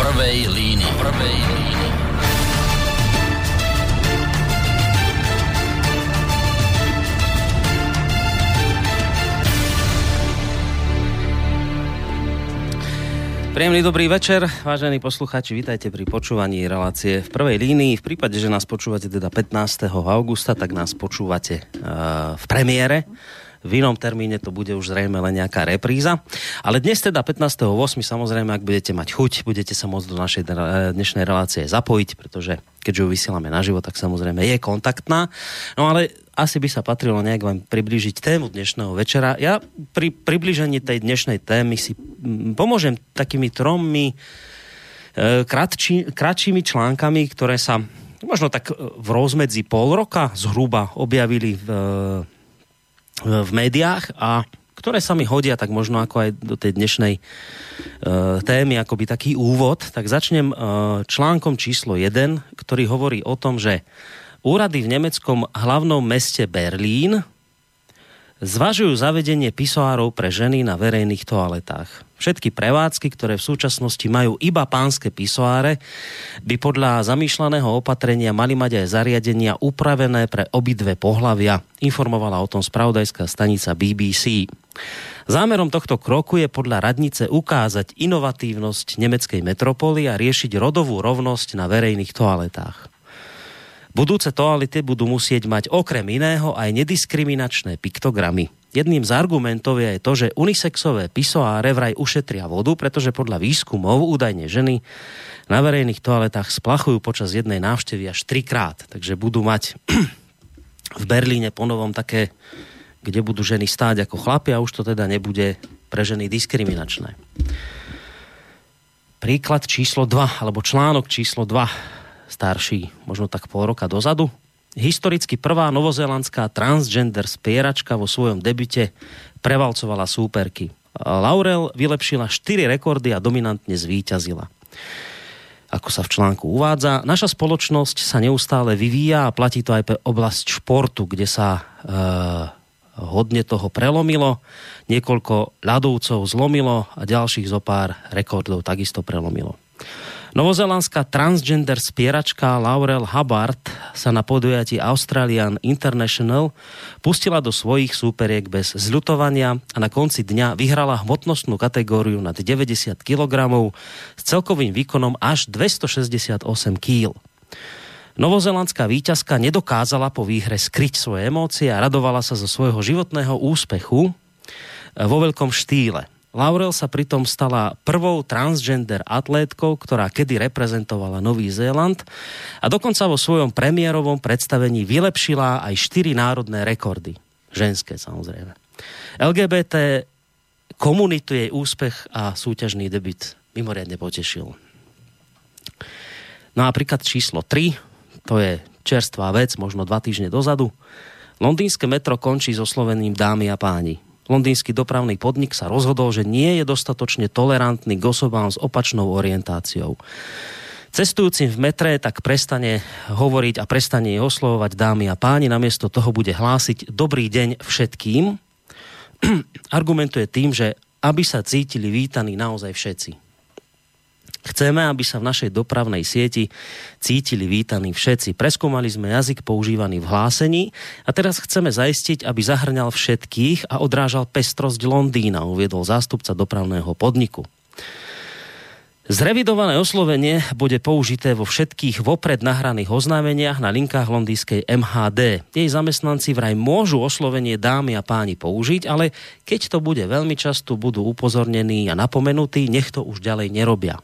prvej línii. Prvej línii. Príjemný dobrý večer, vážení poslucháči, vítajte pri počúvaní relácie v prvej línii. V prípade, že nás počúvate teda 15. augusta, tak nás počúvate uh, v premiére v inom termíne to bude už zrejme len nejaká repríza. Ale dnes teda 15.8. samozrejme, ak budete mať chuť, budete sa môcť do našej dnešnej relácie zapojiť, pretože keďže ju vysielame naživo, tak samozrejme je kontaktná. No ale asi by sa patrilo nejak vám priblížiť tému dnešného večera. Ja pri približení tej dnešnej témy si pomôžem takými tromi e, kratči, kratšími článkami, ktoré sa možno tak v rozmedzi pol roka zhruba objavili v v médiách a ktoré sa mi hodia tak možno ako aj do tej dnešnej uh, témy, akoby taký úvod, tak začnem uh, článkom číslo 1, ktorý hovorí o tom, že úrady v nemeckom hlavnom meste Berlín zvažujú zavedenie pisoárov pre ženy na verejných toaletách. Všetky prevádzky, ktoré v súčasnosti majú iba pánske pisoáre, by podľa zamýšľaného opatrenia mali mať aj zariadenia upravené pre obidve pohlavia, informovala o tom spravodajská stanica BBC. Zámerom tohto kroku je podľa radnice ukázať inovatívnosť nemeckej metropoly a riešiť rodovú rovnosť na verejných toaletách. Budúce toalety budú musieť mať okrem iného aj nediskriminačné piktogramy. Jedným z argumentov je aj to, že unisexové pisoáre vraj ušetria vodu, pretože podľa výskumov údajne ženy na verejných toaletách splachujú počas jednej návštevy až trikrát. Takže budú mať v Berlíne ponovom také, kde budú ženy stáť ako chlapi a už to teda nebude pre ženy diskriminačné. Príklad číslo 2, alebo článok číslo 2, starší, možno tak pol roka dozadu, historicky prvá novozelandská transgender spieračka vo svojom debite prevalcovala súperky. Laurel vylepšila 4 rekordy a dominantne zvíťazila. Ako sa v článku uvádza, naša spoločnosť sa neustále vyvíja a platí to aj pre oblasť športu, kde sa e, hodne toho prelomilo, niekoľko ľadovcov zlomilo a ďalších zo pár rekordov takisto prelomilo. Novozelandská transgender spieračka Laurel Hubbard sa na podujatí Australian International pustila do svojich súperiek bez zľutovania a na konci dňa vyhrala hmotnostnú kategóriu nad 90 kg s celkovým výkonom až 268 kg. Novozelandská víťazka nedokázala po výhre skryť svoje emócie a radovala sa zo svojho životného úspechu vo veľkom štýle. Laurel sa pritom stala prvou transgender atlétkou, ktorá kedy reprezentovala Nový Zéland a dokonca vo svojom premiérovom predstavení vylepšila aj štyri národné rekordy. Ženské samozrejme. LGBT komunitu jej úspech a súťažný debit mimoriadne potešil. No a príklad číslo 3, to je čerstvá vec, možno dva týždne dozadu. Londýnske metro končí so slovením dámy a páni londýnsky dopravný podnik sa rozhodol, že nie je dostatočne tolerantný k osobám s opačnou orientáciou. Cestujúcim v metre tak prestane hovoriť a prestane oslovovať dámy a páni, namiesto toho bude hlásiť dobrý deň všetkým. Argumentuje tým, že aby sa cítili vítaní naozaj všetci. Chceme, aby sa v našej dopravnej sieti cítili vítaní všetci. Preskúmali sme jazyk používaný v hlásení a teraz chceme zaistiť, aby zahrňal všetkých a odrážal pestrosť Londýna, uviedol zástupca dopravného podniku. Zrevidované oslovenie bude použité vo všetkých vopred nahraných oznámeniach na linkách londýskej MHD. Jej zamestnanci vraj môžu oslovenie dámy a páni použiť, ale keď to bude veľmi často, budú upozornení a napomenutí, nech to už ďalej nerobia.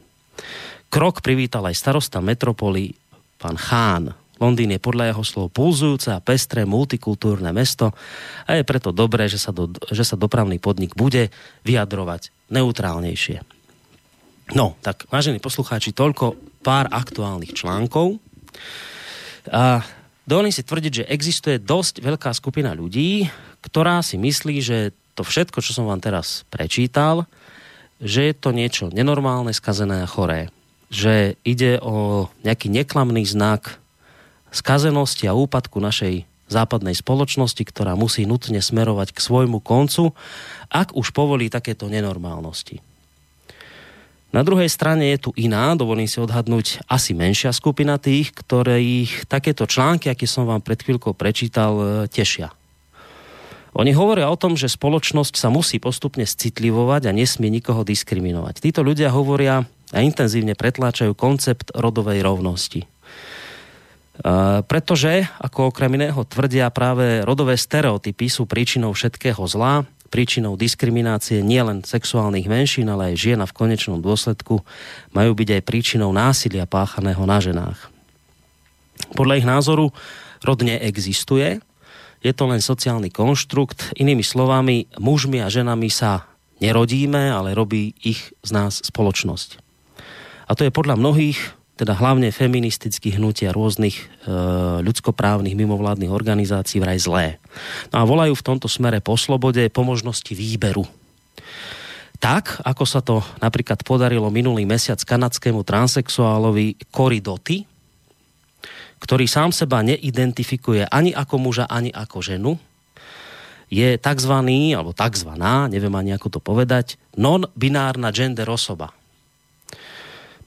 Krok privítal aj starosta metropoly, pán Chán. Londýn je podľa jeho slov pulzujúce a pestré multikultúrne mesto a je preto dobré, že sa, do, že sa dopravný podnik bude vyjadrovať neutrálnejšie. No, tak vážení poslucháči, toľko pár aktuálnych článkov. A dovolím si tvrdiť, že existuje dosť veľká skupina ľudí, ktorá si myslí, že to všetko, čo som vám teraz prečítal, že je to niečo nenormálne, skazené a choré. Že ide o nejaký neklamný znak skazenosti a úpadku našej západnej spoločnosti, ktorá musí nutne smerovať k svojmu koncu, ak už povolí takéto nenormálnosti. Na druhej strane je tu iná, dovolím si odhadnúť, asi menšia skupina tých, ktorých takéto články, aké som vám pred chvíľkou prečítal, e, tešia. Oni hovoria o tom, že spoločnosť sa musí postupne citlivovať a nesmie nikoho diskriminovať. Títo ľudia hovoria a intenzívne pretláčajú koncept rodovej rovnosti. E, pretože, ako okrem iného tvrdia, práve rodové stereotypy sú príčinou všetkého zla príčinou diskriminácie nielen sexuálnych menšín, ale aj žien a v konečnom dôsledku majú byť aj príčinou násilia páchaného na ženách. Podľa ich názoru rod neexistuje, je to len sociálny konštrukt. Inými slovami, mužmi a ženami sa nerodíme, ale robí ich z nás spoločnosť. A to je podľa mnohých teda hlavne feministických hnutí a rôznych e, ľudskoprávnych mimovládnych organizácií vraj zlé. No a volajú v tomto smere po slobode, po možnosti výberu. Tak, ako sa to napríklad podarilo minulý mesiac kanadskému transexuálovi Cory Doty, ktorý sám seba neidentifikuje ani ako muža, ani ako ženu, je tzv. alebo tzv. neviem ani ako to povedať, non-binárna gender osoba.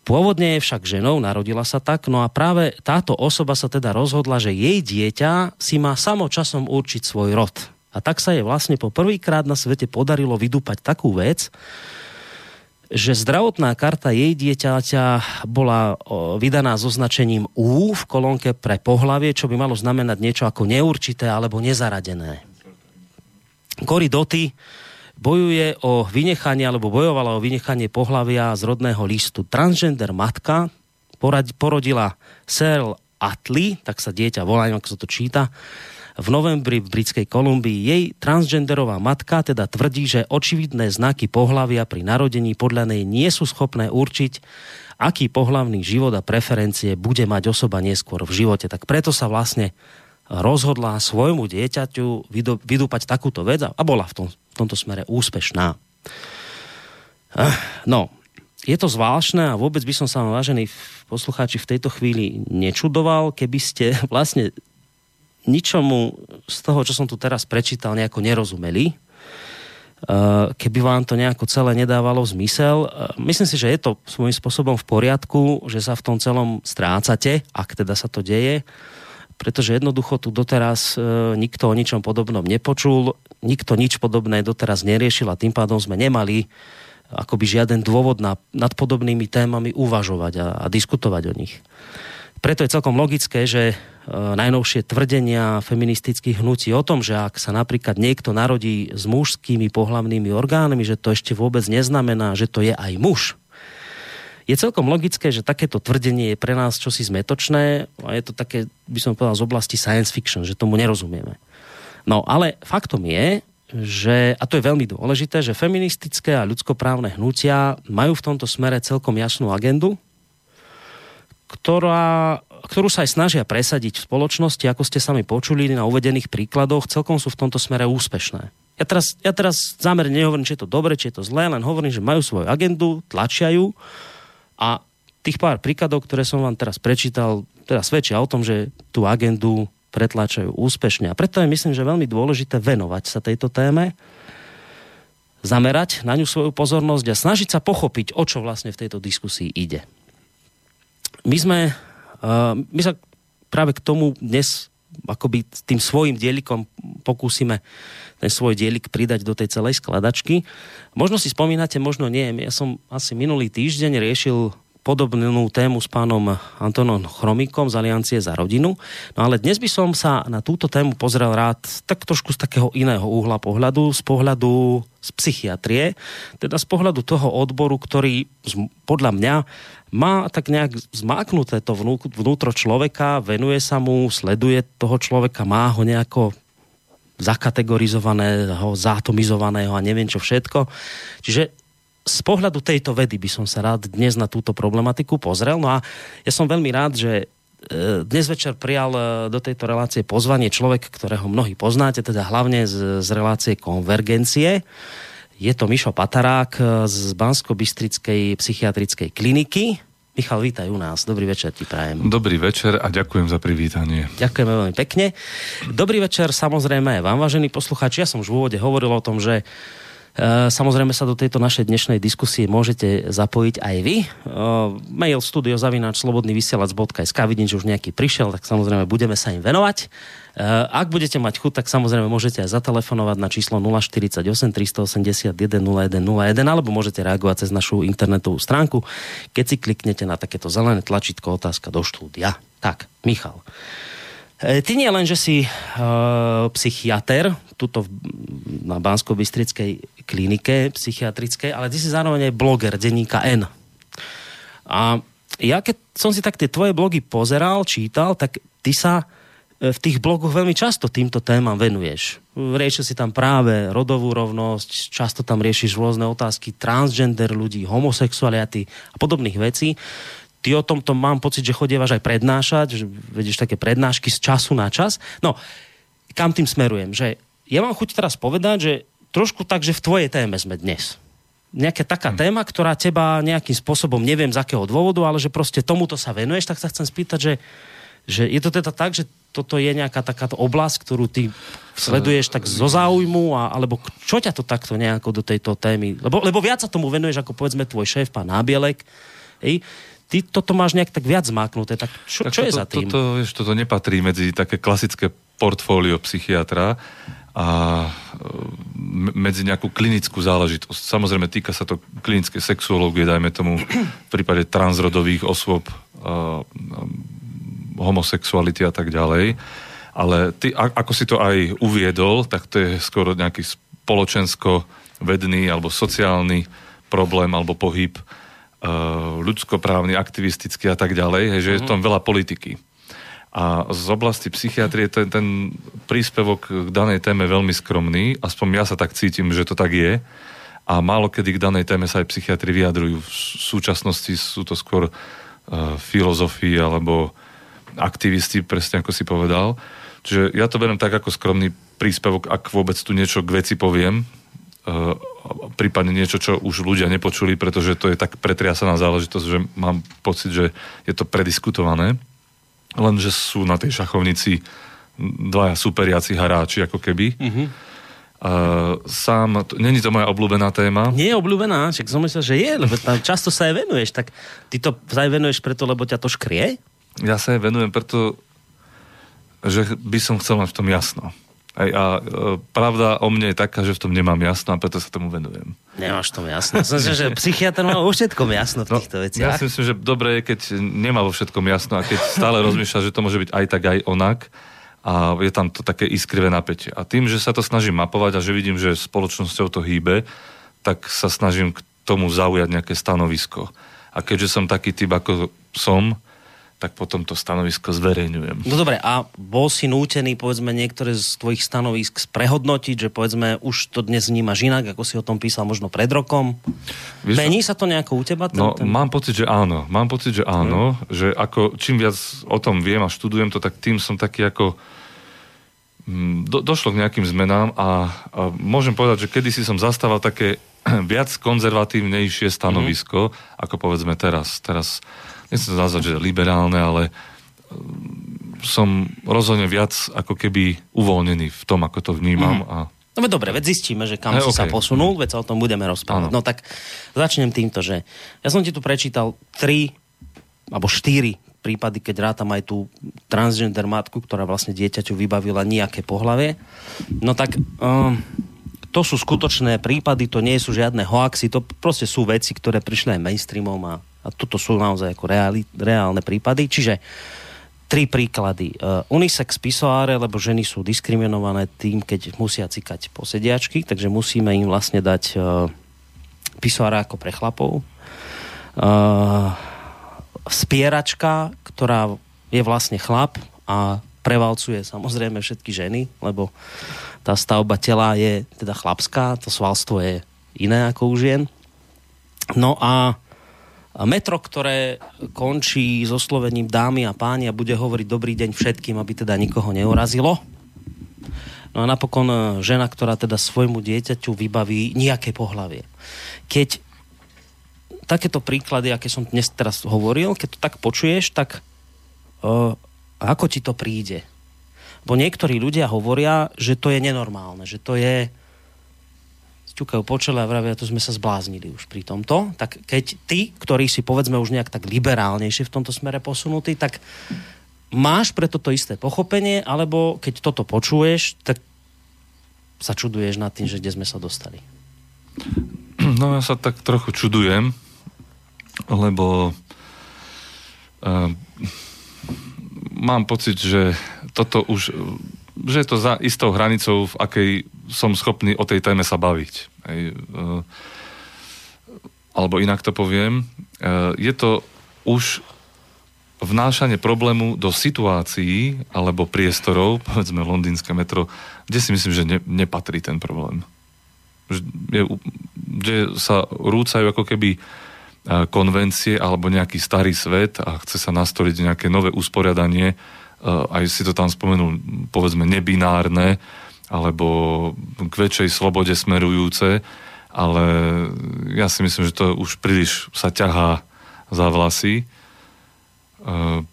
Pôvodne je však ženou, narodila sa tak, no a práve táto osoba sa teda rozhodla, že jej dieťa si má samočasom určiť svoj rod. A tak sa jej vlastne po prvýkrát na svete podarilo vydúpať takú vec, že zdravotná karta jej dieťaťa bola vydaná so značením U v kolónke pre pohlavie, čo by malo znamenať niečo ako neurčité alebo nezaradené. Cory Doty bojuje o vynechanie, alebo bojovala o vynechanie pohlavia z rodného listu. Transgender matka porodila Searle Atli, tak sa dieťa volá, ako sa to číta, v novembri v Britskej Kolumbii. Jej transgenderová matka teda tvrdí, že očividné znaky pohlavia pri narodení podľa nej nie sú schopné určiť, aký pohlavný život a preferencie bude mať osoba neskôr v živote. Tak preto sa vlastne rozhodla svojmu dieťaťu vydúpať takúto vec a bola v tom v tomto smere úspešná. Eh, no, je to zvláštne a vôbec by som sa vám, vážení poslucháči, v tejto chvíli nečudoval, keby ste vlastne ničomu z toho, čo som tu teraz prečítal, nejako nerozumeli. Eh, keby vám to nejako celé nedávalo zmysel. Eh, myslím si, že je to svojím spôsobom v poriadku, že sa v tom celom strácate, ak teda sa to deje pretože jednoducho tu doteraz e, nikto o ničom podobnom nepočul, nikto nič podobné doteraz neriešil a tým pádom sme nemali akoby žiaden dôvod na, nad podobnými témami uvažovať a, a diskutovať o nich. Preto je celkom logické, že e, najnovšie tvrdenia feministických hnutí o tom, že ak sa napríklad niekto narodí s mužskými pohlavnými orgánmi, že to ešte vôbec neznamená, že to je aj muž je celkom logické, že takéto tvrdenie je pre nás čosi zmetočné a je to také, by som povedal, z oblasti science fiction, že tomu nerozumieme. No ale faktom je, že, a to je veľmi dôležité, že feministické a ľudskoprávne hnutia majú v tomto smere celkom jasnú agendu, ktorá, ktorú sa aj snažia presadiť v spoločnosti, ako ste sami počuli na uvedených príkladoch, celkom sú v tomto smere úspešné. Ja teraz, ja teraz zámerne nehovorím, či je to dobre, či je to zlé, len hovorím, že majú svoju agendu, tlačiajú a tých pár príkladov, ktoré som vám teraz prečítal, teda svedčia o tom, že tú agendu pretláčajú úspešne. A preto je myslím, že veľmi dôležité venovať sa tejto téme, zamerať na ňu svoju pozornosť a snažiť sa pochopiť, o čo vlastne v tejto diskusii ide. My sme, uh, my sa práve k tomu dnes akoby tým svojim dielikom pokúsime ten svoj dielik pridať do tej celej skladačky. Možno si spomínate, možno nie. Ja som asi minulý týždeň riešil podobnú tému s pánom Antonom Chromikom z Aliancie za rodinu. No ale dnes by som sa na túto tému pozrel rád tak trošku z takého iného uhla pohľadu, z pohľadu z psychiatrie, teda z pohľadu toho odboru, ktorý podľa mňa má tak nejak zmáknuté to vnútro človeka, venuje sa mu, sleduje toho človeka, má ho nejako zakategorizovaného, zátomizovaného a neviem čo všetko. Čiže z pohľadu tejto vedy by som sa rád dnes na túto problematiku pozrel. No a ja som veľmi rád, že e, dnes večer prijal e, do tejto relácie pozvanie človek, ktorého mnohí poznáte, teda hlavne z, z relácie Konvergencie. Je to Mišo Patarák e, z Bansko-Bystrickej psychiatrickej kliniky. Michal, vítaj u nás. Dobrý večer ti prajem. Dobrý večer a ďakujem za privítanie. Ďakujeme veľmi pekne. Dobrý večer samozrejme aj vám, vážení poslucháči. Ja som už v úvode hovoril o tom, že Samozrejme sa do tejto našej dnešnej diskusie môžete zapojiť aj vy. Mail studiozavináč slobodnyvysielac.sk Vidím, že už nejaký prišiel, tak samozrejme budeme sa im venovať. Ak budete mať chuť, tak samozrejme môžete aj zatelefonovať na číslo 048 381 0101 alebo môžete reagovať cez našu internetovú stránku, keď si kliknete na takéto zelené tlačítko otázka do štúdia. Tak, Michal. E, ty nie len, že si uh, psychiatr, tuto na bansko bystrickej klinike psychiatrickej, ale ty si zároveň aj bloger denníka N. A ja keď som si tak tie tvoje blogy pozeral, čítal, tak ty sa e, v tých blogoch veľmi často týmto témam venuješ. Riešil si tam práve rodovú rovnosť, často tam riešiš rôzne otázky transgender ľudí, homosexuality a podobných vecí ty o tomto mám pocit, že chodievaš aj prednášať, že vedeš také prednášky z času na čas. No, kam tým smerujem? Že ja mám chuť teraz povedať, že trošku tak, že v tvojej téme sme dnes. Nejaká taká hm. téma, ktorá teba nejakým spôsobom, neviem z akého dôvodu, ale že proste tomuto sa venuješ, tak sa chcem spýtať, že, že je to teda tak, že toto je nejaká takáto oblasť, ktorú ty sleduješ tak zo záujmu, a, alebo čo ťa to takto nejako do tejto témy, lebo, lebo viac sa tomu venuješ ako povedzme tvoj šéf, pán Nábielek, hej, ty toto máš nejak tak viac zmáknuté, tak čo, tak čo toto, je za tým? Toto, vieš, toto nepatrí medzi také klasické portfólio psychiatra a medzi nejakú klinickú záležitosť. Samozrejme, týka sa to klinické sexuológie, dajme tomu v prípade transrodových osôb, uh, homosexuality a tak ďalej. Ale ty, ako si to aj uviedol, tak to je skoro nejaký spoločensko-vedný alebo sociálny problém alebo pohyb, ľudskoprávny, aktivistický a tak ďalej, hej, že mm-hmm. je tam veľa politiky. A z oblasti psychiatrie ten, ten príspevok k danej téme veľmi skromný, aspoň ja sa tak cítim, že to tak je. A málo kedy k danej téme sa aj psychiatri vyjadrujú. V súčasnosti sú to skôr uh, filozofii alebo aktivisti, presne ako si povedal. Čiže ja to beriem tak ako skromný príspevok, ak vôbec tu niečo k veci poviem, prípadne niečo, čo už ľudia nepočuli, pretože to je tak pretriasaná záležitosť, že mám pocit, že je to prediskutované. Lenže sú na tej šachovnici dvaja superiaci hráči, ako keby. Mm-hmm. Uh, sám, to, není to moja obľúbená téma. Nie je obľúbená, však som myslel, že je, lebo tam často sa aj venuješ. Tak ty to aj venuješ preto, lebo ťa to škrie? Ja sa aj venujem preto, že by som chcel mať v tom jasno. Aj, a e, pravda o mne je taká, že v tom nemám jasno a preto sa tomu venujem. Nemáš tom jasno. Som si, že psychiatr má vo všetkom jasno v no, týchto no, veciach. Ja si myslím, že dobre je, keď nemá vo všetkom jasno a keď stále rozmýšľa, že to môže byť aj tak, aj onak a je tam to také iskrivé napätie. A tým, že sa to snažím mapovať a že vidím, že spoločnosťou to hýbe, tak sa snažím k tomu zaujať nejaké stanovisko. A keďže som taký typ, ako som, tak potom to stanovisko zverejňujem. No dobre, a bol si nútený, povedzme, niektoré z tvojich stanovisk prehodnotiť, že povedzme, už to dnes vnímaš inak, ako si o tom písal možno pred rokom? Vieš, Mení sa to nejako u teba? Ten, no, ten... mám pocit, že áno. Mám pocit, že áno. Hmm. Že ako, čím viac o tom viem a študujem to, tak tým som taký ako mm, do, došlo k nejakým zmenám a, a môžem povedať, že kedysi som zastával také viac konzervatívnejšie stanovisko, mm. ako povedzme teraz. Teraz nechcem nazvať, že liberálne, ale mm, som rozhodne viac ako keby uvoľnený v tom, ako to vnímam. Mm. A... No dobre, veď zistíme, že kam hey, si okay. sa posunul, veď sa o tom budeme rozprávať. No tak začnem týmto, že ja som ti tu prečítal tri alebo štyri prípady, keď rátam aj tú transgender matku, ktorá vlastne dieťaťu vybavila nejaké pohlavie. No tak um, to sú skutočné prípady, to nie sú žiadne hoaxy, to proste sú veci, ktoré prišli aj mainstreamom a a toto sú naozaj ako reáli, reálne prípady. Čiže tri príklady. Uh, unisex pisoáre, lebo ženy sú diskriminované tým, keď musia cikať posediačky, takže musíme im vlastne dať uh, pisoáre ako pre chlapov. Uh, spieračka, ktorá je vlastne chlap a prevalcuje samozrejme všetky ženy, lebo tá stavba tela je teda chlapská, to svalstvo je iné ako u žien. No a metro, ktoré končí so slovením dámy a páni a bude hovoriť dobrý deň všetkým, aby teda nikoho neurazilo. No a napokon e, žena, ktorá teda svojmu dieťaťu vybaví nejaké pohlavie. Keď takéto príklady, aké som dnes teraz hovoril, keď to tak počuješ, tak uh, ako ti to príde? Bo niektorí ľudia hovoria, že to je nenormálne, že to je ťukajú po čele a vravia, to sme sa zbláznili už pri tomto. Tak keď ty, ktorý si povedzme už nejak tak liberálnejšie v tomto smere posunutý, tak máš pre toto isté pochopenie, alebo keď toto počuješ, tak sa čuduješ nad tým, že kde sme sa dostali. No ja sa tak trochu čudujem, lebo uh, mám pocit, že toto už že je to za istou hranicou, v akej som schopný o tej téme sa baviť. Hej. E, alebo inak to poviem, e, je to už vnášanie problému do situácií alebo priestorov, povedzme londýnske metro, kde si myslím, že ne, nepatrí ten problém. Je, kde sa rúcajú ako keby e, konvencie alebo nejaký starý svet a chce sa nastoliť nejaké nové usporiadanie aj si to tam spomenul, povedzme nebinárne, alebo k väčšej slobode smerujúce, ale ja si myslím, že to už príliš sa ťahá za vlasy. Uh,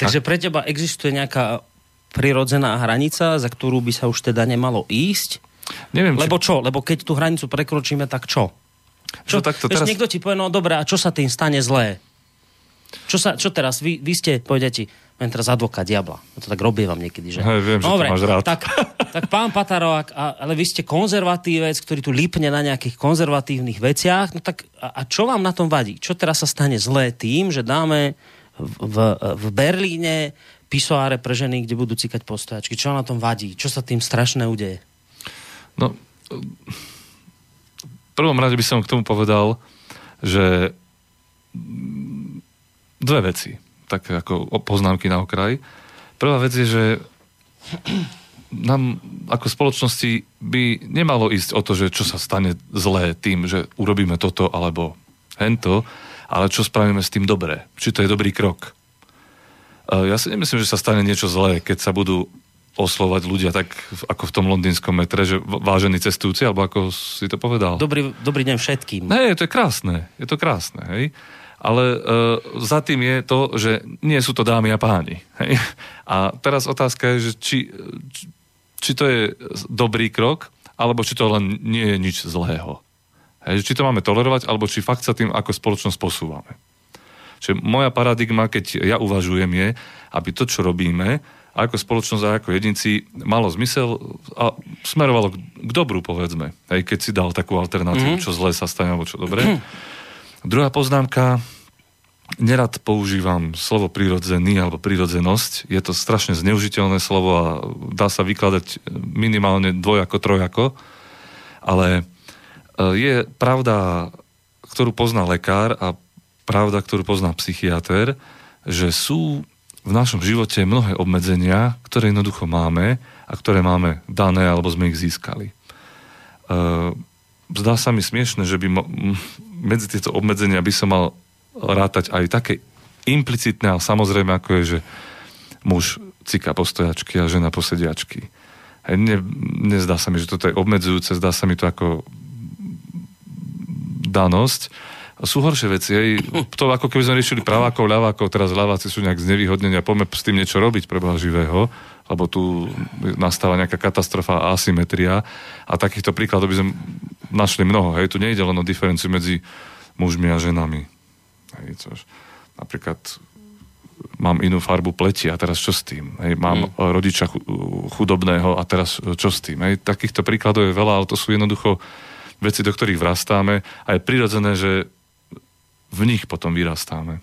Takže pre teba existuje nejaká prirodzená hranica, za ktorú by sa už teda nemalo ísť? Neviem, Lebo či... čo? Lebo keď tú hranicu prekročíme, tak čo? Čo, no, takto, teraz... niekto ti povie, no dobré, a čo sa tým stane zlé? Čo, sa, čo teraz? Vy, vy ste, povedete, len teraz advokát diabla. Ja to tak robievam niekedy, že... Hej, viem, Dobre, že to máš rád. Tak, tak pán Patarovák, ale vy ste konzervatívec, ktorý tu lípne na nejakých konzervatívnych veciach, no tak a, a čo vám na tom vadí? Čo teraz sa stane zlé tým, že dáme v, v, v Berlíne pisoáre pre ženy, kde budú cikať postojačky? Čo na tom vadí? Čo sa tým strašné udeje? No, v prvom rade by som k tomu povedal, že dve veci, tak ako poznámky na okraj. Prvá vec je, že nám ako spoločnosti by nemalo ísť o to, že čo sa stane zlé tým, že urobíme toto alebo hento, ale čo spravíme s tým dobré. Či to je dobrý krok. Ja si nemyslím, že sa stane niečo zlé, keď sa budú oslovať ľudia tak ako v tom londýnskom metre, že vážení cestujúci, alebo ako si to povedal. Dobrý, dobrý deň všetkým. Ne, to je krásne. Je to krásne, hej ale e, za tým je to, že nie sú to dámy a páni. Hej? A teraz otázka je, že či, či to je dobrý krok, alebo či to len nie je nič zlého. Hej? Či to máme tolerovať, alebo či fakt sa tým ako spoločnosť posúvame. Čiže moja paradigma, keď ja uvažujem, je, aby to, čo robíme, ako spoločnosť a ako jedinci malo zmysel a smerovalo k dobru, povedzme. Hej, keď si dal takú alternatívu, mm-hmm. čo zlé sa stane, alebo čo dobre. Mm-hmm Druhá poznámka, nerad používam slovo prirodzený alebo prirodzenosť. Je to strašne zneužiteľné slovo a dá sa vykladať minimálne dvojako, trojako. Ale e, je pravda, ktorú pozná lekár a pravda, ktorú pozná psychiatr, že sú v našom živote mnohé obmedzenia, ktoré jednoducho máme a ktoré máme dané alebo sme ich získali. E, zdá sa mi smiešne, že by medzi tieto obmedzenia by som mal rátať aj také implicitné a samozrejme, ako je, že muž cika postojačky a žena posediačky. Ne, nezdá sa mi, že toto je obmedzujúce, zdá sa mi to ako danosť. Sú horšie veci. Aj to ako keby sme riešili pravákov, ľavákov, teraz ľaváci sú nejak znevýhodnení a poďme s tým niečo robiť pre živého, lebo tu nastáva nejaká katastrofa a asymetria a takýchto príkladov by sme našli mnoho. Hej, tu nejde len o diferenciu medzi mužmi a ženami. Hej, což, napríklad mám inú farbu pleti a teraz čo s tým? Hej, mám mm. rodiča chudobného a teraz čo s tým? Hej, takýchto príkladov je veľa, ale to sú jednoducho veci, do ktorých vrastáme a je prirodzené, že v nich potom vyrastáme.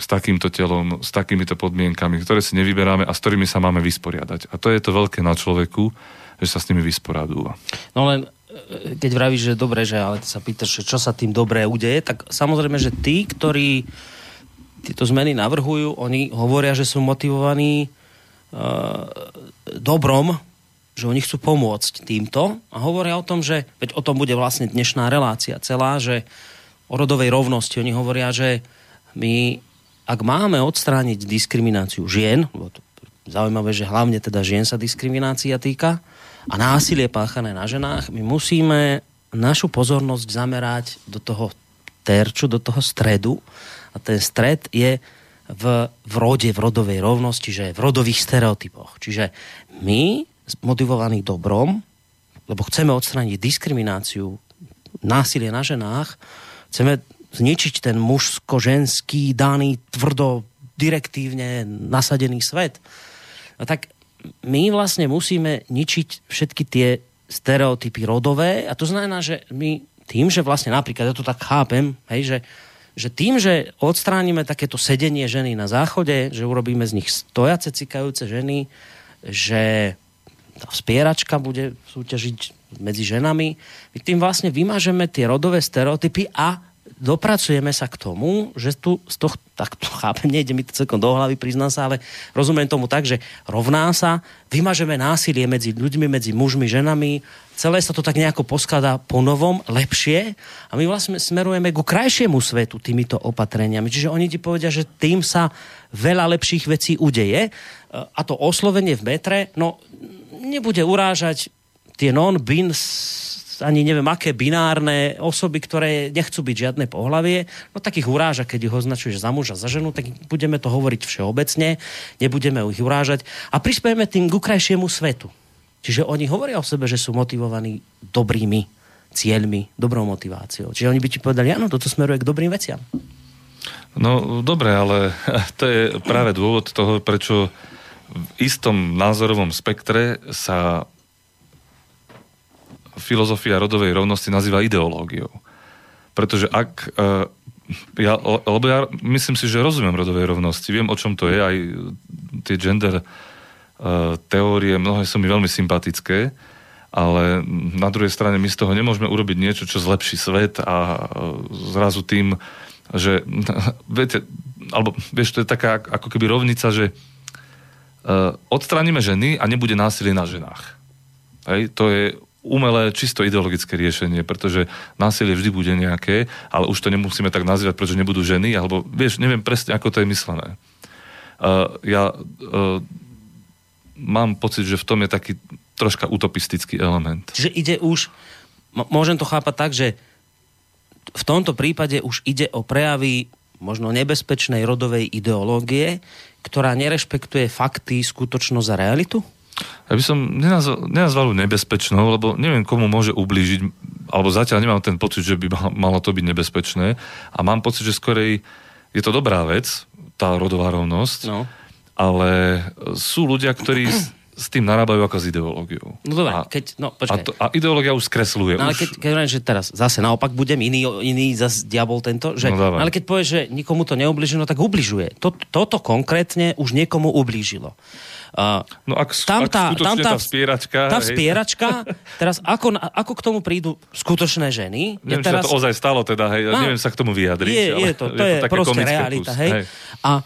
S takýmto telom, s takýmito podmienkami, ktoré si nevyberáme a s ktorými sa máme vysporiadať. A to je to veľké na človeku, že sa s nimi vysporadúva. No len keď vravíš, že dobre, že ale ty sa pýtaš, čo sa tým dobré udeje, tak samozrejme, že tí, ktorí tieto zmeny navrhujú, oni hovoria, že sú motivovaní uh, dobrom, že oni chcú pomôcť týmto a hovoria o tom, že, veď o tom bude vlastne dnešná relácia celá, že o rodovej rovnosti, oni hovoria, že my, ak máme odstrániť diskrimináciu žien, lebo to zaujímavé, že hlavne teda žien sa diskriminácia týka, a násilie páchané na ženách, my musíme našu pozornosť zamerať do toho terču, do toho stredu a ten stred je v, v rode, v rodovej rovnosti, že v rodových stereotypoch. Čiže my, motivovaní dobrom, lebo chceme odstrániť diskrimináciu, násilie na ženách, chceme zničiť ten mužsko-ženský, daný, tvrdo, direktívne nasadený svet, no tak my vlastne musíme ničiť všetky tie stereotypy rodové a to znamená, že my tým, že vlastne napríklad, ja to tak chápem, hej, že, že tým, že odstránime takéto sedenie ženy na záchode, že urobíme z nich stojace, cikajúce ženy, že tá spieračka bude súťažiť medzi ženami, my tým vlastne vymažeme tie rodové stereotypy a dopracujeme sa k tomu, že tu z toho, tak to chápem, nejde mi to celkom do hlavy, priznám sa, ale rozumiem tomu tak, že rovná sa, vymažeme násilie medzi ľuďmi, medzi mužmi, ženami, celé sa to tak nejako poskladá po novom, lepšie. A my vlastne smerujeme ku krajšiemu svetu týmito opatreniami. Čiže oni ti povedia, že tým sa veľa lepších vecí udeje. A to oslovenie v metre, no nebude urážať tie non-bin ani neviem aké binárne osoby, ktoré nechcú byť žiadne pohlavie, no tak ich uráža, keď ich označuješ za muža, za ženu, tak budeme to hovoriť všeobecne, nebudeme ich urážať a prispieme tým k krajšiemu svetu. Čiže oni hovoria o sebe, že sú motivovaní dobrými cieľmi, dobrou motiváciou. Čiže oni by ti povedali, áno, toto smeruje k dobrým veciam. No dobre, ale to je práve dôvod toho, prečo v istom názorovom spektre sa filozofia rodovej rovnosti nazýva ideológiou. Pretože ak... Uh, ja, lebo ja myslím si, že rozumiem rodovej rovnosti. Viem, o čom to je. Aj tie gender uh, teórie, mnohé sú mi veľmi sympatické, ale na druhej strane my z toho nemôžeme urobiť niečo, čo zlepší svet a uh, zrazu tým, že viete, alebo vieš, to je taká ako keby rovnica, že odstránime ženy a nebude násilie na ženách. Hej, to je umelé, čisto ideologické riešenie, pretože násilie vždy bude nejaké, ale už to nemusíme tak nazývať, pretože nebudú ženy, alebo vieš, neviem presne, ako to je myslené. Uh, ja uh, mám pocit, že v tom je taký troška utopistický element. Čiže ide už, môžem to chápať tak, že v tomto prípade už ide o prejavy možno nebezpečnej rodovej ideológie, ktorá nerešpektuje fakty, skutočnosť a realitu? Ja by som nenazval, nenazval nebezpečnou, lebo neviem, komu môže ublížiť, alebo zatiaľ nemám ten pocit, že by malo to byť nebezpečné. A mám pocit, že skorej je to dobrá vec, tá rodová rovnosť, no. ale sú ľudia, ktorí s tým narábajú ako s ideológiou. No dobre, a, keď, no počkaj. A, to, a ideológia už skresluje. No ale už... keď, keď že teraz zase naopak budem iný, iný zase diabol tento, že, no, ale keď povieš, že nikomu to neubližilo, tak ubližuje. To, toto konkrétne už niekomu ublížilo. Uh, no ak, tam ak tá, tam tá, tá spieračka... Tá spieračka, teraz ako, ako k tomu prídu skutočné ženy? Neviem, teraz... či to ozaj stalo teda, hej, no, neviem sa k tomu vyjadriť. Je, je to, to je, je to proste realita, hej. hej. A,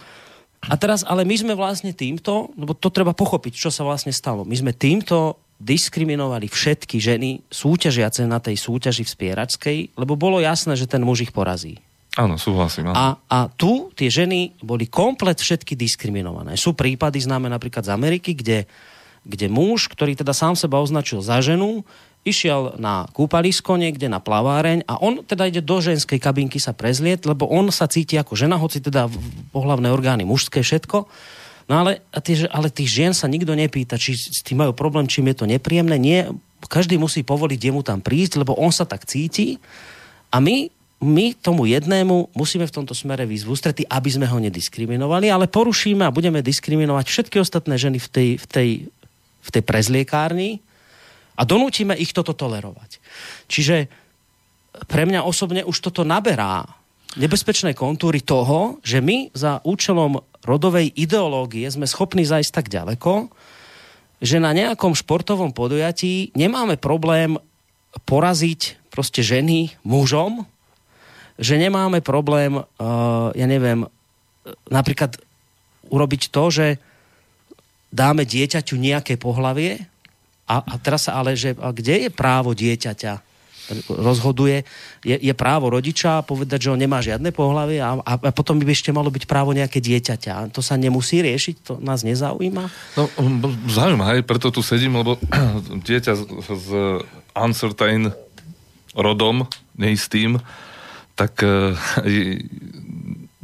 a teraz, ale my sme vlastne týmto, lebo to treba pochopiť, čo sa vlastne stalo. My sme týmto diskriminovali všetky ženy súťažiace na tej súťaži v spieračskej, lebo bolo jasné, že ten muž ich porazí. Áno, súhlasím. Áno. A, a tu tie ženy boli komplet všetky diskriminované. Sú prípady, známe napríklad z Ameriky, kde, kde muž, ktorý teda sám seba označil za ženu, išiel na kúpalisko niekde na plaváreň a on teda ide do ženskej kabinky sa prezliet, lebo on sa cíti ako žena, hoci teda pohlavné orgány mužské všetko. No ale, tie, ale tých žien sa nikto nepýta, či s tým majú problém, čím je to nepríjemné. Nie, každý musí povoliť jemu tam prísť, lebo on sa tak cíti. A my my tomu jednému musíme v tomto smere výsť v ústrety, aby sme ho nediskriminovali, ale porušíme a budeme diskriminovať všetky ostatné ženy v tej, v tej, v tej prezliekárni a donútime ich toto tolerovať. Čiže pre mňa osobne už toto naberá nebezpečné kontúry toho, že my za účelom rodovej ideológie sme schopní zajsť tak ďaleko, že na nejakom športovom podujatí nemáme problém poraziť proste ženy mužom, že nemáme problém, uh, ja neviem, napríklad urobiť to, že dáme dieťaťu nejaké pohlavie a, a teraz sa ale, že a kde je právo dieťaťa? rozhoduje, je, je právo rodiča povedať, že on nemá žiadne pohlavie a, a, potom by ešte malo byť právo nejaké dieťaťa. To sa nemusí riešiť? To nás nezaujíma? No, zaujíma, aj preto tu sedím, lebo dieťa z, z uncertain rodom, neistým, tak e,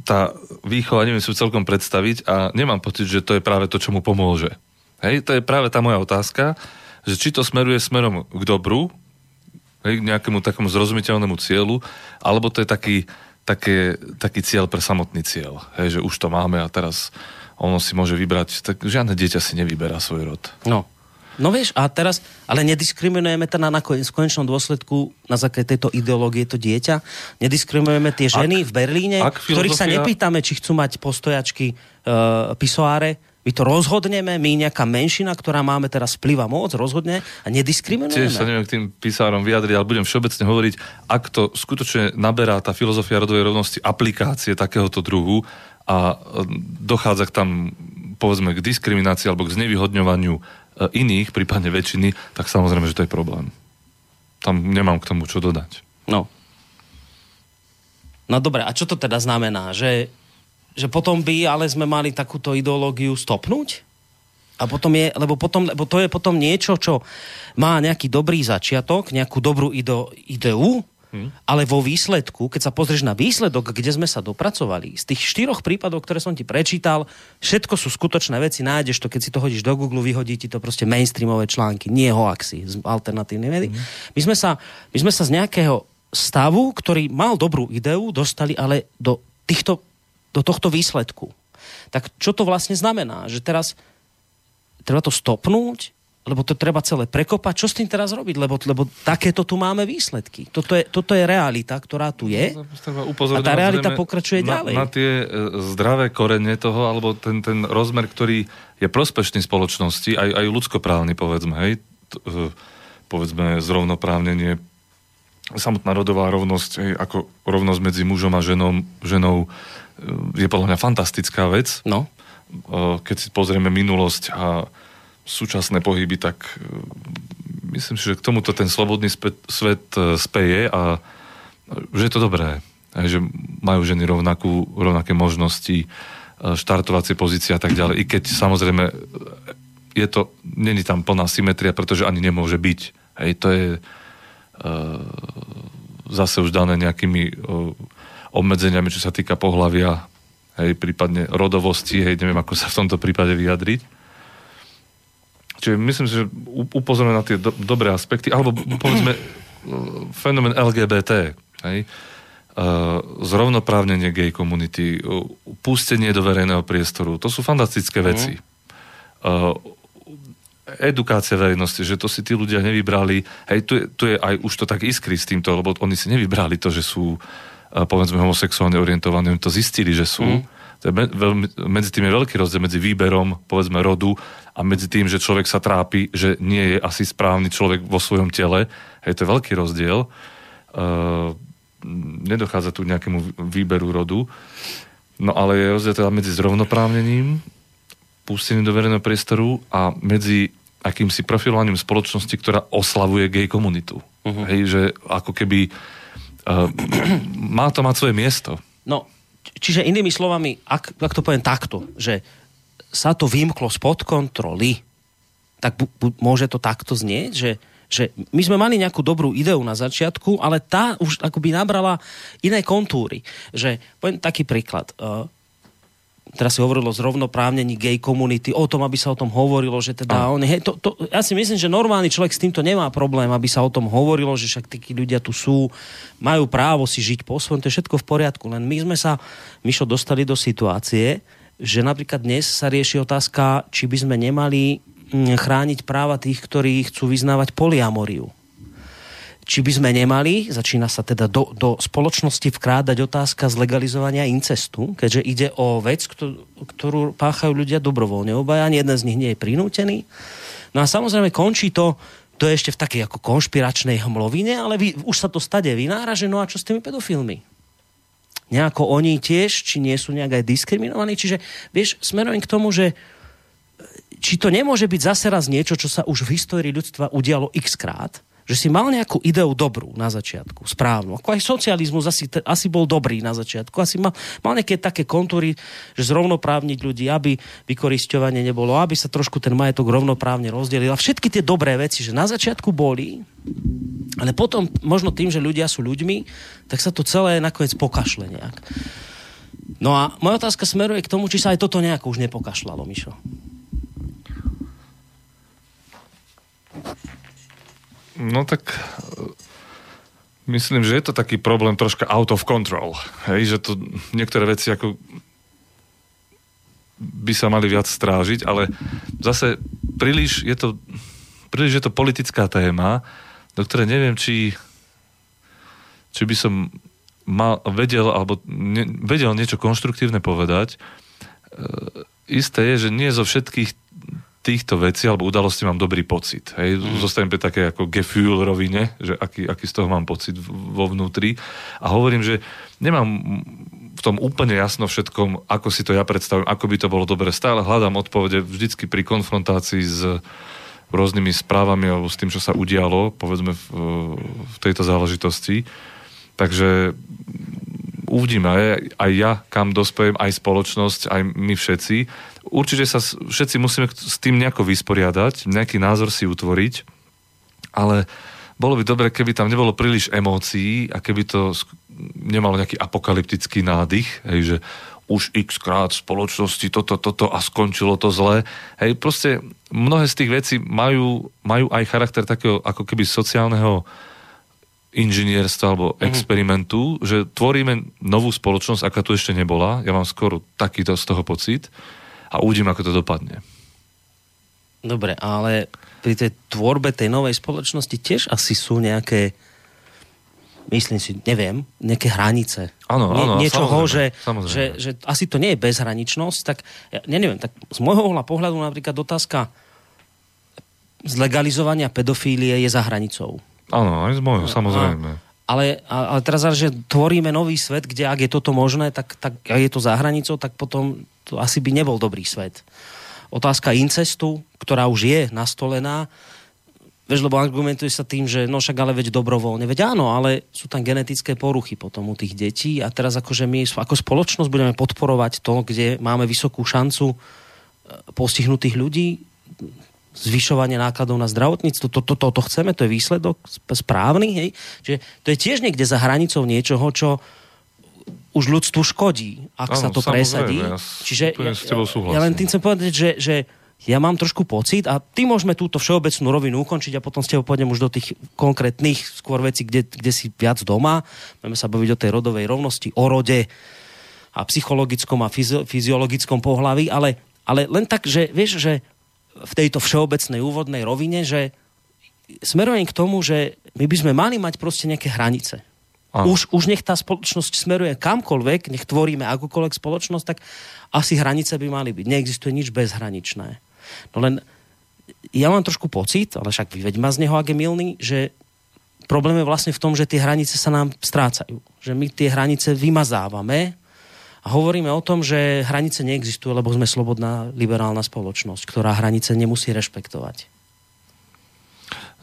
tá výchova neviem si celkom predstaviť a nemám pocit, že to je práve to, čo mu pomôže. Hej, to je práve tá moja otázka, že či to smeruje smerom k dobru, hej, k nejakému takému zrozumiteľnému cieľu, alebo to je taký, také, taký cieľ pre samotný cieľ. Hej, že už to máme a teraz ono si môže vybrať, tak žiadne dieťa si nevyberá svoj rod. No. No vieš, a teraz, ale nediskriminujeme teda na konečnom dôsledku na základe tejto ideológie to dieťa? Nediskriminujeme tie ženy Ak- v Berlíne, ak ktorých sa filozofia- nepýtame, či chcú mať postojačky uh, pisoáre, my to rozhodneme, my nejaká menšina, ktorá máme teraz vplyv a moc, rozhodne a nediskriminujeme. Tiež sa neviem k tým písárom vyjadriť, ale budem všeobecne hovoriť, ak to skutočne naberá tá filozofia rodovej rovnosti aplikácie takéhoto druhu a e, dochádza k tam povedzme k diskriminácii alebo k znevýhodňovaniu iných, prípadne väčšiny, tak samozrejme, že to je problém. Tam nemám k tomu čo dodať. No. No dobre, a čo to teda znamená? Že, že potom by ale sme mali takúto ideológiu stopnúť? A potom je, lebo, potom, lebo to je potom niečo, čo má nejaký dobrý začiatok, nejakú dobrú ide, ideu, hmm. ale vo výsledku, keď sa pozrieš na výsledok, kde sme sa dopracovali, z tých štyroch prípadov, ktoré som ti prečítal, všetko sú skutočné veci, nájdeš to, keď si to hodíš do Google, vyhodí ti to proste mainstreamové články, nie hoaxy z alternatívnej médií. Hmm. My, sme sa, my sme sa z nejakého stavu, ktorý mal dobrú ideu, dostali ale do, týchto, do tohto výsledku. Tak čo to vlastne znamená? Že teraz treba to stopnúť, lebo to treba celé prekopať. Čo s tým teraz robiť? Lebo, lebo takéto tu máme výsledky. Toto je, toto je realita, ktorá tu je. A tá realita pokračuje na, ďalej. Na tie e, zdravé korene toho, alebo ten, ten rozmer, ktorý je prospešný spoločnosti, aj, aj ľudskoprávny, povedzme, hej, t, e, povedzme zrovnoprávnenie, samotná rodová rovnosť, hej, ako rovnosť medzi mužom a ženou, ženou e, je podľa mňa fantastická vec. No. Keď si pozrieme minulosť a súčasné pohyby, tak e, myslím si, že k tomuto ten slobodný svet e, speje a že je to dobré. Že majú ženy rovnakú, rovnaké možnosti, e, štartovacie pozície a tak ďalej. I keď samozrejme e, je to, není tam plná symetria, pretože ani nemôže byť. Hej, to je e, zase už dané nejakými e, obmedzeniami, čo sa týka pohlavia, hej, prípadne rodovosti, hej, neviem, ako sa v tomto prípade vyjadriť. Čiže myslím si, že upozorňujem na tie do, dobré aspekty, alebo povedzme e, fenomén LGBT, hej, Uh, zrovnoprávnenie gay komunity, uh, pustenie do verejného priestoru, to sú fantastické veci. Uh, edukácia verejnosti, že to si tí ľudia nevybrali, hej, tu je, tu je aj už to tak iskry s týmto, lebo oni si nevybrali to, že sú povedzme homosexuálne orientovaní, oni to zistili, že sú. Mm. To je veľmi, medzi tým je veľký rozdiel medzi výberom, povedzme, rodu a medzi tým, že človek sa trápi, že nie je asi správny človek vo svojom tele. Hej, to je veľký rozdiel. Uh, nedochádza tu nejakému výberu rodu. No ale je rozdiel teda medzi zrovnoprávnením, pustením do verejného priestoru a medzi akýmsi profilovaním spoločnosti, ktorá oslavuje gay komunitu. Uh-huh. Hej, že ako keby uh, má to mať svoje miesto. No, čiže inými slovami, ak, ak to poviem takto, že sa to vymklo spod kontroly, tak bu, bu, môže to takto znieť, že, že my sme mali nejakú dobrú ideu na začiatku, ale tá už akoby nabrala iné kontúry. Že, poviem taký príklad. Uh, teraz si hovorilo zrovnoprávnení gay komunity, o tom, aby sa o tom hovorilo, že teda oni, hej, to, to, ja si myslím, že normálny človek s týmto nemá problém, aby sa o tom hovorilo, že však tí ľudia tu sú, majú právo si žiť po svojom, to je všetko v poriadku, len my sme sa, Mišo, dostali do situácie, že napríklad dnes sa rieši otázka, či by sme nemali mm, chrániť práva tých, ktorí chcú vyznávať poliamoriu či by sme nemali, začína sa teda do, do spoločnosti vkrádať otázka zlegalizovania incestu, keďže ide o vec, ktorú, páchajú ľudia dobrovoľne. Obaja, ani jeden z nich nie je prinútený. No a samozrejme končí to, to je ešte v takej ako konšpiračnej hmlovine, ale vy, už sa to stade vynára, že no a čo s tými pedofilmi? Nejako oni tiež, či nie sú nejak aj diskriminovaní. Čiže, vieš, smerujem k tomu, že či to nemôže byť zase raz niečo, čo sa už v histórii ľudstva udialo x krát, že si mal nejakú ideu dobrú na začiatku, správnu. Ako aj socializmus asi, asi bol dobrý na začiatku. Asi mal, mal nejaké také kontúry, že zrovnoprávniť ľudí, aby vykoristovanie nebolo, aby sa trošku ten majetok rovnoprávne rozdelil. A všetky tie dobré veci, že na začiatku boli, ale potom možno tým, že ľudia sú ľuďmi, tak sa to celé nakoniec pokašle nejak. No a moja otázka smeruje k tomu, či sa aj toto nejako už nepokašľalo, Mišo. No tak e, myslím, že je to taký problém troška out of control. Hej, že to niektoré veci ako by sa mali viac strážiť, ale zase príliš je to, príliš je to politická téma, do ktorej neviem, či, či by som mal, vedel, alebo ne, vedel niečo konštruktívne povedať. E, isté je, že nie zo všetkých týchto vecí alebo udalostí mám dobrý pocit. Hej. Mm. Zostanem pri také ako gefühl rovine, že aký, aký z toho mám pocit vo vnútri. A hovorím, že nemám v tom úplne jasno všetkom, ako si to ja predstavím, ako by to bolo dobre. Stále hľadám odpovede vždycky pri konfrontácii s rôznymi správami alebo s tým, čo sa udialo, povedzme v, v tejto záležitosti. Takže uvidíme aj, aj ja, kam dospejem, aj spoločnosť, aj my všetci. Určite sa všetci musíme s tým nejako vysporiadať, nejaký názor si utvoriť, ale bolo by dobre, keby tam nebolo príliš emócií a keby to nemalo nejaký apokalyptický nádych, hej, že už x krát v spoločnosti toto, toto a skončilo to zle. Hej, proste mnohé z tých vecí majú, majú aj charakter takého ako keby sociálneho inžinierstva alebo mm-hmm. experimentu, že tvoríme novú spoločnosť, aká tu ešte nebola. Ja mám skoro takýto z toho pocit a uvidím, ako to dopadne. Dobre, ale pri tej tvorbe tej novej spoločnosti tiež asi sú nejaké myslím si, neviem, nejaké hranice. Áno, áno, Nie, niečoho, samozrejme, že, samozrejme. Že, že asi to nie je bezhraničnosť, tak ja neviem, tak z môjho pohľadu napríklad otázka zlegalizovania pedofílie je za hranicou. Áno, aj z môjho, samozrejme. A, ale, ale teraz, že tvoríme nový svet, kde ak je toto možné, tak, tak ak je to za hranicou, tak potom to asi by nebol dobrý svet. Otázka incestu, ktorá už je nastolená, Vieš, lebo argumentuje sa tým, že no však ale veď dobrovoľne. Veď áno, ale sú tam genetické poruchy potom u tých detí a teraz akože my ako spoločnosť budeme podporovať to, kde máme vysokú šancu e, postihnutých ľudí, zvyšovanie nákladov na zdravotníctvo, to, to, to, to chceme, to je výsledok správny, hej? Čiže to je tiež niekde za hranicou niečoho, čo už ľudstvu škodí, ak ano, sa to presadí. Ja Čiže ja, ja len tým chcem povedať, že, že ja mám trošku pocit a ty môžeme túto všeobecnú rovinu ukončiť a potom s tebou pôjdem už do tých konkrétnych skôr vecí, kde, kde si viac doma. Budeme sa baviť o tej rodovej rovnosti, o rode a psychologickom a fyziologickom pohlaví, ale, ale len tak, že vieš, že v tejto všeobecnej úvodnej rovine, že smerujem k tomu, že my by sme mali mať proste nejaké hranice. Už, už nech tá spoločnosť smeruje kamkoľvek, nech tvoríme akúkoľvek spoločnosť, tak asi hranice by mali byť. Neexistuje nič bezhraničné. No len ja mám trošku pocit, ale však vyveď ma z neho, ak je milný, že problém je vlastne v tom, že tie hranice sa nám strácajú. Že my tie hranice vymazávame a hovoríme o tom, že hranice neexistujú, lebo sme slobodná liberálna spoločnosť, ktorá hranice nemusí rešpektovať.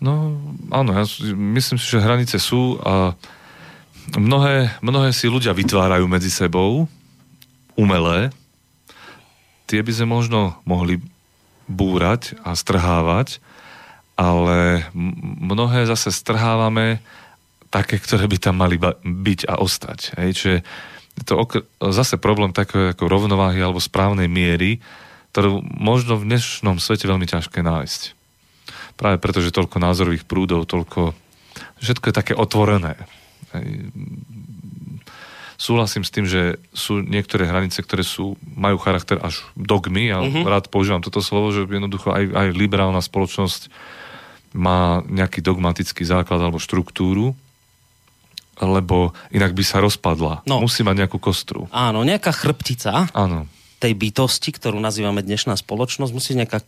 No, áno, ja myslím si, že hranice sú a mnohé, mnohé si ľudia vytvárajú medzi sebou, umelé, tie by sme možno mohli búrať a strhávať, ale mnohé zase strhávame také, ktoré by tam mali byť a ostať. Hej? Čiže je to okr- zase problém takého ako rovnováhy alebo správnej miery, ktorú možno v dnešnom svete veľmi ťažké nájsť. Práve preto, že toľko názorových prúdov, toľko... Všetko je také otvorené. Súhlasím s tým, že sú niektoré hranice, ktoré sú, majú charakter až dogmy a uh-huh. rád používam toto slovo, že jednoducho aj, aj liberálna spoločnosť má nejaký dogmatický základ alebo štruktúru, lebo inak by sa rozpadla. No. Musí mať nejakú kostru. Áno, nejaká chrbtica Áno. tej bytosti, ktorú nazývame dnešná spoločnosť, musí nejaká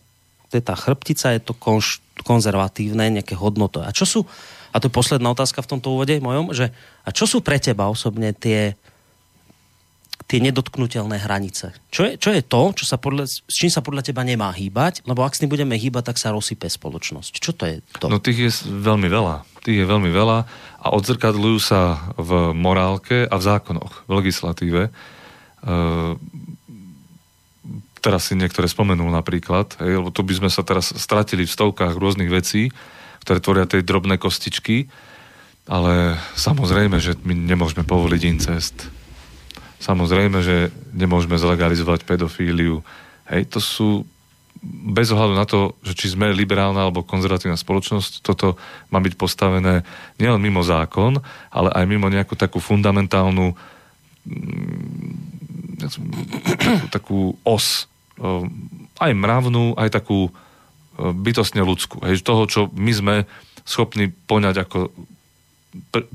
to je tá chrbtica, je to konš, konzervatívne, nejaké hodnoto. A čo sú, a to je posledná otázka v tomto úvode mojom, že a čo sú pre teba osobne tie tie nedotknutelné hranice. Čo je, čo je to, čo sa podľa, s čím sa podľa teba nemá hýbať? Lebo ak s tým budeme hýbať, tak sa rozsype spoločnosť. Čo to je to? No tých je veľmi veľa. Tých je veľmi veľa a odzrkadľujú sa v morálke a v zákonoch, v legislatíve. E, teraz si niektoré spomenul napríklad, hej, lebo tu by sme sa teraz stratili v stovkách rôznych vecí, ktoré tvoria tie drobné kostičky, ale samozrejme, že my nemôžeme povoliť incest Samozrejme, že nemôžeme zlegalizovať pedofíliu. Hej, to sú bez ohľadu na to, že či sme liberálna alebo konzervatívna spoločnosť, toto má byť postavené nielen mimo zákon, ale aj mimo nejakú takú fundamentálnu mm, takú, takú os, eh, aj mravnú, aj takú eh, bytostne ľudskú. Hej, toho, čo my sme schopní poňať ako pr-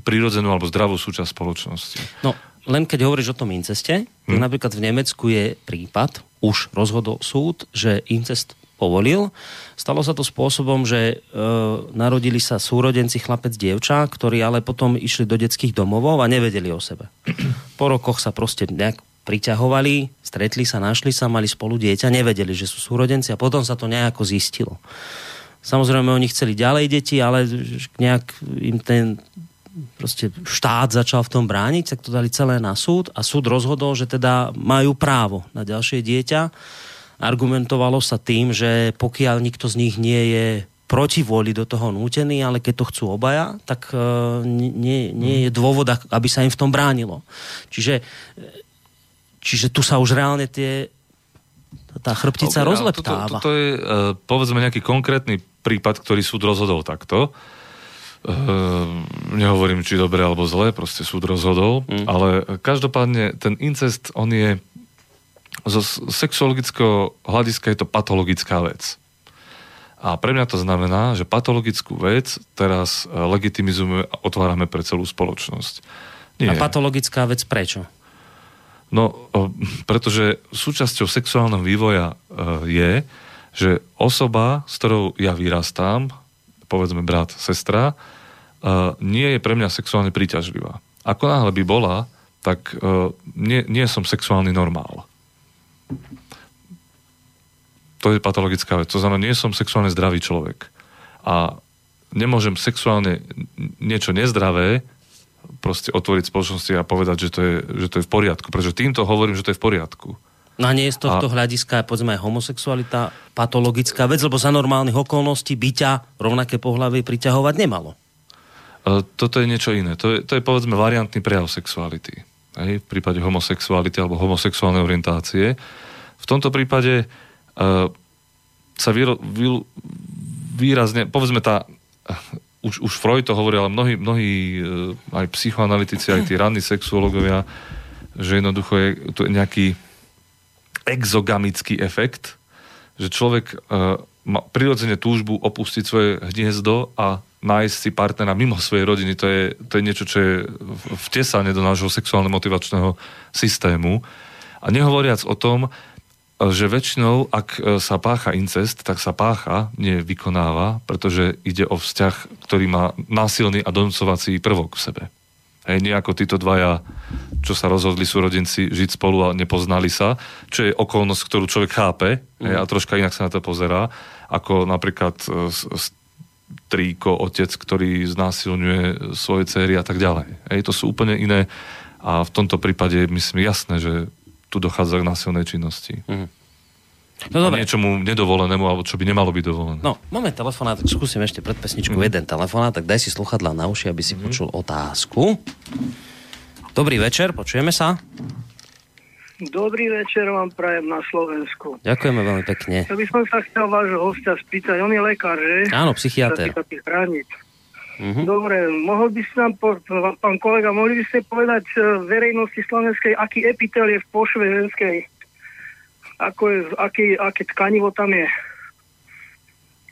alebo zdravú súčasť spoločnosti. No, len keď hovoríš o tom inceste, hmm. napríklad v Nemecku je prípad, už rozhodol súd, že incest povolil. Stalo sa to spôsobom, že e, narodili sa súrodenci chlapec, dievča, ktorí ale potom išli do detských domovov a nevedeli o sebe. Po rokoch sa proste nejak priťahovali, stretli sa, našli sa, mali spolu dieťa, nevedeli, že sú súrodenci a potom sa to nejako zistilo. Samozrejme, oni chceli ďalej deti, ale nejak im ten proste štát začal v tom brániť, tak to dali celé na súd a súd rozhodol, že teda majú právo na ďalšie dieťa. Argumentovalo sa tým, že pokiaľ nikto z nich nie je proti vôli do toho nútený, ale keď to chcú obaja, tak uh, nie, nie je dôvod, aby sa im v tom bránilo. Čiže, čiže tu sa už reálne tie tá chrbtica okay, rozleptáva. Toto, toto je, uh, povedzme, nejaký konkrétny prípad, ktorý súd rozhodol takto. Uh, nehovorím, či dobre alebo zle, proste súd rozhodol, mm. ale každopádne ten incest, on je zo sexuologického hľadiska je to patologická vec. A pre mňa to znamená, že patologickú vec teraz e, legitimizujeme a otvárame pre celú spoločnosť. Nie. A patologická vec prečo? No, pretože súčasťou sexuálneho vývoja e, je, že osoba, s ktorou ja vyrastám, povedzme brat, sestra, nie je pre mňa sexuálne príťažlivá. Ako náhle by bola, tak uh, nie, nie som sexuálny normál. To je patologická vec. To znamená, nie som sexuálne zdravý človek. A nemôžem sexuálne niečo nezdravé proste otvoriť spoločnosti a povedať, že to, je, že to je v poriadku. Pretože týmto hovorím, že to je v poriadku. No a nie je z tohto a... hľadiska, povedzme aj homosexualita patologická vec, lebo za normálnych okolností by ťa rovnaké pohľavy priťahovať nemalo. E, toto je niečo iné. To je, to je povedzme variantný prejav sexuality. Hej? V prípade homosexuality alebo homosexuálnej orientácie. V tomto prípade uh, sa výro, vý, výrazne, povedzme tá, už, už Freud to hovorí, ale mnohí, mnohí uh, aj psychoanalytici, aj tí ranní sexuológovia, že jednoducho je tu nejaký exogamický efekt, že človek uh, má prirodzene túžbu opustiť svoje hniezdo a nájsť si partnera mimo svojej rodiny. To je, to je niečo, čo je vtesané do nášho sexuálne-motivačného systému. A nehovoriac o tom, že väčšinou, ak e, sa pácha incest, tak sa pácha, nie vykonáva, pretože ide o vzťah, ktorý má násilný a doncovací prvok v sebe. Hej, nie ako títo dvaja, čo sa rozhodli súrodenci žiť spolu a nepoznali sa, čo je okolnosť, ktorú človek chápe hej, a troška inak sa na to pozerá, ako napríklad strýko, otec, ktorý znásilňuje svoje céry a tak ďalej. Hej, to sú úplne iné a v tomto prípade je myslím jasné, že tu dochádza k násilnej činnosti. Mm. No dobre. niečomu nedovolenému, alebo čo by nemalo byť dovolené. No, máme telefonát, tak skúsim ešte pred pesničkou mm. jeden telefonát, tak daj si sluchadla na uši, aby si mm. počul otázku. Dobrý večer, počujeme sa. Dobrý večer vám prajem na Slovensku. Ďakujeme veľmi pekne. Ja by som sa chcel vášho hostia spýtať, on je lekár, že? Áno, psychiatr. Mm-hmm. Dobre, mohol by ste nám, po, pán kolega, mohli by ste povedať e, verejnosti slovenskej, aký epitel je v pošve ženskej? ako je, aký, aké tkanivo tam je.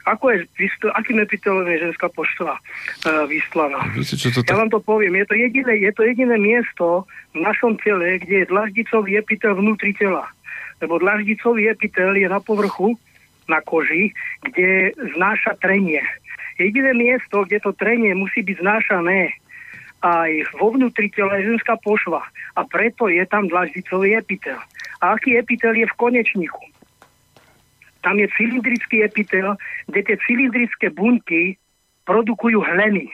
Ako je, akým epitelom je ženská poštva uh, vyslaná. To Ja vám to poviem. Je to, jediné, je to jediné miesto v našom tele, kde je dlaždicový epitel vnútri tela. Lebo dlaždicový epitel je na povrchu, na koži, kde znáša trenie. Jediné miesto, kde to trenie musí byť znášané aj vo vnútri tela je ženská pošva. A preto je tam dlaždicový epitel. A aký epitel je v konečníku? Tam je cylindrický epitel, kde tie cylindrické bunky produkujú hleny,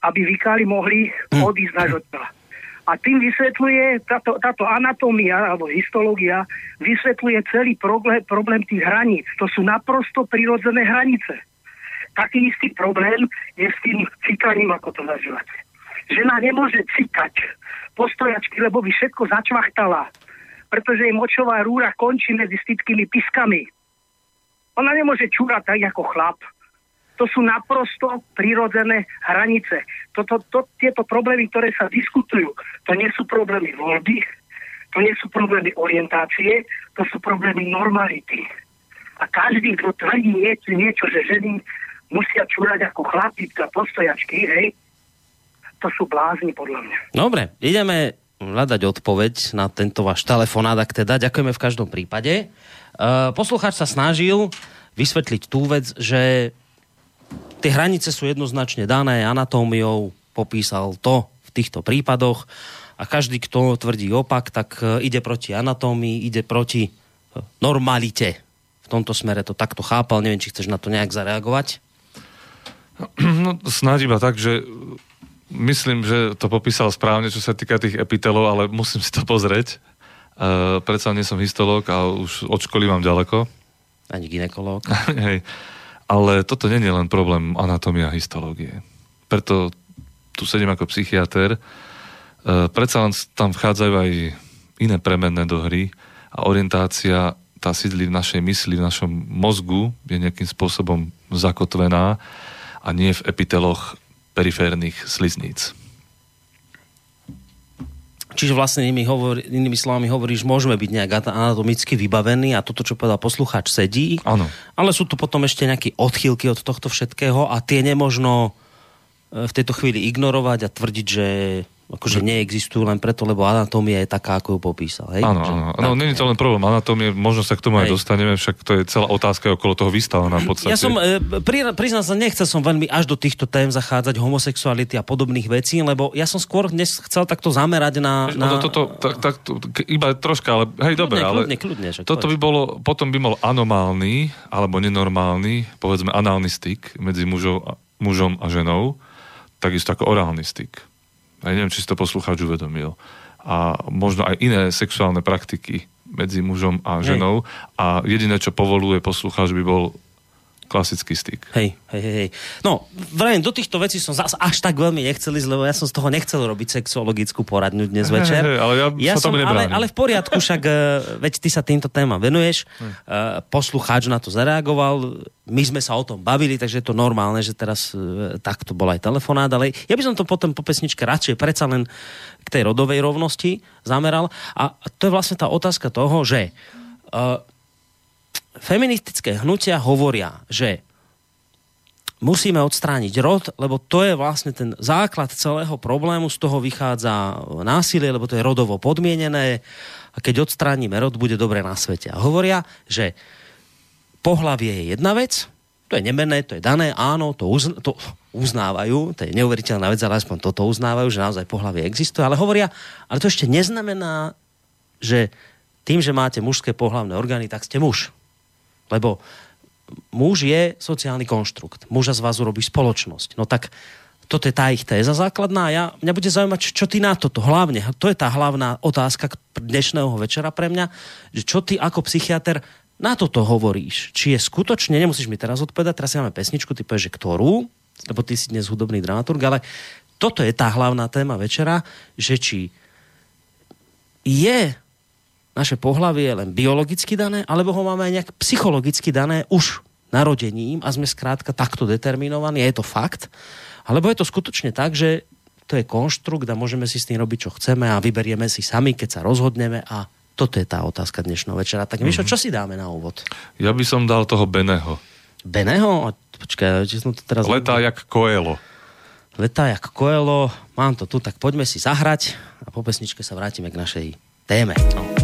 aby vykáli mohli hm. odísť na žotela. A tým vysvetľuje táto, táto anatómia alebo histológia vysvetľuje celý problém, problém tých hraníc. To sú naprosto prirodzené hranice. Taký istý problém je s tým cikaním, ako to nazývate. Žena nemôže cikať postojačky, lebo by všetko začvachtala pretože jej močová rúra končí medzi stytkými piskami. Ona nemôže čúrať tak ako chlap. To sú naprosto prirodzené hranice. Toto, to, tieto problémy, ktoré sa diskutujú, to nie sú problémy voľby, to nie sú problémy orientácie, to sú problémy normality. A každý, kto tvrdí niečo, niečo že ženy musia čúrať ako chlapí a postojačky, hej, to sú blázni podľa mňa. Dobre, ideme hľadať odpoveď na tento váš telefonát, ak teda. Ďakujeme v každom prípade. Uh, poslucháč sa snažil vysvetliť tú vec, že tie hranice sú jednoznačne dané anatómiou, popísal to v týchto prípadoch a každý, kto tvrdí opak, tak e, ide proti anatómii, ide proti e, normalite. V tomto smere to takto chápal, neviem, či chceš na to nejak zareagovať. No, snáď iba tak, že myslím, že to popísal správne, čo sa týka tých epitelov, ale musím si to pozrieť. Uh, predsa nie som histológ a už od školy mám ďaleko. Ani ginekológ. Hej. Ale toto nie je len problém anatómia a histológie. Preto tu sedím ako psychiatr. Uh, predsa len tam vchádzajú aj iné premenné do hry a orientácia tá sídli v našej mysli, v našom mozgu, je nejakým spôsobom zakotvená a nie v epiteloch periférnych slizníc. Čiže vlastne inými, hovor, inými slovami hovoríš, môžeme byť nejak anatomicky vybavení a toto, čo povedal poslucháč, sedí. Áno. Ale sú tu potom ešte nejaké odchýlky od tohto všetkého a tie nemožno e, v tejto chvíli ignorovať a tvrdiť, že akože neexistujú len preto, lebo anatómia je taká, ako ju popísal. Hej? Áno, áno. No, nie je to len problém anatómie, možno sa k tomu hej. aj dostaneme, však to je celá otázka okolo toho vystavená v podstate. Ja som, e, pri, priznám sa, nechcel som veľmi až do týchto tém zachádzať homosexuality a podobných vecí, lebo ja som skôr dnes chcel takto zamerať na... na... No, toto, tak, tak, iba troška, ale hej, dobre, ale kľudne, kľudne, toto by bolo, potom by bol anomálny, alebo nenormálny, povedzme análny styk medzi mužov, mužom a ženou, takisto ako orálny styk ja neviem, či si to poslucháč uvedomil. A možno aj iné sexuálne praktiky medzi mužom a ženou. Hej. A jediné, čo povoluje poslucháč, by bol klasický styk. Hej, hej, hej. No, vrajím, do týchto vecí som zase až tak veľmi nechcel ísť, lebo ja som z toho nechcel robiť sexuologickú poradňu dnes večer. Hej, hej, ale ja, ja som, ale, ale v poriadku, však uh, veď ty sa týmto témam venuješ, uh, poslucháč na to zareagoval, my sme sa o tom bavili, takže je to normálne, že teraz uh, takto bol aj telefonát, ale ja by som to potom po pesničke radšej predsa len k tej rodovej rovnosti zameral. A, a to je vlastne tá otázka toho, že uh, feministické hnutia hovoria, že musíme odstrániť rod, lebo to je vlastne ten základ celého problému, z toho vychádza násilie, lebo to je rodovo podmienené a keď odstránime rod, bude dobre na svete. A hovoria, že pohlavie je jedna vec, to je nemenné, to je dané, áno, to, uzn- to uznávajú, to je neuveriteľná vec, ale aspoň toto uznávajú, že naozaj pohlavie existuje, ale hovoria, ale to ešte neznamená, že tým, že máte mužské pohlavné orgány, tak ste muž. Lebo muž je sociálny konštrukt. Muža z vás urobí spoločnosť. No tak toto je tá ich téza základná. Ja, mňa bude zaujímať, čo ty na toto hlavne, to je tá hlavná otázka dnešného večera pre mňa, že čo ty ako psychiatr na toto hovoríš. Či je skutočne, nemusíš mi teraz odpovedať, teraz si máme pesničku, ty povieš, že ktorú, lebo ty si dnes hudobný dramaturg, ale toto je tá hlavná téma večera, že či je naše pohlavie je len biologicky dané, alebo ho máme aj nejak psychologicky dané už narodením a sme skrátka takto determinovaní, je to fakt, alebo je to skutočne tak, že to je konštrukt a môžeme si s tým robiť, čo chceme a vyberieme si sami, keď sa rozhodneme a toto je tá otázka dnešného večera. Tak mm-hmm. čo si dáme na úvod? Ja by som dal toho Beného. Beného? Počkaj, či som to teraz... Letá jak Koelo. Letá jak Koelo. Mám to tu, tak poďme si zahrať a po pesničke sa vrátime k našej téme. No.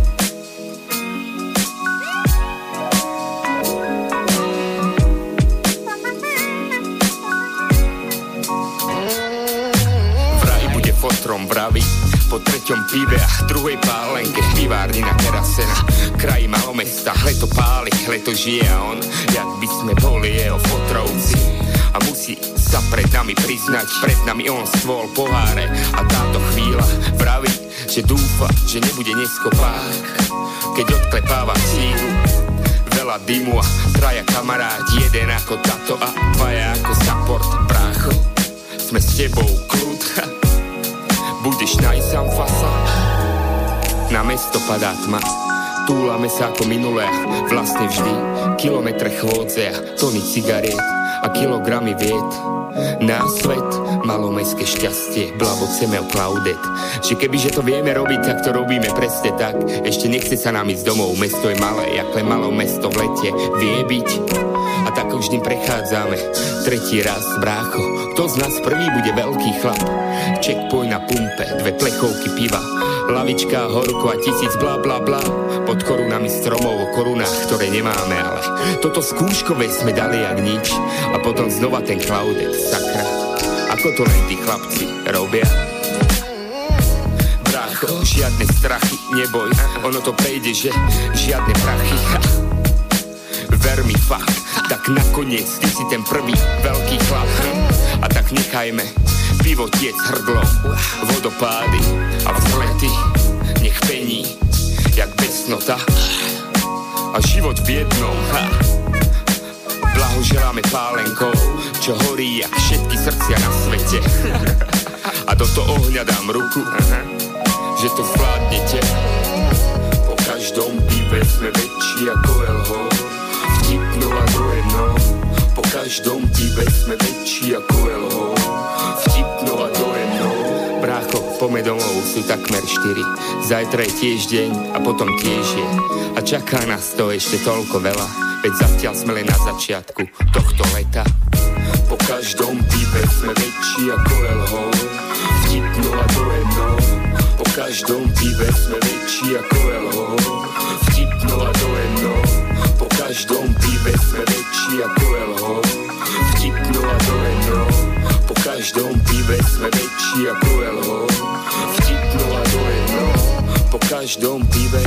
Fotrom vraví po treťom pive a druhej pálenke v pivárni na terase na kraji malo mesta leto páli, leto žije a on jak by sme boli jeho fotrovci. A musí sa pred nami priznať pred nami on stôl poháre. A táto chvíľa vraví, že dúfa, že nebude neskopák. Keď odklepáva sílu veľa dymu a traja kamaráti jeden ako tato a dvaja ako support prácho. Sme s tebou kľud Budeš najsám fasa Na mesto padá tma túlame sa ako minulé vlastne vždy kilometre chôdze a tony cigariet a kilogramy vied na svet malomestské šťastie, blabo chceme o Claudet. Že kebyže to vieme robiť, tak to robíme presne tak. Ešte nechce sa nám ísť domov, mesto je malé, jakle malo mesto v lete vie byť. Vždy prechádzame, tretí raz, brácho, kto z nás prvý bude veľký chlap? Checkpoint na pumpe, dve plechovky piva, lavička, horko a tisíc bla bla bla. Pod korunami stromov o korunách, ktoré nemáme, ale toto skúškové sme dali jak nič. A potom znova ten Claudet, sakra. Ako to len tí chlapci robia? Brácho, žiadne strachy, neboj, ono to prejde, že žiadne prachy. Ver mi fakt, tak nakoniec ty si ten prvý veľký chlap. A tak nechajme pivo tiec hrdlo, vodopády a vzlety, nech pení, jak besnota a život v jednom. Ha. Blahoželáme pálenkou, čo horí jak všetky srdcia na svete. A do toho ohňa dám ruku, že to zvládnete. Po každom pive sme väčší ako Elho, vtipnú a dojemnou. Po každom pive sme väčší ako Elho, vtipnú a dojemnou. Brácho, pome domov, sú takmer 4. Zajtra je tiež deň a potom tiež je. A čaká nás to ešte toľko veľa, veď zatiaľ sme len na začiatku tohto leta. Po každom pive sme väčší ako Elho, vtipnú a dojemnou. Po každom pive sme väčší ako Elho, vtipnú a dojemnou. Po každom pive sme väčší ako Elho, vtipnú a dojemnou. Po každom pive sme väčší ako Elho, vtipnú a dojemnou. Po každom pive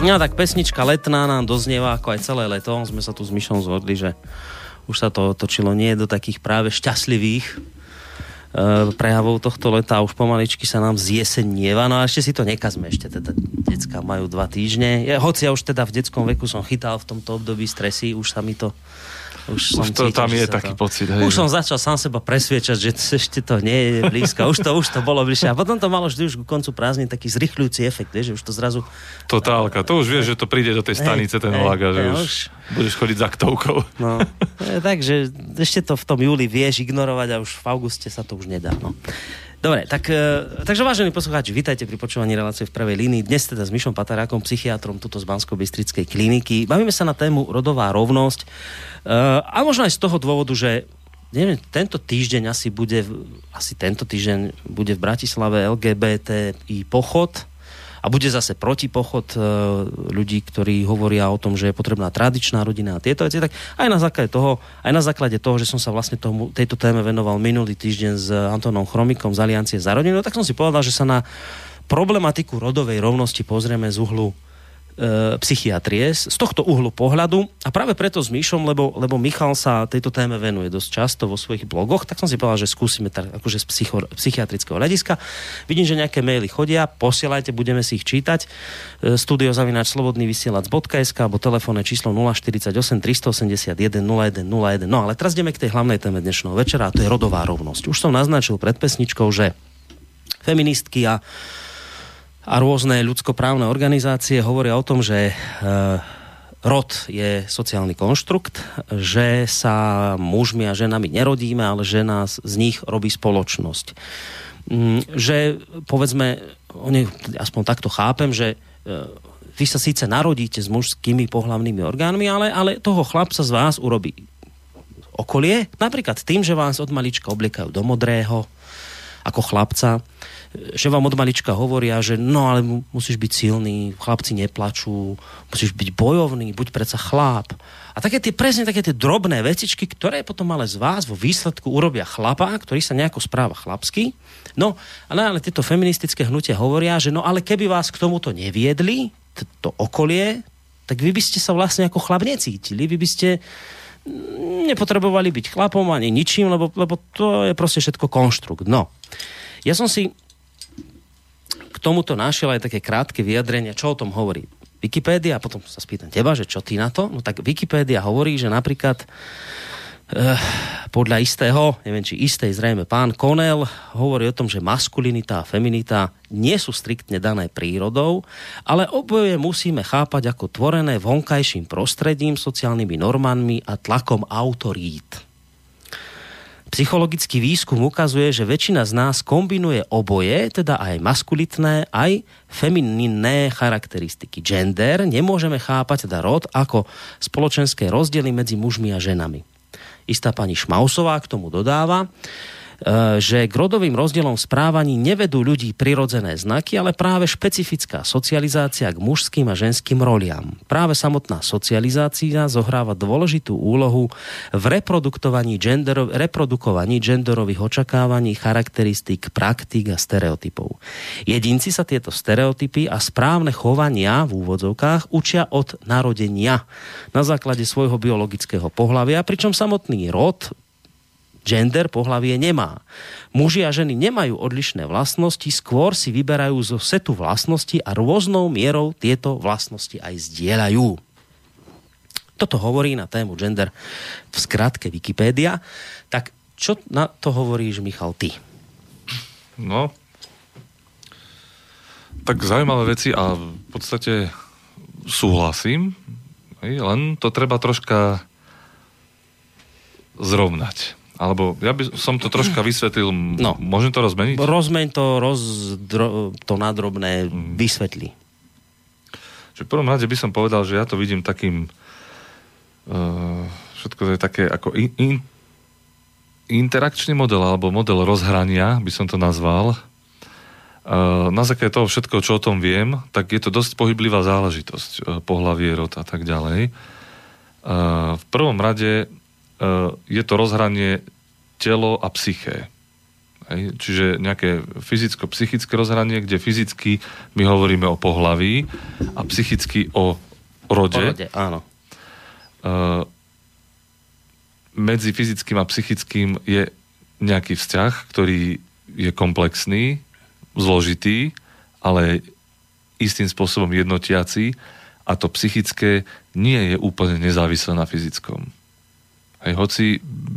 No tak pesnička letná nám doznieva ako aj celé leto. Sme sa tu s Myšom zhodli, že už sa to točilo nie do takých práve šťastlivých e, prejavov tohto leta už pomaličky sa nám zjesenieva. No a ešte si to nekazme, ešte teda decka majú dva týždne. Ja, hoci ja už teda v detskom veku som chytal v tomto období stresy, už sa mi to už, Už to tam je taký pocit, hej, Už že- som začal sám seba presviečať, že to ešte to nie je blízko. Už to, už to bolo bližšie. A potom to malo vždy už ku koncu prázdnin taký zrychľujúci efekt, vieš, že už to zrazu... Totálka. To už vieš, že to príde do tej stanice, ten vlak a že hej, už už. budeš chodiť za ktovkou. No, takže ešte to v tom júli vieš ignorovať a už v auguste sa to už nedá. No. Dobre, tak, e, takže vážení poslucháči, vítajte pri počúvaní relácie v prvej línii. Dnes teda s Mišom Patarákom, psychiatrom tuto z bansko bystrickej kliniky. Bavíme sa na tému rodová rovnosť. E, a možno aj z toho dôvodu, že neviem, tento týždeň asi bude, asi tento týždeň bude v Bratislave LGBTI pochod a bude zase protipochod e, ľudí, ktorí hovoria o tom, že je potrebná tradičná rodina a tieto veci, tak aj na základe toho, aj na základe toho, že som sa vlastne tomu, tejto téme venoval minulý týždeň s Antonom Chromikom z Aliancie za rodinu, tak som si povedal, že sa na problematiku rodovej rovnosti pozrieme z uhlu e, psychiatrie z z tohto uhlu pohľadu a práve preto s Míšom, lebo, lebo Michal sa tejto téme venuje dosť často vo svojich blogoch, tak som si povedal, že skúsime tak, akože z psycho, psychiatrického hľadiska. Vidím, že nejaké maily chodia, posielajte, budeme si ich čítať. E, Studiozavináč slobodný vysielač.sk alebo telefónne číslo 048 381 0101. No ale teraz ideme k tej hlavnej téme dnešného večera a to je rodová rovnosť. Už som naznačil pred pesničkou, že feministky a a rôzne ľudskoprávne organizácie hovoria o tom, že e, rod je sociálny konštrukt, že sa mužmi a ženami nerodíme, ale že nás z nich robí spoločnosť. Mm, Že povedzme, oni, aspoň takto chápem, že e, vy sa síce narodíte s mužskými pohlavnými orgánmi, ale, ale toho chlapca z vás urobí okolie, napríklad tým, že vás od malička obliekajú do modrého, ako chlapca, že vám od malička hovoria, že no ale mu- musíš byť silný, chlapci neplačú, musíš byť bojovný, buď predsa chlap. A také tie presne také tie drobné vecičky, ktoré potom ale z vás vo výsledku urobia chlapa, ktorý sa nejako správa chlapsky. No, ale, ale tieto feministické hnutia hovoria, že no ale keby vás k tomuto neviedli, to okolie, tak vy by ste sa vlastne ako chlap necítili, vy by ste mm, nepotrebovali byť chlapom ani ničím, lebo, lebo to je proste všetko konštrukt. No, ja som si k tomuto našiel aj také krátke vyjadrenie, čo o tom hovorí Wikipédia, a potom sa spýtam teba, že čo ty na to? No tak Wikipédia hovorí, že napríklad eh, podľa istého, neviem či istej, zrejme pán Connell hovorí o tom, že maskulinita a feminita nie sú striktne dané prírodou, ale oboje musíme chápať ako tvorené vonkajším prostredím, sociálnymi normami a tlakom autorít. Psychologický výskum ukazuje, že väčšina z nás kombinuje oboje, teda aj maskulitné, aj femininné charakteristiky. Gender nemôžeme chápať teda rod ako spoločenské rozdiely medzi mužmi a ženami. Istá pani Šmausová k tomu dodáva, že k rodovým rozdielom v správaní nevedú ľudí prirodzené znaky, ale práve špecifická socializácia k mužským a ženským roliam. Práve samotná socializácia zohráva dôležitú úlohu v reproduktovaní, gendero, reprodukovaní genderových očakávaní, charakteristík, praktík a stereotypov. Jedinci sa tieto stereotypy a správne chovania v úvodzovkách učia od narodenia na základe svojho biologického pohlavia, pričom samotný rod gender pohlavie nemá. Muži a ženy nemajú odlišné vlastnosti, skôr si vyberajú zo setu vlastností a rôznou mierou tieto vlastnosti aj zdieľajú. Toto hovorí na tému gender v skratke Wikipédia. Tak čo na to hovoríš, Michal, ty? No, tak zaujímavé veci a v podstate súhlasím, len to treba troška zrovnať. Alebo ja by som to troška vysvetlil, No. môžem to rozmeniť? Rozmeň to, rozdro, to nadrobné, vysvetli. Že v prvom rade by som povedal, že ja to vidím takým uh, všetko to je také ako in, in, interakčný model alebo model rozhrania, by som to nazval. Uh, na základe toho všetko, čo o tom viem, tak je to dosť pohyblivá záležitosť, uh, pohlavie, rod a tak ďalej. V prvom rade je to rozhranie telo a psyché. Hej, čiže nejaké fyzicko-psychické rozhranie, kde fyzicky my hovoríme o pohlaví a psychicky o rode. Porode, áno. Uh, medzi fyzickým a psychickým je nejaký vzťah, ktorý je komplexný, zložitý, ale istým spôsobom jednotiaci a to psychické nie je úplne nezávislé na fyzickom. Hej, hoci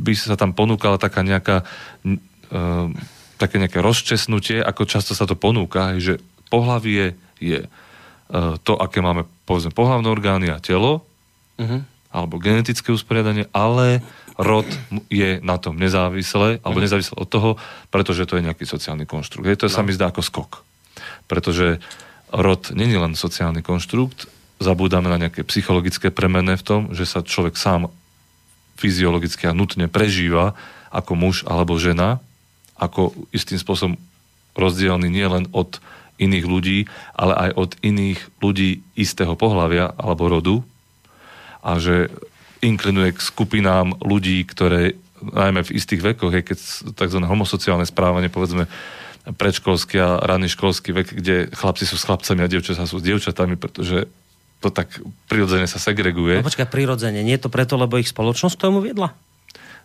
by sa tam ponúkala taká nejaká uh, také nejaké rozčesnutie, ako často sa to ponúka, hej, že pohlavie je uh, to, aké máme povedzme pohlavné orgány a telo, Uh-huh. alebo genetické usporiadanie, ale rod je na tom nezávislé, alebo nezávislé od toho, pretože to je nejaký sociálny konštrukt. Hej, to sa mi zdá ako skok. Pretože rod není len sociálny konštrukt, zabúdame na nejaké psychologické premene v tom, že sa človek sám fyziologicky a nutne prežíva ako muž alebo žena, ako istým spôsobom rozdielný nie len od iných ľudí, ale aj od iných ľudí istého pohľavia alebo rodu a že inklinuje k skupinám ľudí, ktoré najmä v istých vekoch, keď tzv. homosociálne správanie, povedzme predškolský a ranný školský vek, kde chlapci sú s chlapcami a dievčatá sú s dievčatami, pretože to tak prirodzene sa segreguje. No počkaj, prirodzene. Nie je to preto, lebo ich spoločnosť tomu viedla?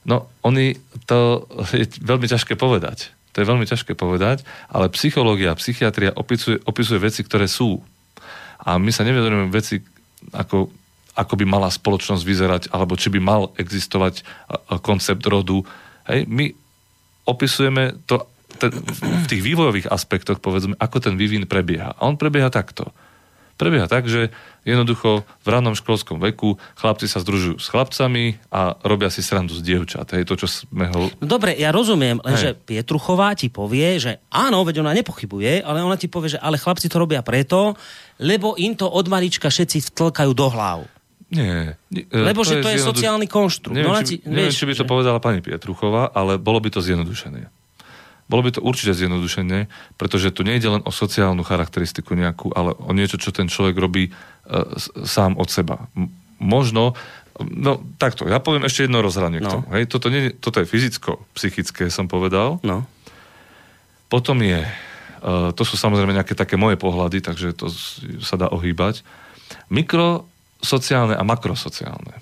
No, oni, to je veľmi ťažké povedať. To je veľmi ťažké povedať, ale psychológia a psychiatria opisuje, opisuje veci, ktoré sú. A my sa nevedome veci, ako, ako by mala spoločnosť vyzerať, alebo či by mal existovať koncept rodu. Hej, my opisujeme to ten, v tých vývojových aspektoch, povedzme, ako ten vývin prebieha. A on prebieha takto. Prebieha tak, že jednoducho v rannom školskom veku chlapci sa združujú s chlapcami a robia si srandu z dievčat. Hej, to, čo sme ho... No dobre, ja rozumiem, lenže. Pietruchová ti povie, že áno, veď ona nepochybuje, ale ona ti povie, že ale chlapci to robia preto, lebo im to od malička všetci vtlkajú do hlav. Nie. nie e, Lebo že to je sociálny konštrukt. Neviem, No či, ti- neviem vieš, či by to že- povedala pani Pietruchová, ale bolo by to zjednodušené. Bolo by to určite zjednodušenie, pretože tu nejde len o sociálnu charakteristiku nejakú, ale o niečo, čo ten človek robí e, sám od seba. M- možno, no takto, ja poviem ešte jedno rozhranie no. k tomu. Hej, toto, nie, toto je fyzicko-psychické, som povedal. No. Potom je, e, to sú samozrejme nejaké také moje pohľady, takže to sa dá ohýbať. Mikrosociálne a makrosociálne.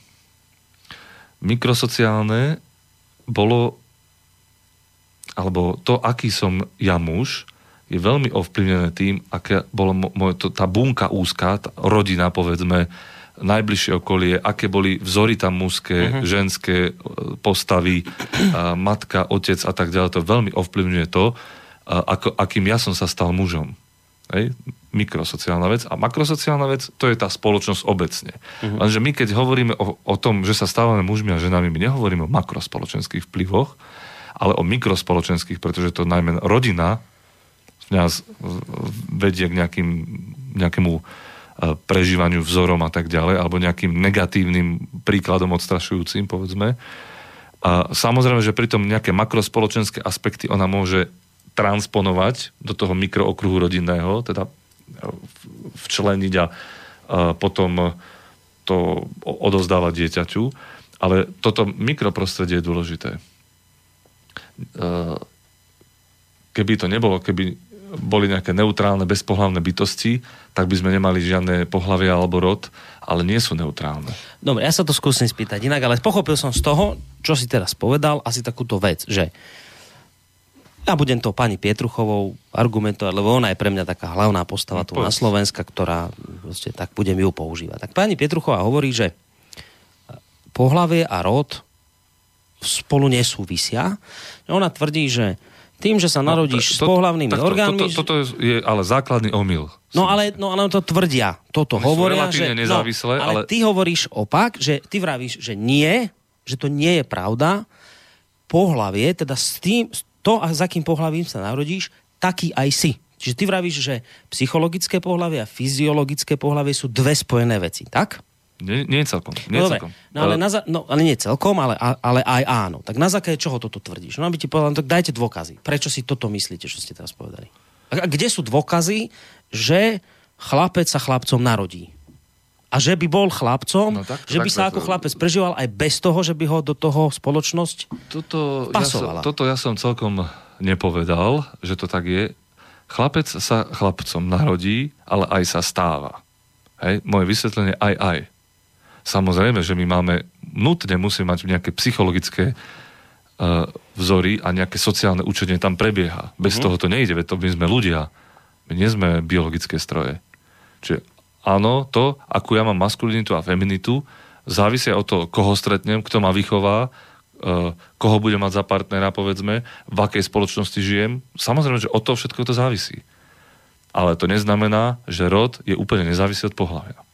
Mikrosociálne bolo alebo to, aký som ja muž, je veľmi ovplyvnené tým, aká bola mo- to, tá bunka úzka, tá rodina, povedzme, najbližšie okolie, aké boli vzory tam mužské, uh-huh. ženské e, postavy, a matka, otec a tak ďalej. To veľmi ovplyvňuje to, ako, akým ja som sa stal mužom. Hej? Mikrosociálna vec. A makrosociálna vec, to je tá spoločnosť obecne. Uh-huh. Lenže my, keď hovoríme o, o tom, že sa stávame mužmi a ženami, my nehovoríme o makrospoločenských vplyvoch, ale o mikrospoločenských, pretože to najmä rodina nás vedie k nejakým, nejakému e, prežívaniu vzorom a tak ďalej, alebo nejakým negatívnym príkladom odstrašujúcim, povedzme. A samozrejme, že pritom nejaké makrospoločenské aspekty ona môže transponovať do toho mikrookruhu rodinného, teda e, včleniť a, a potom to odozdávať dieťaťu. Ale toto mikroprostredie je dôležité. Eh, keby to nebolo, keby boli nejaké neutrálne, bezpohlavné bytosti, tak by sme nemali žiadne pohlavia alebo rod, ale nie sú neutrálne. Dobre, ja sa to skúsim spýtať inak, ale pochopil som z toho, čo si teraz povedal, asi takúto vec, že ja budem to pani Pietruchovou argumentovať, lebo ona je pre mňa taká hlavná postava tu na Slovenska, ktorá proste, tak budem ju používať. Tak pani Pietruchová hovorí, že pohlavie a rod spolu nesúvisia. Ona tvrdí, že tým, že sa no, narodíš no, to, s pohľavnými takto, orgánmi... Toto, toto je ale základný omyl. No ale, no ale to tvrdia. Toto hovoria, že... No, ale, ale ty hovoríš opak, že ty vravíš, že nie, že to nie je pravda. Pohlavie, teda s tým, to, a za akým pohlavím sa narodíš, taký aj si. Čiže ty vravíš, že psychologické pohlavie a fyziologické pohlavie sú dve spojené veci, tak? Nie, nie celkom. Nie no, celkom. No, ale, na, no, ale nie celkom, ale, ale aj áno. Tak na základe čoho toto tvrdíš? No aby ti povedal, no, tak dajte dôkazy. Prečo si toto myslíte, čo ste teraz povedali? A, kde sú dôkazy, že chlapec sa chlapcom narodí? A že by bol chlapcom, no, tak, že by tak, sa tak, ako chlapec prežíval aj bez toho, že by ho do toho spoločnosť toto pasovala. Ja som, toto ja som celkom nepovedal, že to tak je. Chlapec sa chlapcom narodí, ale aj sa stáva. Hej? Moje vysvetlenie aj aj. Samozrejme, že my máme, nutne musíme mať nejaké psychologické uh, vzory a nejaké sociálne učenie tam prebieha. Bez uh-huh. toho to nejde, veď to my sme ľudia. My nie sme biologické stroje. Čiže áno, to, akú ja mám maskulinitu a feminitu, závisia od toho, koho stretnem, kto ma vychová, uh, koho budem mať za partnera, povedzme, v akej spoločnosti žijem. Samozrejme, že od toho všetko to závisí. Ale to neznamená, že rod je úplne nezávislý od pohľavia.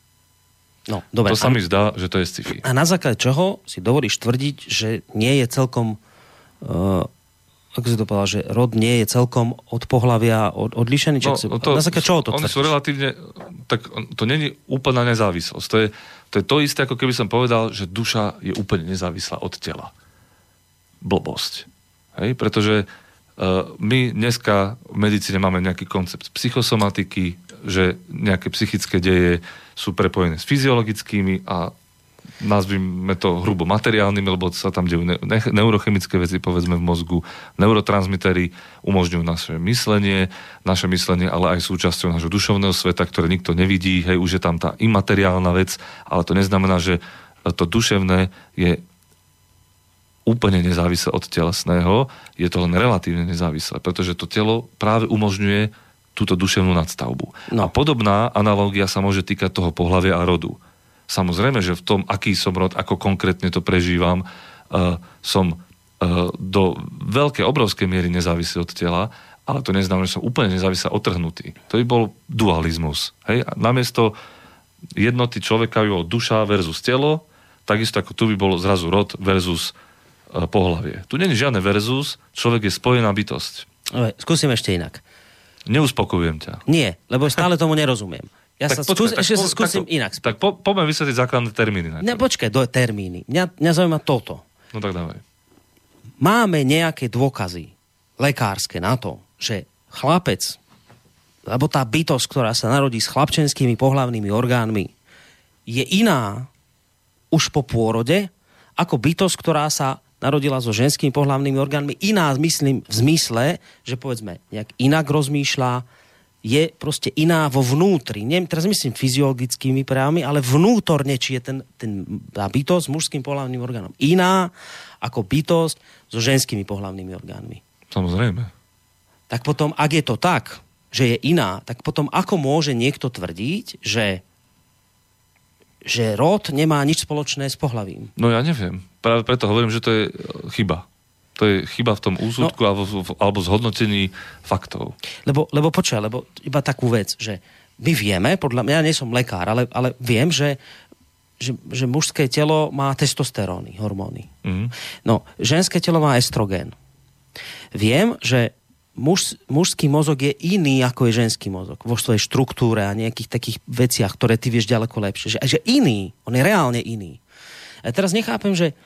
No, dobre. To sa mi zdá, že to je sci-fi. A na základe čoho si dovolíš tvrdiť, že nie je celkom uh, ako si to povedal, že rod nie je celkom od pohľavia od, odlišený? No, si, to, na základe čoho to Oni sú relatívne, tak to není úplná nezávislosť. To je, to je to isté, ako keby som povedal, že duša je úplne nezávislá od tela. Blbosť. Hej? Pretože uh, my dneska v medicíne máme nejaký koncept psychosomatiky, že nejaké psychické deje sú prepojené s fyziologickými a nazvime to hrubo materiálnymi, lebo sa tam dejú ne- neurochemické veci, povedzme v mozgu. Neurotransmitery umožňujú naše myslenie, naše myslenie, ale aj súčasťou nášho dušovného sveta, ktoré nikto nevidí. Hej, už je tam tá imateriálna vec, ale to neznamená, že to duševné je úplne nezávislé od telesného, je to len relatívne nezávislé, pretože to telo práve umožňuje túto duševnú nadstavbu. No. A podobná analógia sa môže týkať toho pohľavia a rodu. Samozrejme, že v tom, aký som rod, ako konkrétne to prežívam, uh, som uh, do veľkej, obrovskej miery nezávislý od tela, ale to neznamená, že som úplne nezávislý otrhnutý. To by bol dualizmus. Hej? A namiesto jednoty človeka by bolo duša versus telo, takisto ako tu by bolo zrazu rod versus uh, pohlavie. Tu není žiadne versus, človek je spojená bytosť. skúsim ešte inak. Neuspokojujem ťa. Nie, lebo stále tomu nerozumiem. Ja tak sa počkaj, skús, tak, ešte po, sa skúsim tak, inak. Tak po, poďme vysvetliť základné termíny. Ne, počkaj, do termíny. Mňa, mňa zaujíma toto. No tak dávaj. Máme nejaké dôkazy, lekárske na to, že chlapec, alebo tá bytosť, ktorá sa narodí s chlapčenskými pohlavnými orgánmi, je iná už po pôrode, ako bytosť, ktorá sa narodila so ženskými pohlavnými orgánmi. Iná, myslím, v zmysle, že povedzme, nejak inak rozmýšľa, je proste iná vo vnútri. Nie, teraz myslím fyziologickými prejavmi, ale vnútorne, či je ten, ten, tá bytosť s mužským pohľavným orgánom iná ako bytosť so ženskými pohľavnými orgánmi. Samozrejme. Tak potom, ak je to tak, že je iná, tak potom ako môže niekto tvrdiť, že že rod nemá nič spoločné s pohlavím. No ja neviem. Práve preto hovorím, že to je chyba. To je chyba v tom úsudku no, alebo, alebo zhodnotení faktov. Lebo, lebo počkaj, lebo iba takú vec, že my vieme, podľa mňa, ja nie som lekár, ale, ale viem, že, že, že mužské telo má testosteróny, hormóny. Mm. No, ženské telo má estrogén. Viem, že muž, mužský mozog je iný ako je ženský mozog vo svojej štruktúre a nejakých takých veciach, ktoré ty vieš ďaleko lepšie. Že, že iný, on je reálne iný. A teraz nechápem, že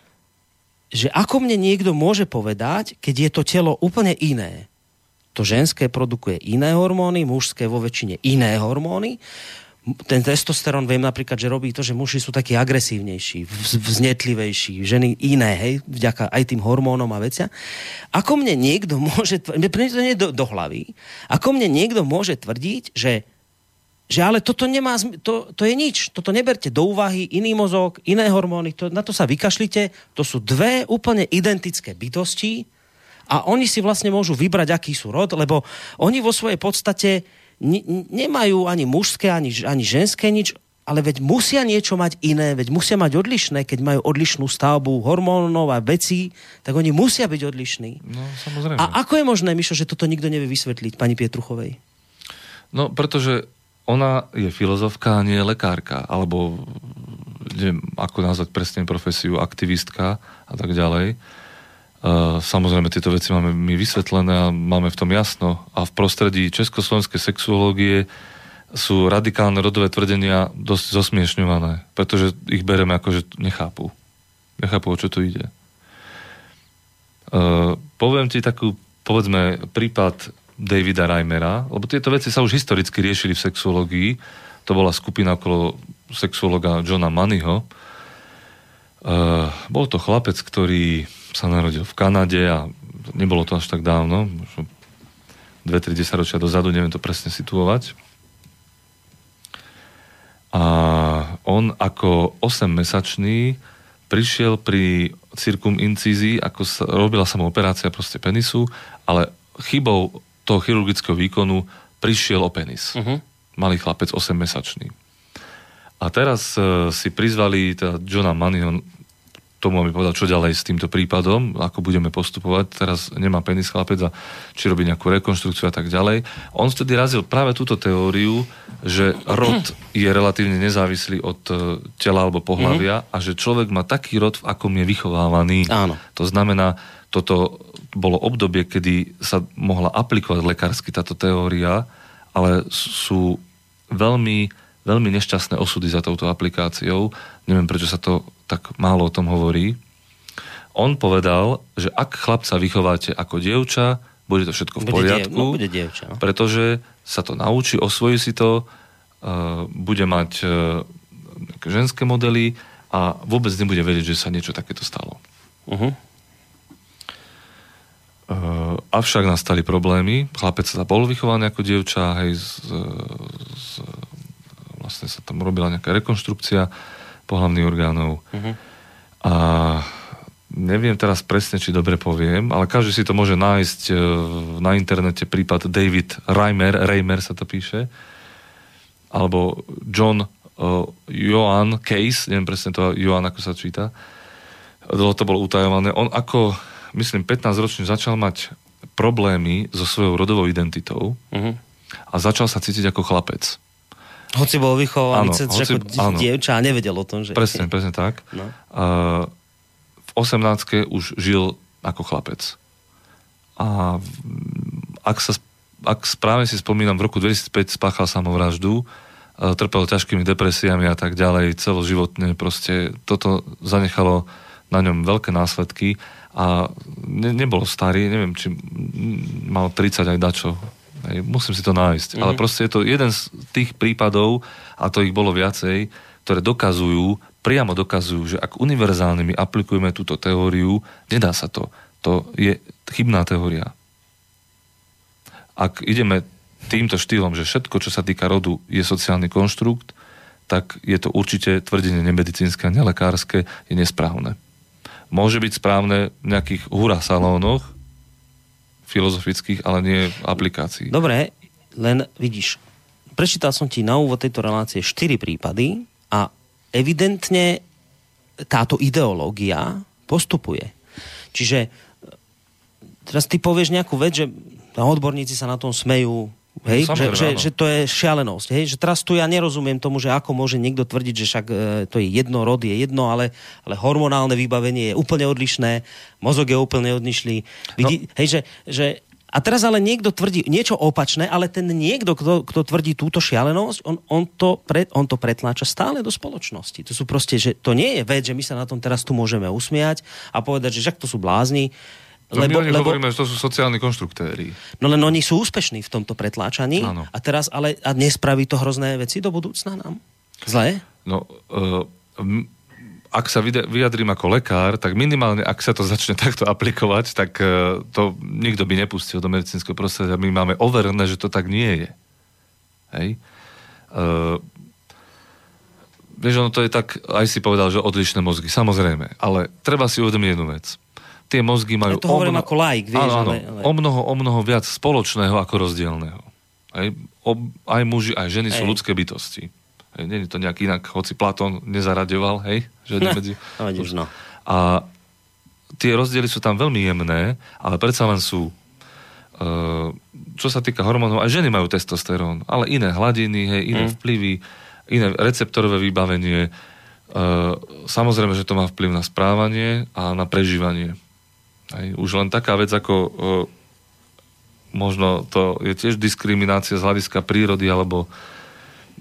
že ako mne niekto môže povedať, keď je to telo úplne iné. To ženské produkuje iné hormóny, mužské vo väčšine iné hormóny. Ten testosterón viem napríklad, že robí to, že muži sú takí agresívnejší, vznetlivejší, ženy iné, hej, vďaka aj tým hormónom a vecia. Ako mne niekto môže, mne to nie do, do hlavy, ako mne niekto môže tvrdiť, že že ale toto nemá, to, to je nič, toto neberte do úvahy, iný mozog, iné hormóny, to, na to sa vykašlite, to sú dve úplne identické bytosti a oni si vlastne môžu vybrať, aký sú rod, lebo oni vo svojej podstate ne, nemajú ani mužské, ani, ani ženské nič, ale veď musia niečo mať iné, veď musia mať odlišné, keď majú odlišnú stavbu hormónov a vecí, tak oni musia byť odlišní. No, samozrejme. A ako je možné, Mišo, že toto nikto nevie vysvetliť, pani Pietruchovej? No, pretože ona je filozofka nie je lekárka, alebo neviem, ako nazvať presne profesiu, aktivistka a tak ďalej. Uh, samozrejme, tieto veci máme my vysvetlené a máme v tom jasno. A v prostredí československej sexuológie sú radikálne rodové tvrdenia dosť zosmiešňované, pretože ich bereme ako, že nechápu. Nechápu, o čo tu ide. Uh, poviem ti takú, povedzme, prípad Davida Reimera, lebo tieto veci sa už historicky riešili v sexuológii. To bola skupina okolo sexuologa Johna Moneyho. Uh, bol to chlapec, ktorý sa narodil v Kanade a nebolo to až tak dávno, možno 2-3 ročia dozadu, neviem to presne situovať. A on ako 8-mesačný prišiel pri cirkum incízii, ako sa, robila sa mu operácia proste penisu, ale chybou toho chirurgického výkonu prišiel o penis. Uh-huh. Malý chlapec, 8-mesačný. A teraz uh, si prizvali teda Johna Moneyho tomu, aby povedal, čo ďalej s týmto prípadom, ako budeme postupovať. Teraz nemá penis chlapec a či robí nejakú rekonštrukciu a tak ďalej. On vtedy razil práve túto teóriu, že rod je relatívne nezávislý od uh, tela alebo pohľavia mm-hmm. a že človek má taký rod, v akom je vychovávaný. Áno. To znamená, toto bolo obdobie, kedy sa mohla aplikovať lekársky táto teória, ale sú veľmi, veľmi nešťastné osudy za touto aplikáciou. Neviem, prečo sa to tak málo o tom hovorí. On povedal, že ak chlapca vychováte ako dievča, bude to všetko v poriadku, bude, diev, no, bude dievča, no. pretože sa to naučí, osvojí si to, uh, bude mať uh, ženské modely a vôbec nebude vedieť, že sa niečo takéto stalo. Uh-huh. Uh, avšak nastali problémy. Chlapec sa bol vychovaný ako dievča, hej, z, z, vlastne sa tam robila nejaká rekonštrukcia pohľavných orgánov. Uh-huh. A neviem teraz presne, či dobre poviem, ale každý si to môže nájsť uh, na internete prípad David Reimer, Reimer sa to píše, alebo John uh, Johan Case, neviem presne to Johan, ako sa číta, to bolo utajované. On ako myslím, 15 ročne začal mať problémy so svojou rodovou identitou uh-huh. a začal sa cítiť ako chlapec. Hoci bol vychovaný cez hoci, ako áno. dievča a nevedel o tom, že... Presne, presne tak. No. A v 18 už žil ako chlapec. A ak, sa, ak správne si spomínam, v roku 2005 spáchal samovraždu, trpel ťažkými depresiami a tak ďalej, celoživotne proste toto zanechalo na ňom veľké následky a ne, nebol starý, neviem, či mal 30 aj dačo. Hej, musím si to nájsť. Mm-hmm. Ale proste je to jeden z tých prípadov, a to ich bolo viacej, ktoré dokazujú, priamo dokazujú, že ak univerzálnymi aplikujeme túto teóriu, nedá sa to. To je chybná teória. Ak ideme týmto štýlom, že všetko, čo sa týka rodu, je sociálny konštrukt, tak je to určite tvrdenie nemedicínske a nelekárske, je nesprávne. Môže byť správne v nejakých hura salónoch, filozofických, ale nie v aplikácii. Dobre, len vidíš, prečítal som ti na úvod tejto relácie 4 prípady a evidentne táto ideológia postupuje. Čiže teraz ty povieš nejakú vec, že odborníci sa na tom smejú, Hej, že, že, že to je šialenosť. Hej? Že teraz tu ja nerozumiem tomu, že ako môže niekto tvrdiť, že však e, to je jedno, rod je jedno, ale, ale hormonálne vybavenie je úplne odlišné, mozog je úplne odlišný. Vidí, no. hej, že, že, a teraz ale niekto tvrdí niečo opačné, ale ten niekto, kto, kto tvrdí túto šialenosť, on, on, to pre, on to pretláča stále do spoločnosti. To sú proste, že to nie je vec, že my sa na tom teraz tu môžeme usmiať a povedať, že však to sú blázni. No lebo, my lebo, hovoríme, že to sú sociálni konštruktéri. No len oni sú úspešní v tomto pretláčaní. Áno. A teraz ale a nespraví to hrozné veci do budúcna nám? Zlé? No, uh, ak sa vyjadrím ako lekár, tak minimálne, ak sa to začne takto aplikovať, tak uh, to nikto by nepustil do medicínskeho prostredia. My máme overené, že to tak nie je. Hej? Uh, vieš, ono to je tak, aj si povedal, že odlišné mozgy, samozrejme, ale treba si uvedomiť jednu vec tie mozgy majú... Ja to hovorím ako laik, vieš, áno, áno, ale, ale... O, mnoho, o mnoho viac spoločného ako rozdielného. Aj, o, aj muži, aj ženy Ej. sú ľudské bytosti. Hej, nie je to nejak inak, hoci Platón nezaraďoval, hej? Že medzi... no. A tie rozdiely sú tam veľmi jemné, ale predsa len sú uh, čo sa týka hormónov, aj ženy majú testosterón, ale iné hladiny, hej, iné mm. vplyvy, iné receptorové vybavenie. Uh, samozrejme, že to má vplyv na správanie a na prežívanie. Aj, už len taká vec ako e, možno to je tiež diskriminácia z hľadiska prírody, alebo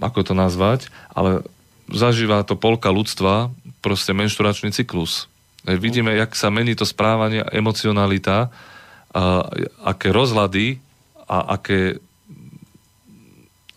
ako to nazvať, ale zažíva to polka ľudstva, proste menšturačný cyklus. Aj, vidíme, jak sa mení to správanie, emocionalita, a, aké rozhľady a aké,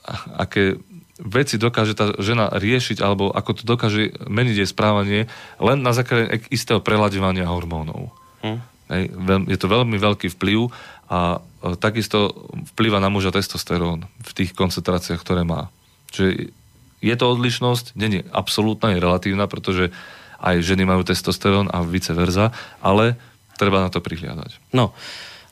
a, aké veci dokáže tá žena riešiť, alebo ako to dokáže meniť jej správanie len na základe istého prelaďovania hormónov. Hm. Hej, je to veľmi veľký vplyv a e, takisto vplyva na muža testosterón v tých koncentráciách, ktoré má. Čiže je to odlišnosť, nie je absolútna, je relatívna, pretože aj ženy majú testosterón a vice versa, ale treba na to prihliadať. No,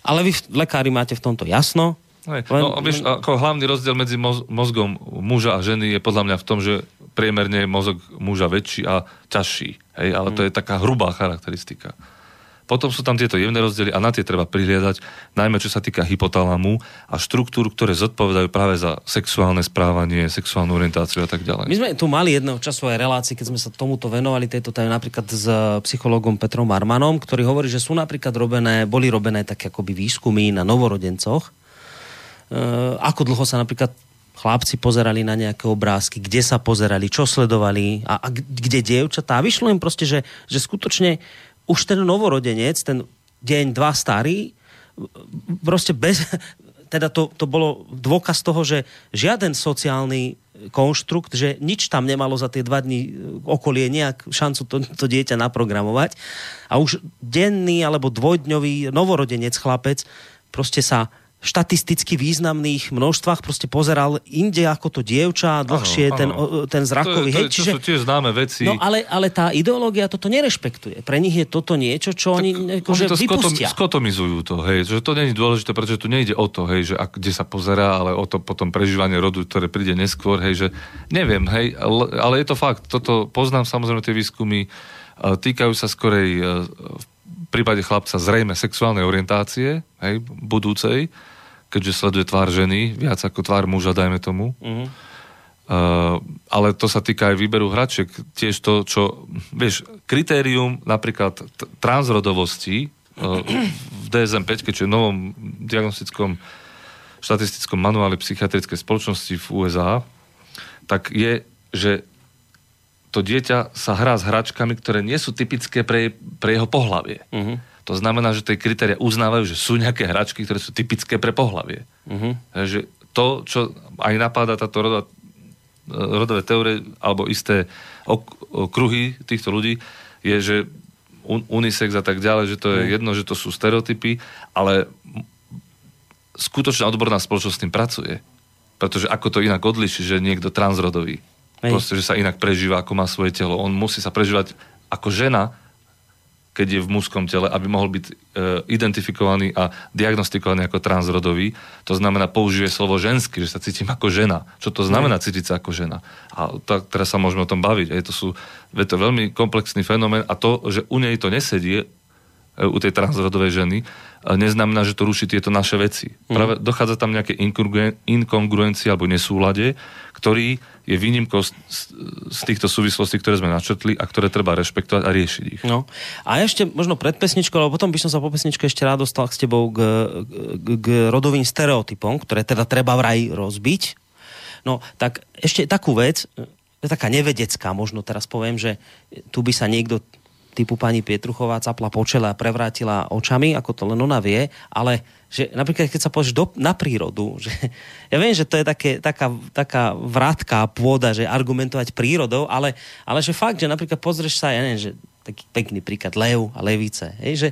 ale vy lekári máte v tomto jasno. Hej, len... No, vieš, ako hlavný rozdiel medzi mozgom muža a ženy je podľa mňa v tom, že priemerne je mozog muža väčší a ťažší. Hej, ale to hmm. je taká hrubá charakteristika. Potom sú tam tieto jemné rozdiely a na tie treba prihliadať, najmä čo sa týka hypotalamu a štruktúr, ktoré zodpovedajú práve za sexuálne správanie, sexuálnu orientáciu a tak ďalej. My sme tu mali jedného času aj relácii, keď sme sa tomuto venovali, tejto tajom napríklad s psychologom Petrom Armanom, ktorý hovorí, že sú napríklad robené, boli robené také akoby výskumy na novorodencoch, e, ako dlho sa napríklad chlapci pozerali na nejaké obrázky, kde sa pozerali, čo sledovali a, a kde dievčatá. A vyšlo im proste, že, že skutočne už ten novorodenec, ten deň dva starý, proste bez, teda to, to bolo dôkaz toho, že žiaden sociálny konštrukt, že nič tam nemalo za tie dva dní okolie nejak šancu to, to dieťa naprogramovať. A už denný alebo dvojdňový novorodenec chlapec proste sa štatisticky významných množstvách proste pozeral inde ako to dievča, dlhšie ano, ten, ano. ten zrakový. To, to, hej, čiže, to sú tie známe veci. No ale, ale tá ideológia toto nerešpektuje. Pre nich je toto niečo, čo tak oni, ako, oni to vypustia. skotomizujú to, hej, že to je dôležité, pretože tu nejde o to, hej, že ak, kde sa pozerá, ale o to potom prežívanie rodu, ktoré príde neskôr, hej, že neviem, hej, ale, je to fakt. Toto poznám samozrejme tie výskumy, týkajú sa skorej e, v prípade chlapca zrejme sexuálnej orientácie, hej, budúcej, keďže sleduje tvár ženy, viac ako tvár muža, dajme tomu. Mm-hmm. Uh, ale to sa týka aj výberu hračiek. Tiež to, čo, vieš, kritérium napríklad t- transrodovosti uh, v DSM-5, čo je novom diagnostickom štatistickom manuáli psychiatrickej spoločnosti v USA, tak je, že to dieťa sa hrá s hračkami, ktoré nie sú typické pre, pre jeho pohlavie. Mm-hmm. To znamená, že tie kritéria uznávajú, že sú nejaké hračky, ktoré sú typické pre pohlavie. Uh-huh. Že to, čo aj napáda táto rodová, rodové teórie alebo isté ok- kruhy týchto ľudí, je, že unisex a tak ďalej, že to je uh-huh. jedno, že to sú stereotypy, ale skutočná odborná spoločnosť s tým pracuje. Pretože ako to inak odliši, že niekto transrodový, Hej. proste, že sa inak prežíva, ako má svoje telo. On musí sa prežívať ako žena, keď je v mužskom tele, aby mohol byť e, identifikovaný a diagnostikovaný ako transrodový. To znamená, použije slovo ženský, že sa cítim ako žena. Čo to znamená cítiť sa ako žena? A tak, teraz sa môžeme o tom baviť. Je to, sú, je to veľmi komplexný fenomén a to, že u nej to nesedí, e, u tej transrodovej ženy, neznamená, že to ruší tieto naše veci. Mm. Práve dochádza tam nejaké inkongruencie alebo nesúlade, ktorý je výnimkou z, z týchto súvislostí, ktoré sme načrtli a ktoré treba rešpektovať a riešiť ich. No. A ešte možno pred pesničkou, alebo potom by som sa po pesničke ešte rád dostal s tebou k, k, k rodovým stereotypom, ktoré teda treba vraj rozbiť. No, tak ešte takú vec, je taká nevedecká, možno teraz poviem, že tu by sa niekto typu pani Pietruchová capla po čele a prevrátila očami, ako to len ona vie, ale že napríklad keď sa pozrieš do, na prírodu, že ja viem, že to je také, taká, taká vrátká pôda, že argumentovať prírodou, ale, ale že fakt, že napríklad pozrieš sa, ja neviem, že taký pekný príklad, lev a levice, hej, že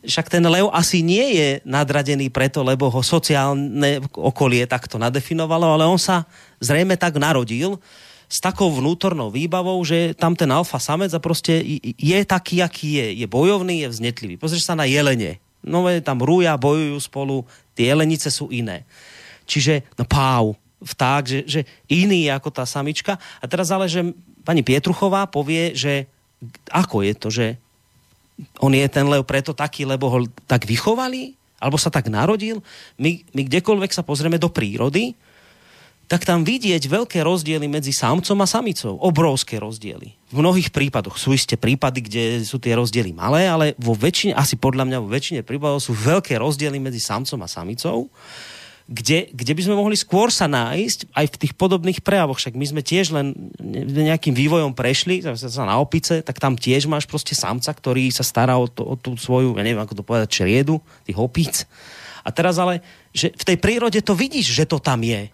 však ten lev asi nie je nadradený preto, lebo ho sociálne okolie takto nadefinovalo, ale on sa zrejme tak narodil, s takou vnútornou výbavou, že tam ten alfa samec a proste je taký, aký je. Je bojovný, je vznetlivý. Pozrieš sa na jelene. No tam rúja, bojujú spolu, tie jelenice sú iné. Čiže, no páv, vták, že, že iný ako tá samička. A teraz ale, že pani Pietruchová povie, že ako je to, že on je ten lev preto taký, lebo ho tak vychovali, alebo sa tak narodil. My, my kdekoľvek sa pozrieme do prírody, tak tam vidieť veľké rozdiely medzi samcom a samicou. Obrovské rozdiely. V mnohých prípadoch sú isté prípady, kde sú tie rozdiely malé, ale vo väčšine, asi podľa mňa vo väčšine prípadov sú veľké rozdiely medzi samcom a samicou, kde, kde by sme mohli skôr sa nájsť aj v tých podobných prejavoch. Však my sme tiež len nejakým vývojom prešli, sa na opice, tak tam tiež máš proste samca, ktorý sa stará o, to, o tú svoju, ja neviem ako to povedať, čriedu, tých opíc. A teraz ale, že v tej prírode to vidíš, že to tam je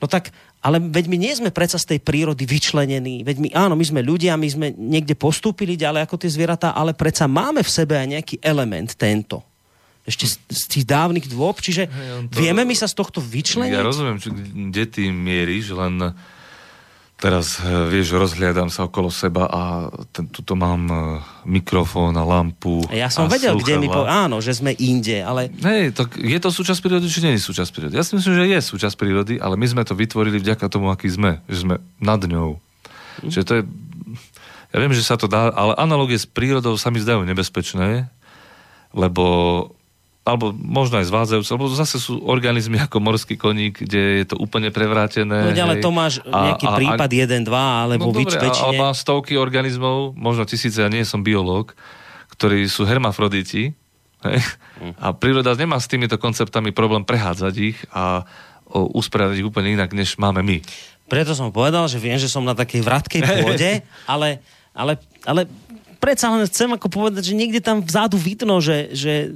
No tak, ale veď my nie sme predsa z tej prírody vyčlenení. Veď my, áno, my sme ľudia, my sme niekde postúpili ďalej ako tie zvieratá, ale predsa máme v sebe aj nejaký element tento. Ešte z, z tých dávnych dôb, čiže hey, to, vieme my sa z tohto vyčleniť? Ja rozumiem, či, kde ty mieríš, len teraz, eh, vieš, rozhliadam sa okolo seba a ten, tuto mám eh, mikrofón a lampu. Ja som a vedel, kde mi po... Áno, že sme inde, ale... Hej, tak je to súčasť prírody, či nie je súčasť prírody? Ja si myslím, že je súčasť prírody, ale my sme to vytvorili vďaka tomu, aký sme. Že sme nad ňou. Hm. Čiže to je... Ja viem, že sa to dá, ale analogie s prírodou sa mi zdajú nebezpečné, lebo alebo možno aj zvádzajúce, lebo zase sú organizmy ako morský koník, kde je to úplne prevrátené. No ale to máš nejaký a, prípad, a, jeden, dva, alebo no, dobre, väčšine. Ale má stovky organizmov, možno tisíce, ja nie som biológ, ktorí sú hermafroditi. Hej? Mm. A príroda nemá s týmito konceptami problém prehádzať ich a o, usporiadať ich úplne inak, než máme my. Preto som povedal, že viem, že som na takej vratkej pôde, ale, ale, ale predsa len chcem ako povedať, že niekde tam vzadu vidno, že, že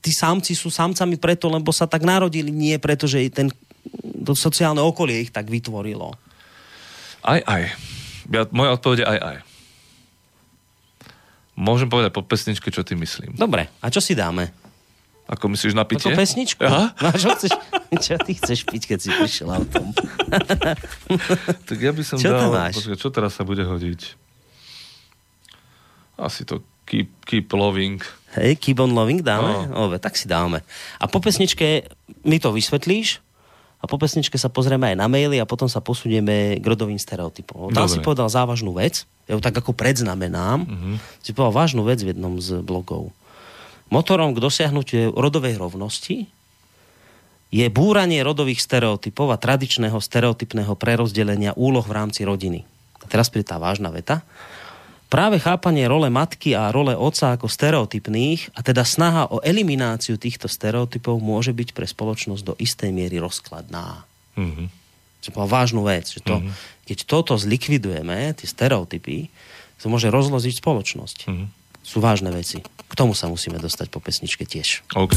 tí samci sú samcami preto, lebo sa tak narodili, nie preto, že ten, to sociálne okolie ich tak vytvorilo. Aj, aj. Ja, moja odpoveď je aj, aj. Môžem povedať po pesničke, čo ty myslím. Dobre, a čo si dáme? Ako myslíš na pitie? Ako pesničku? Aha. No, čo, chceš, čo ty chceš piť, keď si prišiel autom? tak ja by som čo dal... Počkaj, čo teraz sa bude hodiť? Asi to keep, keep loving. Hej, keep on loving dáme? No. Ove, tak si dáme. A po pesničke mi to vysvetlíš a po pesničke sa pozrieme aj na maily a potom sa posunieme k rodovým stereotypom. Tam si povedal závažnú vec, ja ju tak ako predznamenám, mm-hmm. si povedal vážnu vec v jednom z blogov. Motorom k dosiahnutiu rodovej rovnosti je búranie rodových stereotypov a tradičného stereotypného prerozdelenia úloh v rámci rodiny. A teraz príde tá vážna veta práve chápanie role matky a role otca ako stereotypných a teda snaha o elimináciu týchto stereotypov môže byť pre spoločnosť do istej miery rozkladná. Mm-hmm. To je vážnu vec, že to, mm-hmm. keď toto zlikvidujeme, tie stereotypy, to môže rozloziť spoločnosť. Mm-hmm. sú vážne veci. K tomu sa musíme dostať po pesničke tiež. OK.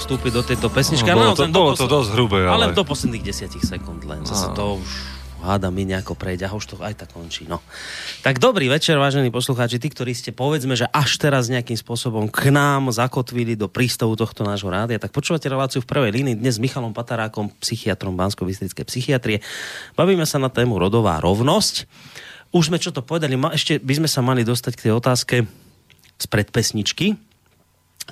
vstúpiť do tejto pesničky. No, bolo to- bolo to dosť hrubé, ale- Ale do posledných desiatich sekúnd len. Zase to už hádam mi nejako prejde a už to aj tak končí. No. Tak dobrý večer, vážení poslucháči, tí, ktorí ste povedzme, že až teraz nejakým spôsobom k nám zakotvili do prístavu tohto nášho rádia, tak počúvate reláciu v prvej línii dnes s Michalom Patarákom, psychiatrom bansko bystrickej psychiatrie. Bavíme sa na tému rodová rovnosť. Už sme čo to povedali, ešte by sme sa mali dostať k tej otázke z predpesničky,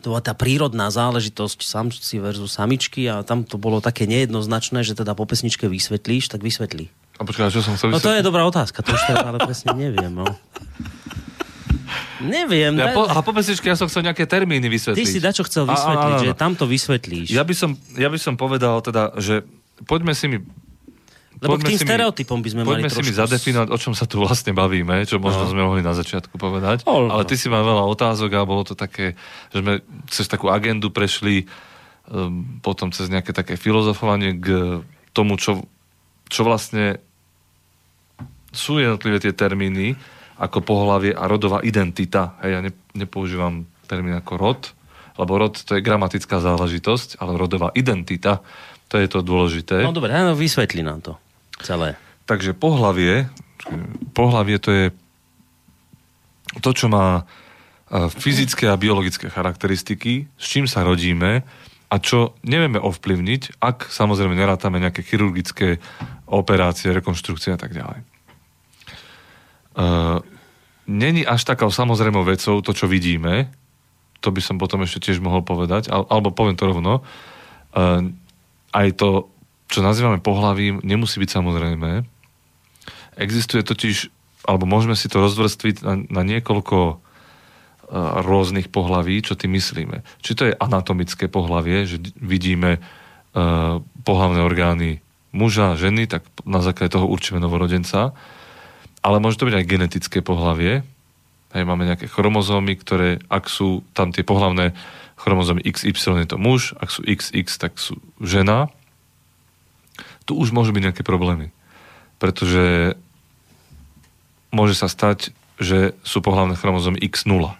to bola tá prírodná záležitosť samci versus samičky a tam to bolo také nejednoznačné, že teda po pesničke vysvetlíš, tak vysvetlí. A počkaj, čo som chcel No to je dobrá otázka, to už teraz ale presne neviem. No. Neviem. Ja po, a po pesničke ja som chcel nejaké termíny Ty vysvetliť. si dačo chcel A- vysvetliť, áno, áno. že tam to vysvetlíš. Ja by, som, ja by som povedal teda, že poďme si mi Lebo poďme k tým stereotypom by sme mali Poďme si mi zadefinovať, o čom sa tu vlastne bavíme, čo možno No. sme mohli na začiatku povedať. Ale no. ty si mal veľa otázok a bolo to také, že sme cez takú agendu prešli, um, potom cez nejaké také filozofovanie k tomu, čo, čo vlastne sú jednotlivé tie termíny ako pohlavie a rodová identita. Hej, ja ne, nepoužívam termín ako rod, lebo rod to je gramatická záležitosť, ale rodová identita, to je to dôležité. No dobre, áno, vysvetli nám to celé. Takže pohlavie, pohlavie to je to, čo má e, fyzické a biologické charakteristiky, s čím sa rodíme a čo nevieme ovplyvniť, ak samozrejme nerátame nejaké chirurgické operácie, rekonštrukcie a tak ďalej. Uh, Není až takou samozrejmou vecou to, čo vidíme, to by som potom ešte tiež mohol povedať, al- alebo poviem to rovno, uh, aj to, čo nazývame pohlavím, nemusí byť samozrejme. Existuje totiž, alebo môžeme si to rozvrstviť na, na niekoľko uh, rôznych pohlaví, čo tým myslíme. Či to je anatomické pohlavie, že vidíme uh, pohlavné orgány muža, ženy, tak na základe toho určíme novorodenca. Ale môže to byť aj genetické pohlavie. Hej, máme nejaké chromozómy, ktoré, ak sú tam tie pohlavné chromozómy XY, je to muž, ak sú XX, tak sú žena. Tu už môžu byť nejaké problémy. Pretože môže sa stať, že sú pohlavné chromozómy X0.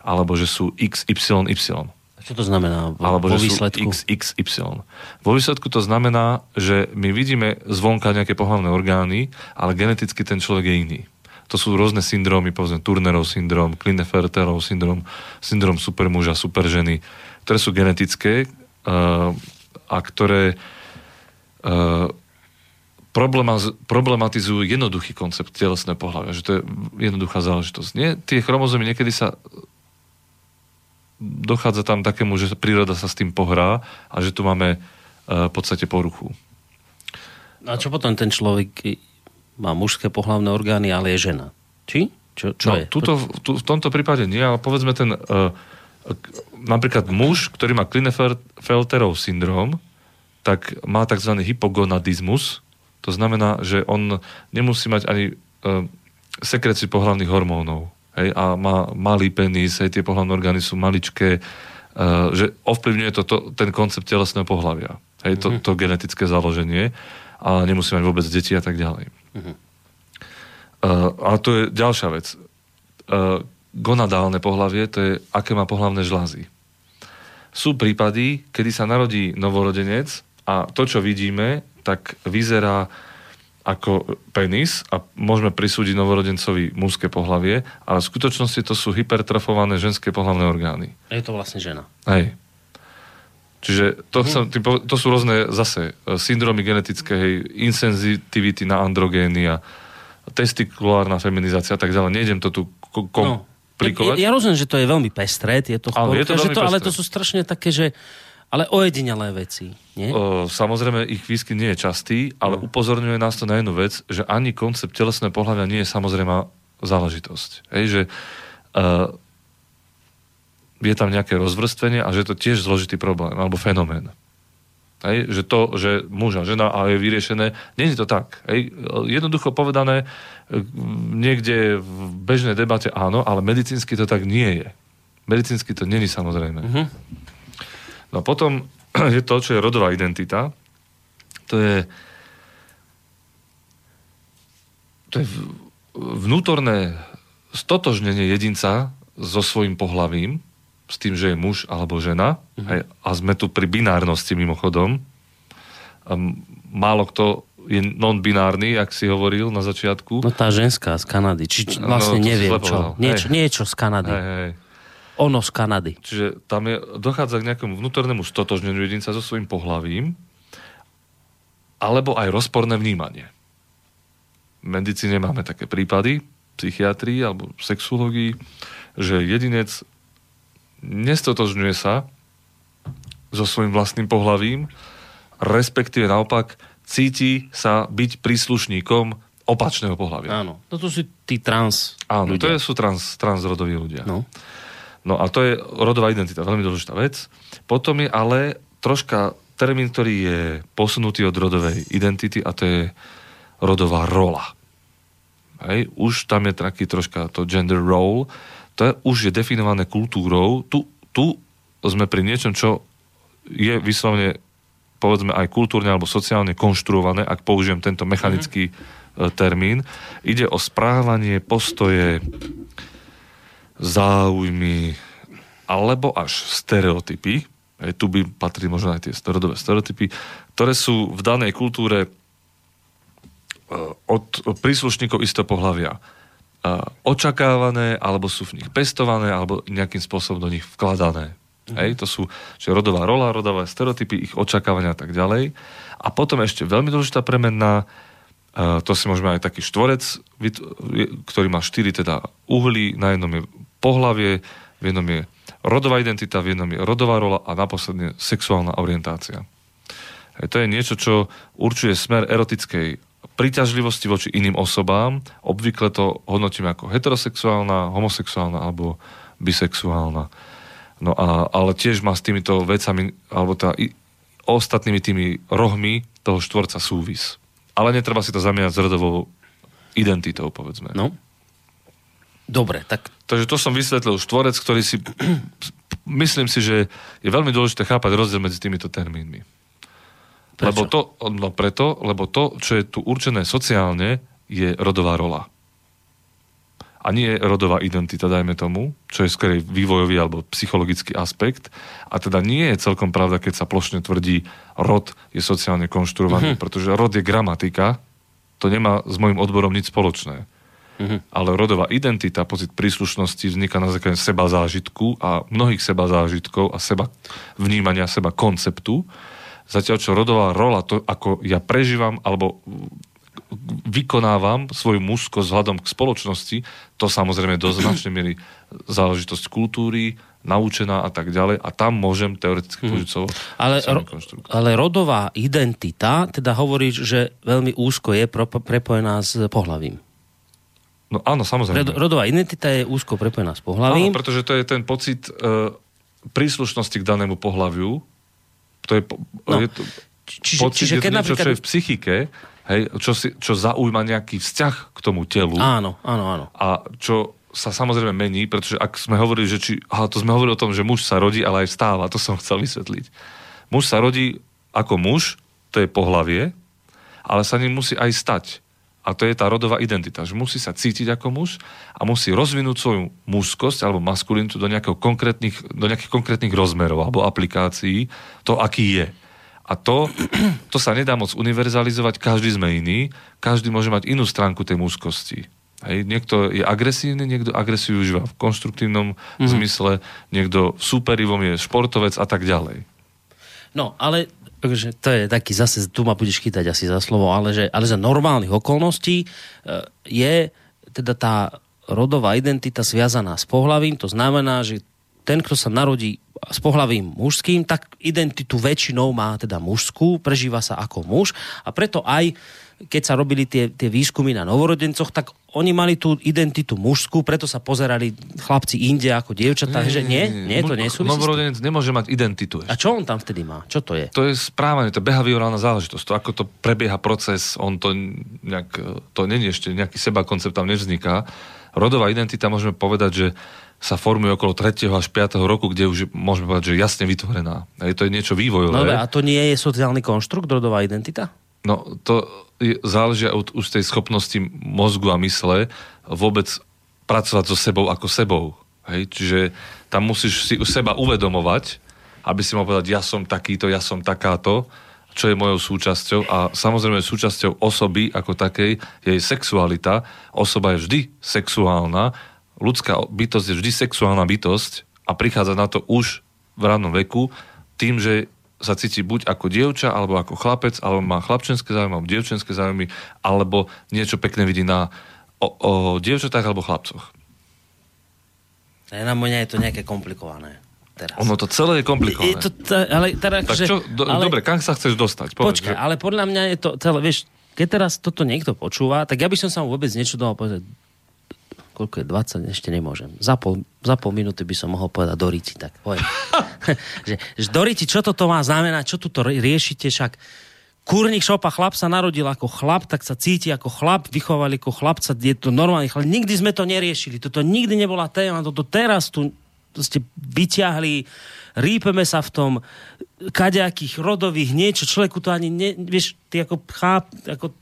Alebo že sú XYY. Čo to znamená vo, Alebo vo že výsledku? sú XXY. Vo výsledku to znamená, že my vidíme zvonka nejaké pohlavné orgány, ale geneticky ten človek je iný. To sú rôzne syndrómy, povedzme Turnerov syndrom, Klinefelterov syndrom, syndrom supermuža, superženy, ktoré sú genetické uh, a ktoré problematizujú jednoduchý koncept telesného pohľavia, že to je jednoduchá záležitosť. Nie, tie chromozómy niekedy sa dochádza tam takému, že príroda sa s tým pohrá a že tu máme uh, v podstate poruchu. A čo potom ten človek má mužské pohlavné orgány, ale je žena? Či? Čo, čo no, je? Tuto, tu, v tomto prípade nie, ale povedzme ten uh, napríklad muž, ktorý má Klinefelterov syndrom, tak má tzv. hypogonadizmus. To znamená, že on nemusí mať ani uh, sekreciu pohlavných hormónov. Hej, a má malý penis, hej, tie pohlavné orgány sú maličké, uh, že ovplyvňuje to, to ten koncept telesného pohlavia. Hej, to, to genetické založenie a nemusí mať vôbec deti a tak ďalej. Uh, a to je ďalšia vec. Uh, gonadálne pohlavie, to je, aké má pohlavné žlázy. Sú prípady, kedy sa narodí novorodenec a to, čo vidíme, tak vyzerá ako penis a môžeme prisúdiť novorodencovi mužské pohlavie, ale v skutočnosti to sú hypertrofované ženské pohlavné orgány. Je to vlastne žena. Hej. Čiže to, tým po- to sú rôzne zase e, syndromy genetické, hej, insenzitivity na androgény a testikulárna feminizácia a tak ďalej. Nejdem to tu ko- komplikovať. Ja, ja rozumiem, že to je veľmi pestré, tieto Ale je to ale to sú strašne také, že ale ojedinelé veci, nie? O, samozrejme, ich výskyt nie je častý, ale No. upozorňuje nás to na jednu vec, že ani koncept telesného pohľavia nie je samozrejme záležitosť. Hej, že uh, je tam nejaké rozvrstvenie a že je to tiež zložitý problém alebo fenomén. Hej, že to, že muž a žena a je vyriešené, nie je to tak. Hej, jednoducho povedané, e, niekde v bežnej debate áno, ale medicínsky to tak nie je. Medicínsky to není samozrejme. Mhm. No potom je to, čo je rodová identita. To je to je vnútorné stotožnenie jedinca so svojím pohlavím, s tým, že je muž alebo žena. Mhm. A sme tu pri binárnosti mimochodom. Málo kto je non-binárny, ak si hovoril na začiatku. No tá ženská z Kanady. Či, či No, vlastne si neviem čo. Niečo, Hej. niečo z Kanady. Hej, hej. Ono z Kanady. Čiže tam je, dochádza k nejakému vnútornému stotožneniu jedinca so svojím pohlavím, alebo aj rozporné vnímanie. V medicíne máme také prípady, psychiatrii alebo sexuológii, že jedinec nestotožňuje sa so svojím vlastným pohlavím, respektíve naopak cíti sa byť príslušníkom opačného pohľavia. Áno. No to sú tí trans Áno, to ľudia. je, sú trans, transrodoví ľudia. No. No a to je rodová identita, veľmi dôležitá vec. Potom je ale troška termín, ktorý je posunutý od rodovej identity a to je rodová rola. Hej, už tam je taký troška to gender role, to je, už je definované kultúrou. Tu, tu sme pri niečom, čo je vyslovene povedzme aj kultúrne alebo sociálne konštruované, ak použijem tento mechanický mm-hmm. termín. Ide o správanie, postoje, záujmy, alebo až stereotypy, hej, tu by patrí možno aj tie rodové stereotypy, ktoré sú v danej kultúre e, od príslušníkov istého pohľavia e, očakávané, alebo sú v nich pestované, alebo nejakým spôsobom do nich vkladané. Hej, to sú že rodová rola, rodové stereotypy, ich očakávania a tak ďalej. A potom ešte veľmi dôležitá premenná, e, to si môžeme aj taký štvorec, ktorý má štyri teda uhlí, na jednom je pohlavie, v jednom je rodová identita, v jednom je rodová rola a naposledne sexuálna orientácia. Hej, to je niečo, čo určuje smer erotickej príťažlivosti voči iným osobám. Obvykle to hodnotíme ako heterosexuálna, homosexuálna alebo bisexuálna. No a, ale tiež má s týmito vecami, alebo tá i, ostatnými tými rohmi toho štvorca súvis. Ale netreba si to zamieňať s rodovou identitou, povedzme. No. Dobre, tak Takže to som vysvetlil štvorec, ktorý si... Myslím si, že je veľmi dôležité chápať rozdiel medzi týmito termínmi. Prečo? Lebo to, no preto, lebo to, čo je tu určené sociálne, je rodová rola. A nie rodová identita, dajme tomu, čo je skôr vývojový alebo psychologický aspekt. A teda nie je celkom pravda, keď sa plošne tvrdí, rod je sociálne konštruovaný, mm-hmm. pretože rod je gramatika, to nemá s môjim odborom nič spoločné. Mm-hmm. Ale rodová identita, pocit príslušnosti vzniká na základe seba zážitku a mnohých seba zážitkov a seba vnímania, seba konceptu. Zatiaľ, čo rodová rola, to ako ja prežívam alebo vykonávam svoju mužskosť vzhľadom k spoločnosti, to samozrejme do značnej miery záležitosť kultúry, naučená a tak ďalej a tam môžem teoreticky použiť slovo ale, ro, ale rodová identita, teda hovoríš, že veľmi úzko je pro, prepojená s pohlavím. No áno, samozrejme. Rodová identita je úzko prepojená s Áno, pohlavím. pretože to je ten pocit e, príslušnosti k danému pohľaviu. To je, No, je to, čiže- pocit čiže je to niečo, napríklad- čo je v psychike, hej, čo, si, čo zaujíma nejaký vzťah k tomu telu Áno, áno, áno. a čo sa samozrejme mení, pretože ak sme hovorili, že či, aha, to sme hovorili o tom, že muž sa rodí, ale aj vstáva, to som chcel vysvetliť. Muž sa rodí ako muž, to je pohlavie, ale sa ním musí aj stať. A to je tá rodová identita, že musí sa cítiť ako muž a musí rozvinúť svoju mužskosť alebo maskulinitu do, konkrétnych, do nejakých konkrétnych rozmerov alebo aplikácií, to aký je. A to, to sa nedá moc univerzalizovať, každý sme iný, každý môže mať inú stránku tej mužskosti. Hej, niekto je agresívny, niekto agresiu užíva v konštruktívnom mm-hmm. zmysle, niekto v súperivom je športovec a tak ďalej. No, ale takže to je taký zase, tu ma budeš chytať asi za slovo, ale že, ale za normálnych okolností e, je teda tá rodová identita zviazaná s pohlavím, to znamená, že ten, kto sa narodí s pohlavím mužským, tak identitu väčšinou má teda mužskú, prežíva sa ako muž a preto aj keď sa robili tie, tie výskumy na novorodencoch, tak oni mali tú identitu mužskú, preto sa pozerali chlapci inde ako dievčatá, že nie, nie, to nie sú. Novorodenec nemôže mať identitu. A čo on tam vtedy má? Čo to je? To je správanie, to je behaviorálna záležitosť. To, ako to prebieha proces, on to nejak, to není ešte nejaký seba koncept tam nevzniká. Rodová identita, môžeme povedať, že sa formuje okolo 3. až 5. roku, kde už je, môžeme povedať, že jasne vytvorená. Hej, to je niečo vývojové. No a to nie je sociálny konštrukt, rodová identita? No, to je, záleží od už tej schopnosti mozgu a mysle vôbec pracovať so sebou ako sebou. Hej? Čiže tam musíš si u seba uvedomovať, aby si mohol povedať, ja som takýto, ja som takáto, čo je mojou súčasťou a samozrejme súčasťou osoby ako takej je jej sexualita. Osoba je vždy sexuálna, ľudská bytosť je vždy sexuálna bytosť a prichádza na to už v rannom veku tým, že sa cíti buď ako dievča, alebo ako chlapec, alebo má chlapčenské záujmy, alebo dievčenské záujmy, alebo niečo pekné vidí na o, o dievčatách alebo chlapcoch. Na mňa je to nejaké komplikované. Teraz. Ono to celé je komplikované. Je to, t- ale, teda, tak že, čo, do, ale, dobre, kam sa chceš dostať? Povedz, Počkaj, že- ale podľa mňa je to celé, vieš, keď teraz toto niekto počúva, tak ja by som sa mu vôbec nečudoval povedať, koľko je 20, ešte nemôžem. Za pol, za pol minúty by som mohol povedať Doriti, tak že, že Doriti, čo toto má znamenať, čo tu riešite, však Kúrnik šopa chlap sa narodil ako chlap, tak sa cíti ako chlap, vychovali ako chlapca, je to normálny chlap. Nikdy sme to neriešili, toto nikdy nebola téma, toto teraz tu to ste vyťahli, rípeme sa v tom, kadejakých rodových niečo, človeku to ani, ne, vieš, ty ako cháp, ako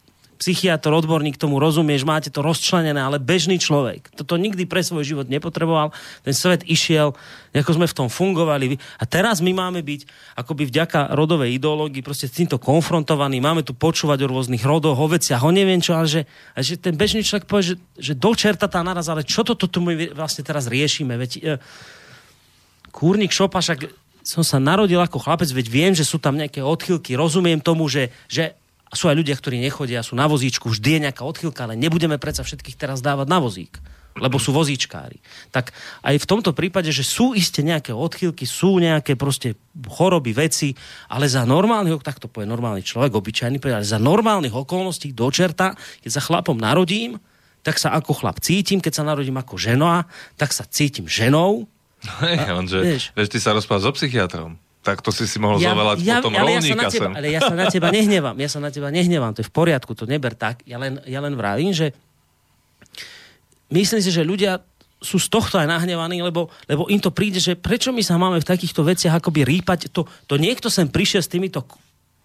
psychiatr, odborník tomu rozumieš, máte to rozčlenené, ale bežný človek. Toto nikdy pre svoj život nepotreboval. Ten svet išiel, ako sme v tom fungovali. A teraz my máme byť akoby vďaka rodovej ideológii proste s týmto konfrontovaní. Máme tu počúvať o rôznych rodoch, o veciach, o neviem čo, ale že, a že ten bežný človek povie, že, že do čerta tá naraz, ale čo toto tu my vlastne teraz riešime? Veď, e, Kúrnik Šopa, však som sa narodil ako chlapec, veď viem, že sú tam nejaké odchylky, rozumiem tomu, že, že sú aj ľudia, ktorí nechodia, sú na vozíčku, vždy je nejaká odchylka, ale nebudeme predsa všetkých teraz dávať na vozík lebo sú vozíčkári. Tak aj v tomto prípade, že sú iste nejaké odchylky, sú nejaké proste choroby, veci, ale za normálnych, tak to povie normálny človek, obyčajný, ale za normálnych okolností do čerta, keď sa chlapom narodím, tak sa ako chlap cítim, keď sa narodím ako žena, tak sa cítim ženou. Hej, on, že, vieš. vieš, ty sa rozprával so psychiatrom. Tak to si si mohol Ja, zavolať ja, potom ale, ja sa na teba, sem. ale ja sa na teba nehnevám. Ja sa na teba nehnevám. To je v poriadku, to neber tak. Ja len, ja len vravím, že myslím si, že ľudia sú z tohto aj nahnevaní, lebo, lebo im to príde, že prečo my sa máme v takýchto veciach akoby rýpať. To, to niekto sem prišiel s týmito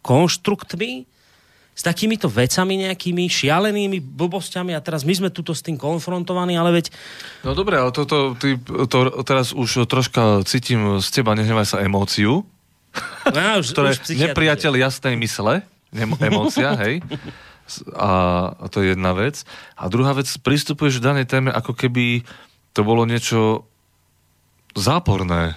konštruktmi, s takýmito vecami nejakými šialenými blbosťami a teraz my sme tuto s tým konfrontovaní, ale veď No dobre, ale toto, ty, to teraz už troška cítim z teba, nehnevaj sa, emóciu, no, už, ktoré už nepriateľ jasnej mysle, emócia, hej. A to je jedna vec. A druhá vec, pristupuješ k danej téme, ako keby to bolo niečo záporné.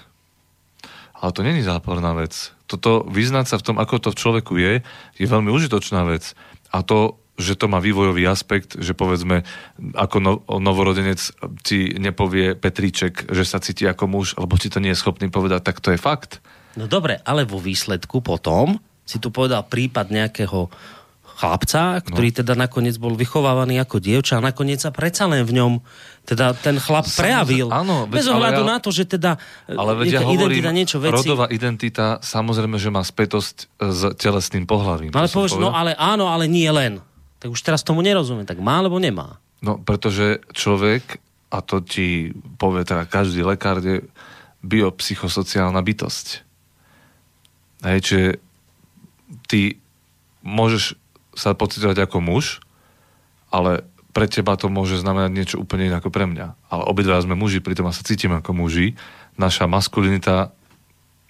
Ale to není záporná vec. Toto vyznať sa v tom, ako to v človeku je, je veľmi užitočná vec. A to, že to má vývojový aspekt, že povedzme, ako no, novorodenec ti nepovie Petríček, že sa cíti ako muž, alebo ti to nie je schopný povedať, tak to je fakt. No dobre, ale vo výsledku potom si tu povedal prípad nejakého chlapca, ktorý no. teda nakoniec bol vychovávaný ako dievča a nakoniec sa predsa len v ňom teda ten chlap Samozrejme, prejavil. áno, Bez ohľadu ja- na to, že teda Ale veď ja hovorím, identita niečo veci. rodová identita samozrejme, že má spätosť s telesným pohľavím. No ale povieš, no ale áno, ale nie len. Tak už teraz tomu nerozumiem. Tak má alebo nemá? No, pretože človek, a to ti povie teda každý lekár, je biopsychosociálna bytosť. Hej, čiže ty môžeš sa pocitovať ako muž, ale pre teba to môže znamenať niečo úplne iné ako pre mňa. Ale obidva sme muži, pritom sa cítime ako muži. Naša maskulinita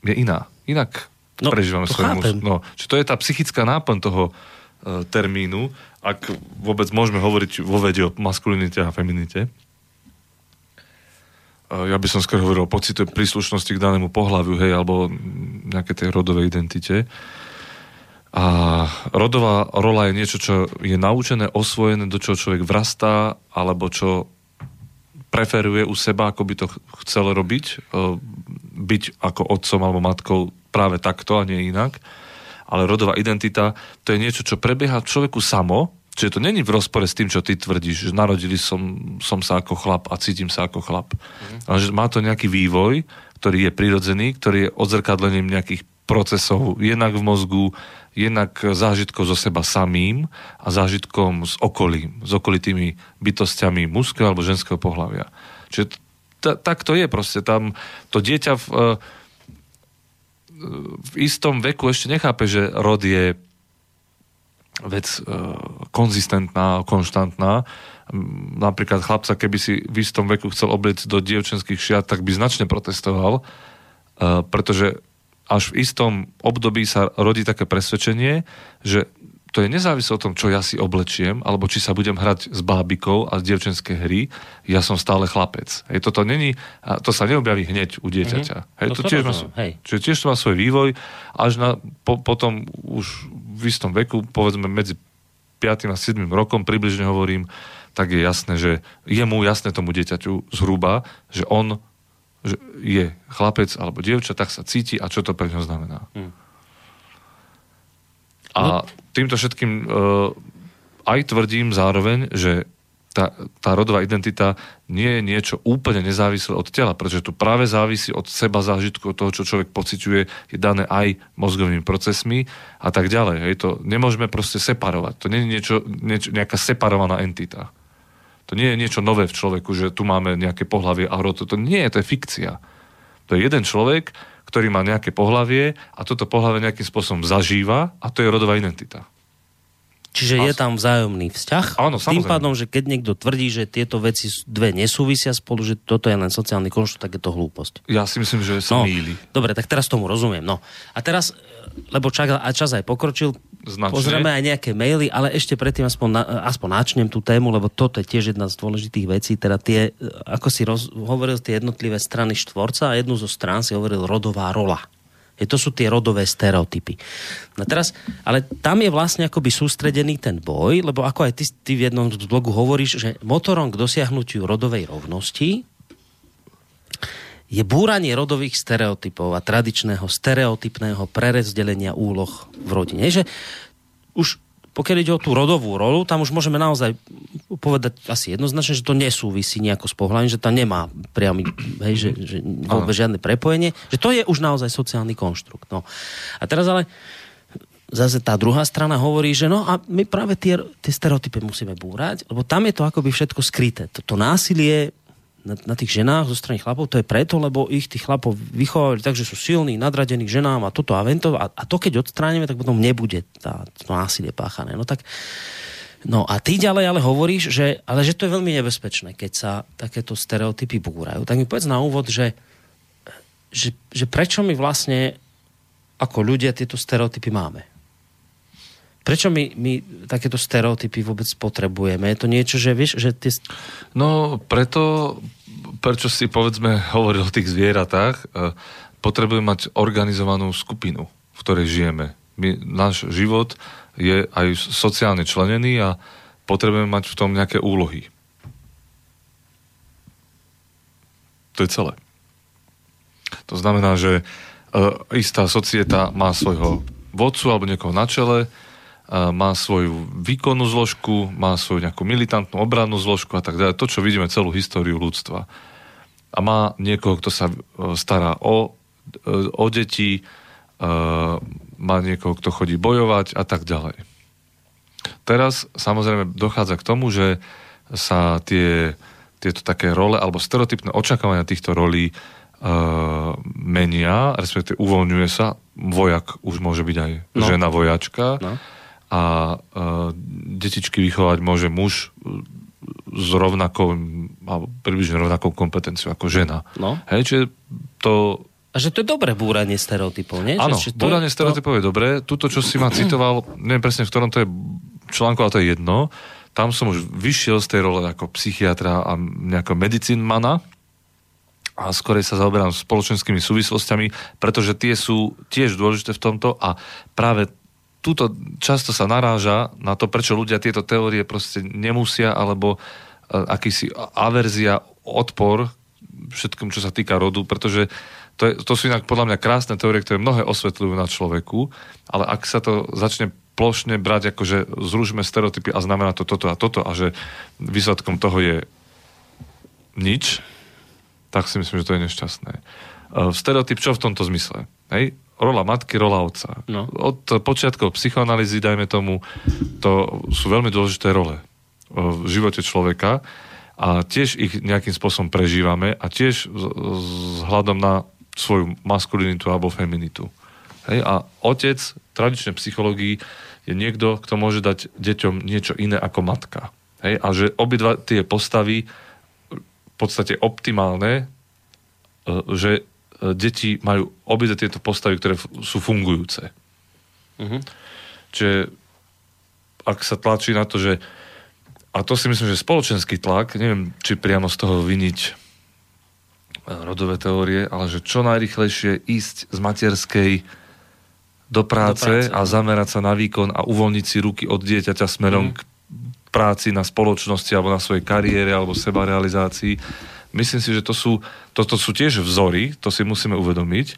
je iná. Inak No, prežívame to svoj chápem. muž. No, čiže to je tá psychická náplň toho e, termínu, ak vôbec môžeme hovoriť vo vede o maskulinite a feminite. E, ja by som skôr hovoril o pocitu príslušnosti k danému pohľaviu, hej, alebo nejaké tej rodovej identite. A rodová rola je niečo, čo je naučené, osvojené, do čoho človek vrastá, alebo čo preferuje u seba, ako by to ch- chcel robiť, e, byť ako otcom alebo matkou práve takto a nie inak. Ale rodová identita, to je niečo, čo prebieha človeku samo, čiže to není v rozpore s tým, čo ty tvrdíš, že narodili som, som sa ako chlap a cítim sa ako chlap. Ale že má to nejaký vývoj, ktorý je prirodzený, ktorý je odzrkadlením nejakých procesov, jednak v mozgu, jednak zážitkov zo seba samým a zážitkom s okolím, s okolitými bytostiami mužského alebo ženského pohľavia. Čiže t- tak to je proste. Tam to dieťa v, e, v istom veku ešte nechápe, že rod je vec e, konzistentná, konštantná. Napríklad chlapca, keby si v istom veku chcel obliecť do dievčenských šiat, tak by značne protestoval, e, pretože až v istom období sa rodí také presvedčenie, že to je nezávisle od tom, čo ja si oblečiem, alebo či sa budem hrať s bábikou a z dievčenskej hry, ja som stále chlapec. Hej, toto není, to sa neobjaví hneď u dieťaťa. Mhm. Hej, No to to tiež má, hej. čiže tiež to má svoj vývoj, až na, po, potom už v istom veku, povedzme medzi 5. a 7. rokom, približne hovorím, tak je jasné, že je mu jasné tomu dieťaťu zhruba, že on že je chlapec alebo dievča, tak sa cíti a čo to pre ňo znamená. Hm. A týmto všetkým uh, aj tvrdím zároveň, že tá, tá rodová identita nie je niečo úplne nezávislé od tela, pretože to práve závisí od seba zážitku, od toho, čo človek pociťuje, je dané aj mozgovými procesmi a tak ďalej. Hej, to nemôžeme proste separovať. To nie je niečo, niečo, nejaká separovaná entita. To nie je niečo nové v človeku, že tu máme nejaké pohlavie a rod. To nie je, to je fikcia. To je jeden človek, ktorý má nejaké pohlavie a toto pohlavie nejakým spôsobom zažíva a to je rodová identita. Čiže A- je tam vzájomný vzťah. Áno, Tým samozrejme. pádom, že keď niekto tvrdí, že tieto veci dve nesúvisia spolu, že toto je len sociálny konštrukt, tak je to hlúposť. Ja si myslím, že sa No, míli. dobre, tak teraz tomu rozumiem. No. A teraz, lebo čak, a čas aj pokročil, Značne. pozrieme aj nejaké maily, ale ešte predtým aspoň, na, aspoň načnem tú tému, lebo toto je tiež jedna z dôležitých vecí. Teda tie, ako si roz, hovoril tie jednotlivé strany štvorca a jednu zo strán si hovoril rodová rola. Je, to sú tie rodové stereotypy. No teraz, ale tam je vlastne akoby sústredený ten boj, lebo ako aj ty, ty v jednom z blogu hovoríš, že motorom k dosiahnutiu rodovej rovnosti je búranie rodových stereotypov a tradičného stereotypného prerezdelenia úloh v rodine. Že už pokiaľ ide o tú rodovú rolu, tam už môžeme naozaj povedať asi jednoznačne, že to nesúvisí nejako s pohľadím, že tam nemá priamy, hej, že, že vôbec žiadne prepojenie, že to je už naozaj sociálny konštrukt. No. A teraz ale zase tá druhá strana hovorí, že no a my práve tie, tie stereotypy musíme búrať, lebo tam je to akoby všetko skryté. To, to násilie na, na tých ženách zo strany chlapov, to je preto, lebo ich tých chlapov vychovali tak, že sú silní, nadradení ženám a toto a vento a, a to keď odstránime, tak potom nebude tá, to násilie páchané. No tak No a ty ďalej ale hovoríš, že, ale že to je veľmi nebezpečné, keď sa takéto stereotypy búrajú. Tak mi povedz na úvod, že, že, že prečo my vlastne ako ľudia tieto stereotypy máme? Prečo my, my takéto stereotypy vôbec potrebujeme? Je to niečo, že vieš, že tie... No, preto, prečo si povedzme hovoril o tých zvieratách, eh, potrebujeme mať organizovanú skupinu, v ktorej žijeme. My, náš život je aj sociálne členený a potrebujeme mať v tom nejaké úlohy. To je celé. To znamená, že uh, istá societa má svojho vodcu alebo niekoho na čele, má svoju výkonnú zložku, má svoju nejakú militantnú obrannú zložku a tak ďalej. To, čo vidíme celú históriu ľudstva. A má niekoho, kto sa uh, stará o, uh, o deti, uh, má niekoho, kto chodí bojovať a tak ďalej. Teraz samozrejme dochádza k tomu, že sa tie, tieto také role alebo stereotypné očakávania týchto rolí menia, respektíve uvoľňuje sa. Vojak už môže byť aj no. žena vojačka No. A detičky vychovať môže muž uh, s rovnakou, alebo približne rovnakou kompetenciou ako žena. No. Hej, čiže to A že to je dobré búranie stereotypov, nie? Áno, že, že to búranie je- stereotypov je dobré. Tuto, čo si ma citoval, neviem presne, v ktorom to je článku, ale to je jedno. Tam som už vyšiel z tej role ako psychiatra a nejakého medicínmana a skorej sa zaoberám spoločenskými súvislostiami, pretože tie sú tiež dôležité v tomto a práve túto často sa naráža na to, prečo ľudia tieto teórie proste nemusia, alebo e, akýsi averzia, odpor všetkom, čo sa týka rodu, pretože to, je, to sú inak podľa mňa krásne teórie, ktoré mnohé osvetľujú na človeku, ale ak sa to začne plošne brať ako, že zružme stereotypy a znamená to toto a toto a že výsledkom toho je nič, tak si myslím, že to je nešťastné. Uh, stereotyp čo v tomto zmysle? Hej? Rola matky, rola otca. No. Od počiatkov psychoanalýzy, dajme tomu, to sú veľmi dôležité role v živote človeka a tiež ich nejakým spôsobom prežívame a tiež z- vzhľadom na svoju maskulinitu alebo feminitu. Hej? A otec tradičnej psychológii je niekto, kto môže dať deťom niečo iné ako matka. Hej? A že obidva tie postavy v podstate optimálne, e, že deti majú obidve tieto postavy, ktoré sú fungujúce. Mhm. Čiže ak sa tlačí na to, že a to si myslím, že spoločenský tlak, neviem, či priamo z toho vyniť e, rodové teórie, ale že čo najrychlejšie ísť z materskej do práce, Do práce, a zamerať sa na výkon a uvoľniť si ruky od dieťaťa smerom Mhm. k práci na spoločnosti alebo na svojej kariére alebo sebarealizácii. Myslím si, že to sú, toto sú tiež vzory, to si musíme uvedomiť. E,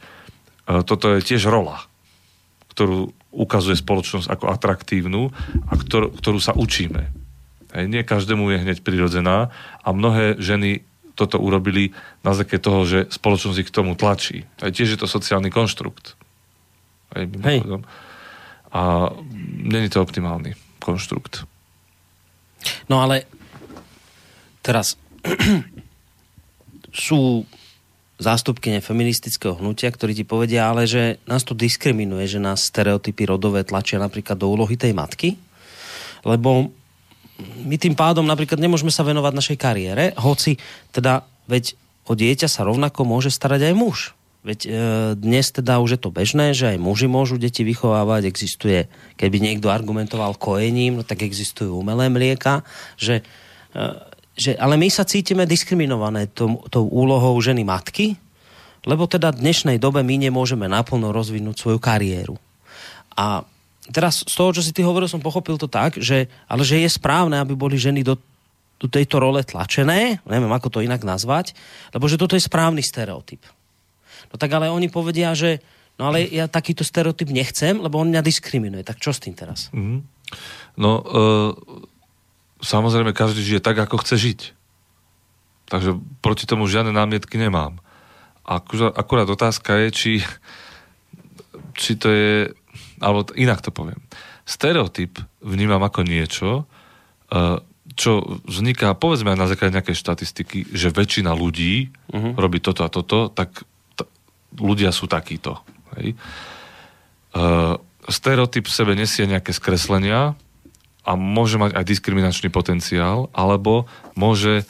Toto je tiež rola, ktorú ukazuje spoločnosť ako atraktívnu a ktorú, ktorú sa učíme. Hej, nie každému je hneď prirodzená a mnohé ženy toto urobili na základe toho, že spoločnosť ich k tomu tlačí. Hej, tiež je to sociálny konštrukt. Hej, mimochodom. A není to optimálny konštrukt. No ale teraz sú zástupkyne feministického hnutia, ktorí ti povedia, ale že nás to diskriminuje, že nás stereotypy rodové tlačia napríklad do úlohy tej matky. lebo my tým pádom napríklad nemôžeme sa venovať našej kariére, hoci teda veď o dieťa sa rovnako môže starať aj muž. Veď e, dnes teda už je to bežné, že aj muži môžu deti vychovávať, existuje, keby niekto argumentoval kojením, no tak existujú umelé mlieka, že, e, že ale my sa cítime diskriminované tou, tou úlohou ženy matky, lebo teda v dnešnej dobe my nemôžeme naplno rozvinúť svoju kariéru. A teraz z toho, čo si ty hovoril, som pochopil to tak, že, ale že je správne, aby boli ženy do, do tejto role tlačené, neviem ako to inak nazvať, lebo že toto je správny stereotyp. No tak ale oni povedia, že no ale ja takýto stereotyp nechcem, lebo on mňa diskriminuje. Tak čo s tým teraz? Mhm. No, e, samozrejme, každý žije tak, ako chce žiť. Takže proti tomu žiadne námietky nemám. Akurát, akurát otázka je, či, či to je, alebo inak to poviem. Stereotyp vnímam ako niečo, e, čo vzniká, povedzme aj na základe nejakej štatistiky, že väčšina ľudí uh-huh. robí toto a toto, tak t- ľudia sú takíto. Hej? Uh, stereotyp v sebe nesie nejaké skreslenia a môže mať aj diskriminačný potenciál, alebo môže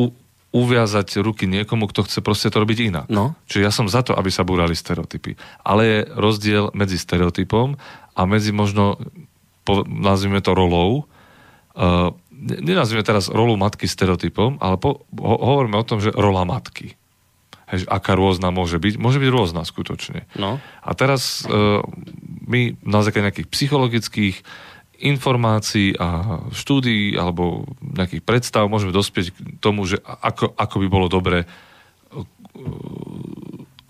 u, uviazať ruky niekomu, kto chce proste to robiť inak. No. Čiže ja som za to, aby sa búrali stereotypy. Ale je rozdiel medzi stereotypom a medzi možno, po, nazvime to rolou, uh, nenazvime teraz rolu matky stereotypom, ale po, ho, hovoríme o tom, že rola matky. Hej, že aká rôzna môže byť. Môže byť rôzna skutočne. No. A teraz uh, my na základe nejakých psychologických informácií a štúdií alebo nejakých predstav môžeme dospieť k tomu, že ako, ako by bolo dobre, uh,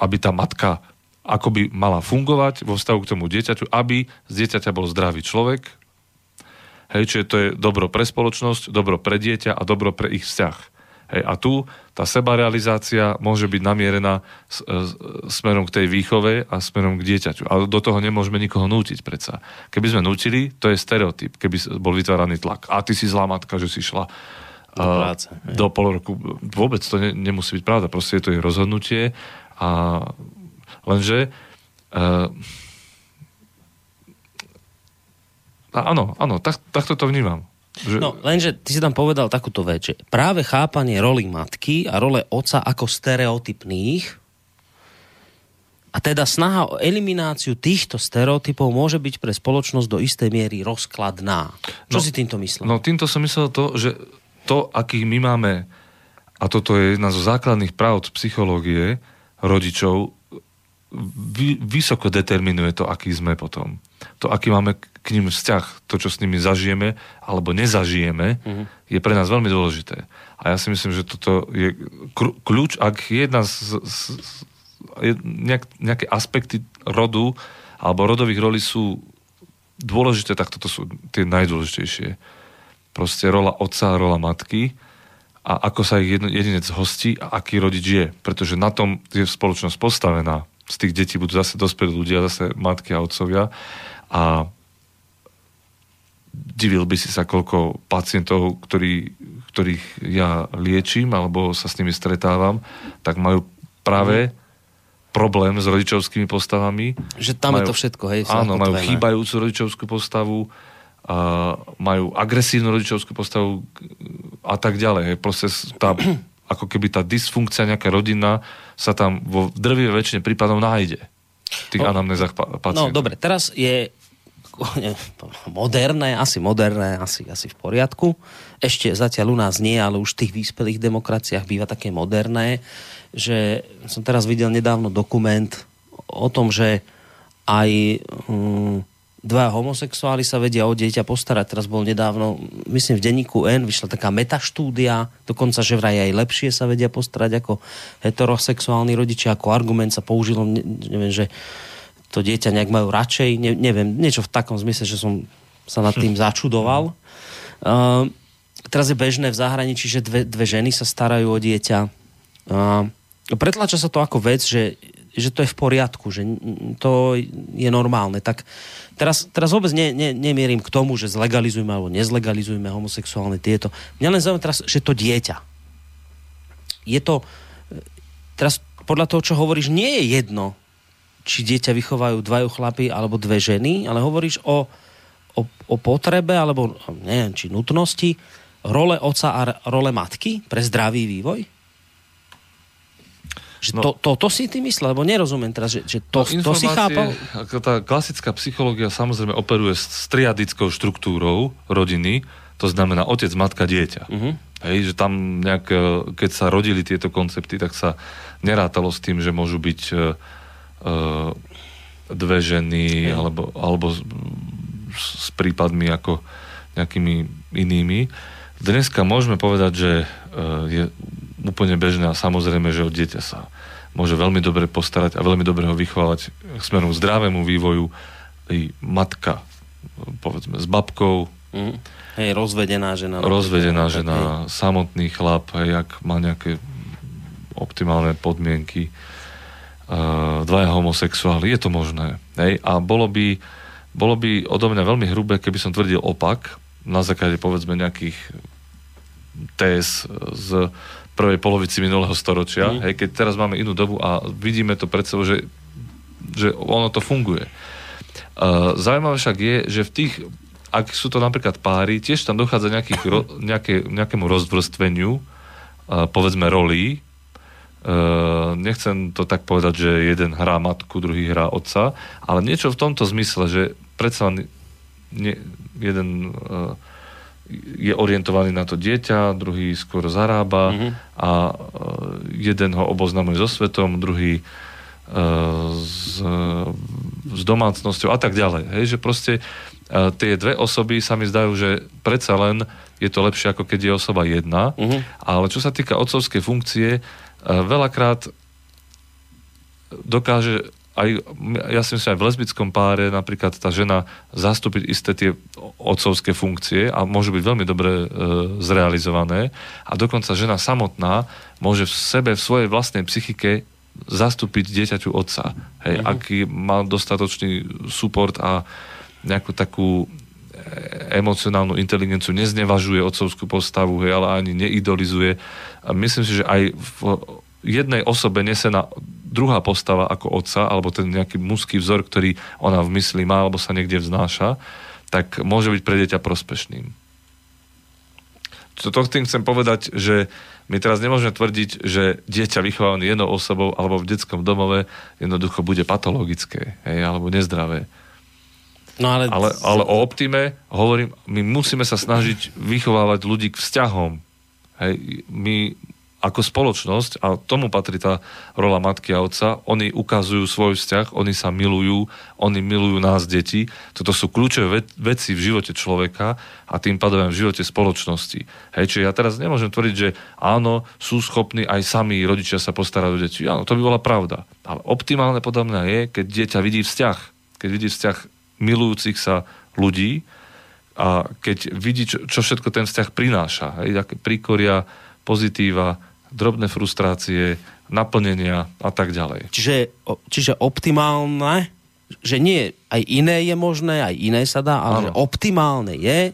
aby tá matka ako by mala fungovať vo vzťahu k tomu dieťaťu, aby z dieťaťa bol zdravý človek. Hej, čiže to je dobro pre spoločnosť, dobro pre dieťa a dobro pre ich vzťah. Hej, a tu tá sebarealizácia môže byť namierená s, s, smerom k tej výchove a smerom k dieťaťu. Ale do toho nemôžeme nikoho nútiť predsa. Keby sme nútili, to je stereotyp, keby bol vytváraný tlak. A ty si zlá matka, že si šla Do a, práce, hej. do pol roku. Vôbec to ne, nemusí byť pravda. Proste je to jej rozhodnutie. A lenže uh, áno, áno, tak, takto to vnímam. Že, No, lenže ty si tam povedal takúto vec, že práve chápanie roli matky a role oca ako stereotypných a teda snaha o elimináciu týchto stereotypov môže byť pre spoločnosť do istej miery rozkladná. Čo No, si týmto myslel? No týmto som myslel to, že to, akých my máme, a toto je jedna zo základných práv psychológie rodičov, vy, vysoko determinuje to, aký sme potom. To, aký máme k ním vzťah, to, čo s nimi zažijeme alebo nezažijeme, Mhm. je pre nás veľmi dôležité. A ja si myslím, že toto je kľúč, ak jedna z, z, z nejak, nejaké aspekty rodu alebo rodových rolí sú dôležité, tak toto sú tie najdôležitejšie. Proste rola otca rola matky a ako sa ich jedno, jedinec hostí a aký rodič je. Pretože na tom je spoločnosť postavená. Z tých detí budú zase dospelí ľudia, zase matky a otcovia. A divil by si sa, koľko pacientov, ktorí, ktorých ja liečím alebo sa s nimi stretávam, tak majú práve problém s rodičovskými postavami. Že tam je to všetko, hej, Áno, majú zakotvené. chýbajúcu rodičovskú postavu, a majú agresívnu rodičovskú postavu a tak ďalej. Proste tá, ako keby tá dysfunkcia nejaká rodina sa tam vo drvie väčšine prípadov nájde. V tých No, anamnézach No pacientov. dobre, teraz je moderné, asi moderné, asi, asi v poriadku. Ešte zatiaľ u nás nie, ale už v tých vyspelých demokraciách býva také moderné, že som teraz videl nedávno dokument o tom, že aj hm, dva homosexuáli sa vedia o dieťa postarať. Teraz bol nedávno, myslím v denníku N, vyšla taká metaštúdia, dokonca, že vraj aj lepšie sa vedia postarať ako heterosexuálni rodičia, ako argument sa použilo, ne, neviem, že to dieťa nejak majú radšej, ne, neviem, niečo v takom zmysle, že som sa nad tým začudoval. Uh, teraz je bežné v zahraničí, že dve, dve ženy sa starajú o dieťa. Uh, pretláča sa to ako vec, že, že to je v poriadku, že to je normálne. Tak teraz, teraz vôbec ne, ne, nemierim k tomu, že zlegalizujme alebo nezlegalizujme homosexuálne tieto. Mňa len zaujíma teraz, že to dieťa. Je to, teraz podľa toho, čo hovoríš, nie je jedno, či dieťa vychovajú dvajú chlapy alebo dve ženy, ale hovoríš o, o, o potrebe, alebo neviem, či nutnosti role oca a role matky pre zdravý vývoj? Že No. to, to, to si ty myslel, lebo nerozumiem teraz, že, že to, No, to si chápal? tá klasická psychológia samozrejme operuje s triadickou štruktúrou rodiny, to znamená otec, matka, dieťa. Mhm. Hej, že tam nejak, e, keď sa rodili tieto koncepty, tak sa nerátalo s tým, že môžu byť e, e, dve ženy, alebo, alebo s, s prípadmi ako nejakými inými. Dneska môžeme povedať, že e, je úplne bežné a samozrejme, že o dieťa sa môže veľmi dobre postarať a veľmi dobre ho vychovávať k smerom zdravému vývoju i matka, povedzme, s babkou, Mhm. Hej, rozvedená žena. rozvedená Tak, hej. žena, samotný chlap, hej, ak má nejaké optimálne podmienky, dvaja homosexuáli, je to možné. Hej? A bolo by, bolo by odo mňa veľmi hrubé, keby som tvrdil opak, na základe povedzme nejakých téz z prvej polovici minulého storočia, Mhm. hej, keď teraz máme inú dobu a vidíme to pred sebou, že, že ono to funguje. Uh, zaujímavé však je, že v tých, ak sú to napríklad páry, tiež tam dochádza nejakých, ro, nejaké, nejakému rozvrstveniu, uh, povedzme rolí. Uh, nechcem to tak povedať, že jeden hrá matku, druhý hrá otca, ale niečo v tomto zmysle, že predsa len nie, jeden uh, je orientovaný na to dieťa, druhý skôr zarába Mhm. a uh, jeden ho oboznamuje so svetom, druhý uh, s, s domácnosťou a tak ďalej. Hej, že proste tie dve osoby sa mi zdajú, že predsa len je to lepšie, ako keď je osoba jedna. Mhm. Ale čo sa týka otcovskej funkcie, veľakrát dokáže aj, ja si myslím, aj v lesbickom páre napríklad tá žena zastúpiť isté tie otcovské funkcie a môžu byť veľmi dobre e, zrealizované a dokonca žena samotná môže v sebe, v svojej vlastnej psychike zastúpiť dieťaťu otca. Hej, Mhm. aký má dostatočný support a nejakú takú emocionálnu inteligenciu, neznevažuje otcovskú postavu, hej, ale ani neidolizuje. A myslím si, že aj v jednej osobe nesená druhá postava ako otca, alebo ten nejaký mužský vzor, ktorý ona v mysli má, alebo sa niekde vznáša, tak môže byť pre dieťa prospešným. To tým chcem povedať, že my teraz nemôžeme tvrdiť, že dieťa vychované jednou osobou alebo v detskom domove jednoducho bude patologické, hej, alebo nezdravé. No ale, Ale, ale o optime hovorím, my musíme sa snažiť vychovávať ľudí k vzťahom. Hej, my ako spoločnosť, a tomu patrí tá rola matky a otca, oni ukazujú svoj vzťah, oni sa milujú, oni milujú nás, deti. Toto sú kľúčové ve- veci v živote človeka a tým pádom v živote spoločnosti. Hej, čiže ja teraz nemôžem tvrdiť, že áno, sú schopní aj sami rodičia sa postarať o deti. Áno, to by bola pravda. Ale optimálne podľa mňa je, keď dieťa vidí vzťah, keď vidí vzťah milujúcich sa ľudí a keď vidí, čo, čo všetko ten vzťah prináša. Hej, príkoria, pozitíva, drobné frustrácie, naplnenia a tak ďalej. čiže, čiže optimálne, že nie, aj iné je možné, aj iné sa dá, ale že optimálne je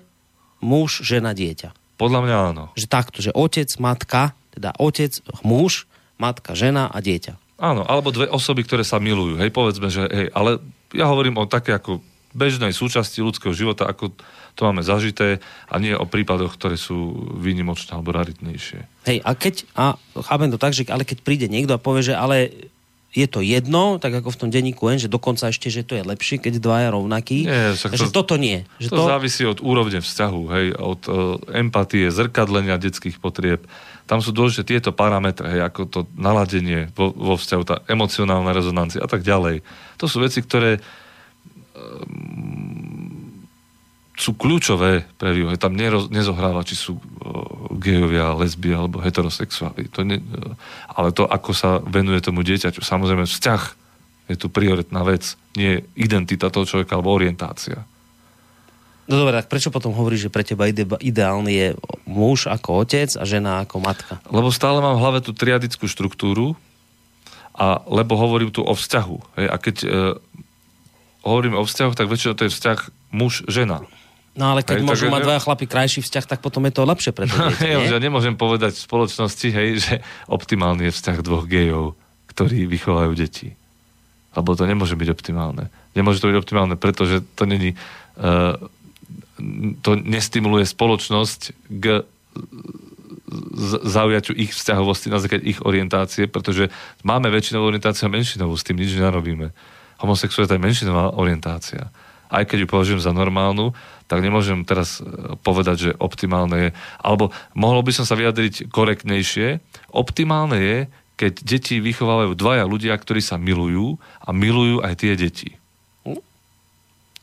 muž, žena, dieťa. Podľa mňa áno. Že takto, že otec, matka, teda otec, muž, matka, žena a dieťa. Áno, alebo dve osoby, ktoré sa milujú. Hej, povedzme, že hej, ale ja hovorím o také ako bežnej súčasti ľudského života, ako to máme zažité a nie o prípadoch, ktoré sú výnimočné alebo raritnejšie. Hej, a keď, a chápem to tak, že ale keď príde niekto a povie, že ale je to jedno, tak ako v tom denníku N, že dokonca ešte, že to je lepšie, keď dvaja rovnakí. Nie, však že to- toto nie. Že To, to závisí od úrovne vzťahu, hej, od uh, empatie, zrkadlenia detských potrieb. Tam sú dôležité tieto parametre, hej, ako to naladenie vo, vo vzťahu, tá emocionálna rezonancia a tak ďalej. To sú veci, ktoré sú kľúčové pre vývoj. Tam neroz, nezohráva, či sú gejovia, lesby alebo heterosexuáli. To ne, uh, ale to, ako sa venuje tomu dieťaťu. Samozrejme, vzťah je tu prioritná vec, nie identita toho človeka alebo orientácia. No dobre, tak prečo potom hovoríš, že pre teba ide, ideálny je muž ako otec a žena ako matka? Lebo stále mám v hlave tú triadickú štruktúru a lebo hovorím tu o vzťahu. Hej, a keď e, hovoríme o vzťahu, tak väčšinou to je vzťah muž-žena. No ale keď Hej, môžu mať dvaja chlapi krajší vzťah, tak potom je to lepšie pre to dieťa, Hej, nie? ja nemôžem povedať v spoločnosti, hej, že optimálny je vzťah dvoch gejov, ktorí vychovajú deti. Lebo to nemôže byť optimálne. Nemôže to byť optimálne, pretože to není uh, to nestimuluje spoločnosť k zaujaťu ich vzťahovosti na základe ich orientácie, pretože máme väčšinovú orientáciu a menšinovú, s tým nič nenarobíme. Homosexualita je menšinová orientácia. Aj keď ju považujem za normálnu, tak nemôžem teraz e, povedať, že optimálne je. Alebo mohol by som sa vyjadriť korektnejšie. Optimálne je, keď deti vychovávajú dvaja ľudia, ktorí sa milujú a milujú aj tie deti. Hm?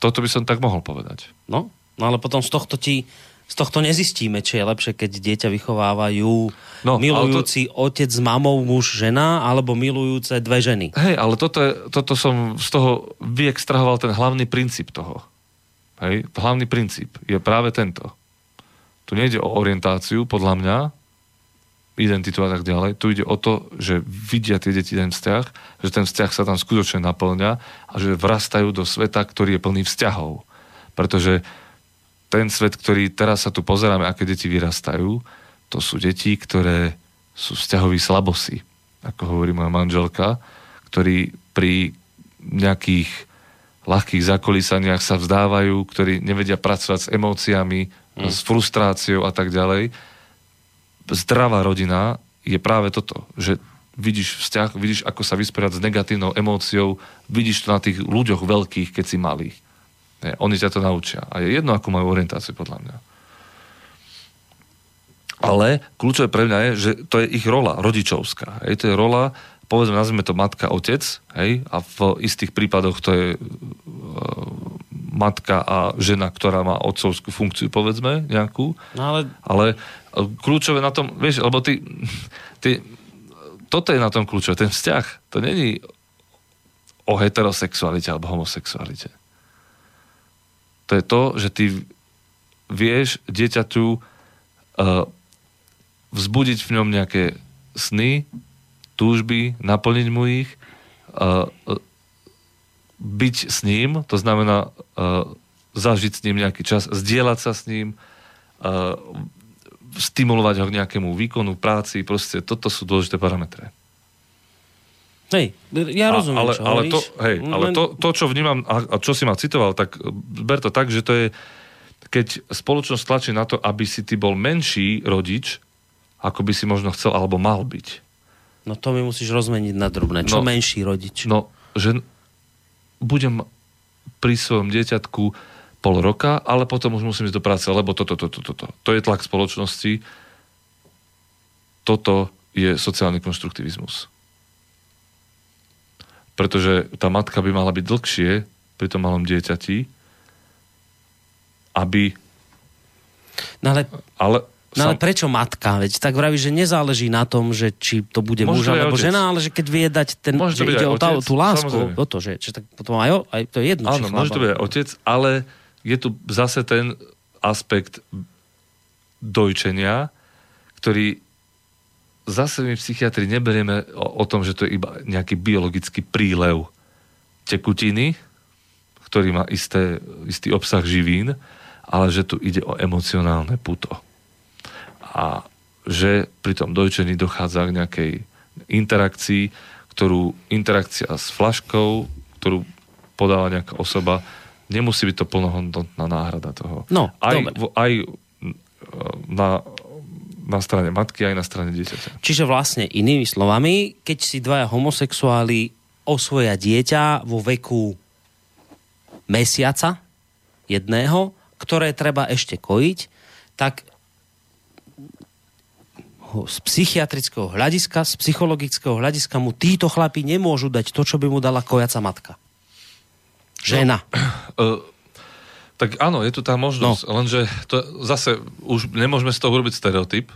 Toto by som tak mohol povedať. No, no ale potom z tohto ti z tohto nezistíme, či je lepšie, keď dieťa vychovávajú No, milujúci otec s mamou, muž, žena, alebo milujúce dve ženy. Hej, ale toto, je, toto som z toho vyextrahoval ten hlavný princíp toho. Hej, hlavný princíp je práve tento. Tu nejde o orientáciu, podľa mňa, identitu a tak ďalej. Tu ide o to, že vidia tie deti ten vzťah, že ten vzťah sa tam skutočne naplňa a že vrastajú do sveta, ktorý je plný vzťahov. Pretože ten svet, ktorý teraz sa tu pozeráme, aké deti vyrastajú, to sú deti, ktoré sú vzťahoví slabosi, ako hovorí moja manželka, ktorí pri nejakých ľahkých zakolísaniach sa vzdávajú, ktorí nevedia pracovať s emóciami, mm. s frustráciou a tak ďalej. Zdravá rodina je práve toto, že vidíš vzťah, vidíš, ako sa vysporiadať s negatívnou emóciou, vidíš to na tých ľuďoch veľkých, keď si malých. Nie, oni ťa to naučia. A je jedno, akú majú orientáciu, podľa mňa. Ale kľúčové pre mňa je, že to je ich rola, rodičovská. Hej, to je rola, povedzme, nazvime to matka, otec, hej, a v istých prípadoch to je e, matka a žena, ktorá má otcovskú funkciu, povedzme, nejakú. No ale Ale e, kľúčové na tom, vieš, lebo ty, ty, toto je na tom kľúčové, ten vzťah. To není o heterosexualite alebo homosexualite. To je to, že ty vieš dieťaťu uh, vzbudiť v ňom nejaké sny, túžby, naplniť mu ich, uh, byť s ním, to znamená uh, zažiť s ním nejaký čas, zdieľať sa s ním, uh, stimulovať ho k nejakému výkonu, práci, proste toto sú dôležité parametre. Hej, ja rozumiem, ale, čo ale, to, hej, ale to, to, čo vnímam a, a čo si ma citoval, tak ber to tak, že to je, keď spoločnosť tlačí na to, aby si ty bol menší rodič, ako by si možno chcel alebo mal byť. No to mi musíš rozmeniť na drobné. Čo No. menší rodič? No, že budem pri svojom dieťatku pol roka, ale potom už musím ísť do práce, lebo toto, toto, toto. To je tlak spoločnosti. Toto je sociálny konštruktivizmus. Pretože tá matka by mala byť dlhšie pri tom malom dieťati, aby... No ale, Ale, no ale prečo matka? Veď tak vraví, že nezáleží na tom, že či to bude muž alebo žena, ale že keď vie dať ten, Môže že ide o tá, tú lásku, samozrejme. o to, že, že tak potom aj, o- aj to je jedno, Áno, môže to byť aj otec, ale je tu zase ten aspekt dojčenia, ktorý zase my psychiatri neberieme o, o tom, že to je iba nejaký biologický prílev tekutiny, ktorý má isté, istý obsah živín, ale že tu ide o emocionálne puto. A že pri tom dojčení dochádza k nejakej interakcii, ktorú interakcia s flaškou, ktorú podáva nejaká osoba, nemusí byť to plnohodnotná náhrada toho. No, aj, dobre. aj na, na strane matky, aj na strane dieťaťa. Čiže vlastne inými slovami, keď si dvaja homosexuáli osvoja dieťa vo veku mesiaca jedného, ktoré treba ešte kojiť, tak z psychiatrického hľadiska, z psychologického hľadiska mu títo chlapi nemôžu dať to, čo by mu dala kojaca matka. Žena. Uh, tak áno, je tu tá možnosť, no. lenže to zase už nemôžeme z toho urobiť stereotyp.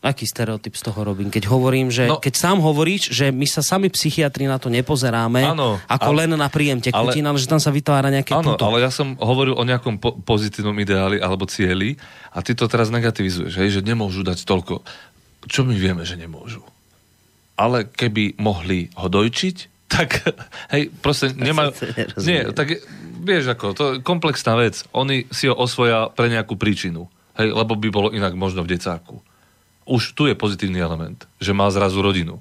Aký stereotyp z toho robím? Keď hovorím, že No. keď sám hovoríš, že my sa sami psychiatri na to nepozeráme Áno, ako ale- len na príjem tekutín, ale, že tam sa vytvára nejaké Áno, puto. ale ja som hovoril o nejakom po- pozitívnom ideáli alebo cieli a ty to teraz negativizuješ, hej, že nemôžu dať toľko. Čo my vieme, že nemôžu? Ale keby mohli ho dojčiť, tak hej, proste nemajú... nerozumiem. Nie, tak vieš ako, to je komplexná vec. Oni si ho osvoja pre nejakú príčinu. Hej, lebo by bolo inak možno v decáku. Už tu je pozitívny element, že má zrazu rodinu.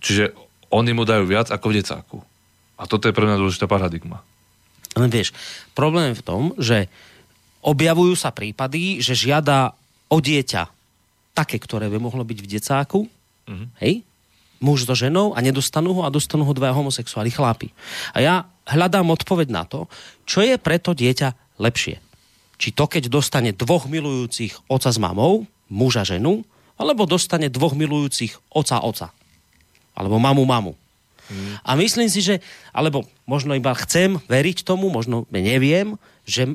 Čiže oni mu dajú viac ako v decáku. A toto je pre mňa dôležitá paradigma. Len vieš, problém je v tom, že objavujú sa prípady, že žiada o dieťa také, ktoré by mohlo byť v decáku, mm-hmm. hej, muž so ženou a nedostanú ho a dostanú ho dvaja homosexuáli chlapi. A ja hľadám odpoveď na to, čo je preto dieťa lepšie. Či to, keď dostane dvoch milujúcich oca s mamou, muža ženu, alebo dostane dvoch milujúcich oca oca. Alebo mamu mamu. Hmm. A myslím si, že, alebo možno iba chcem veriť tomu, možno neviem, že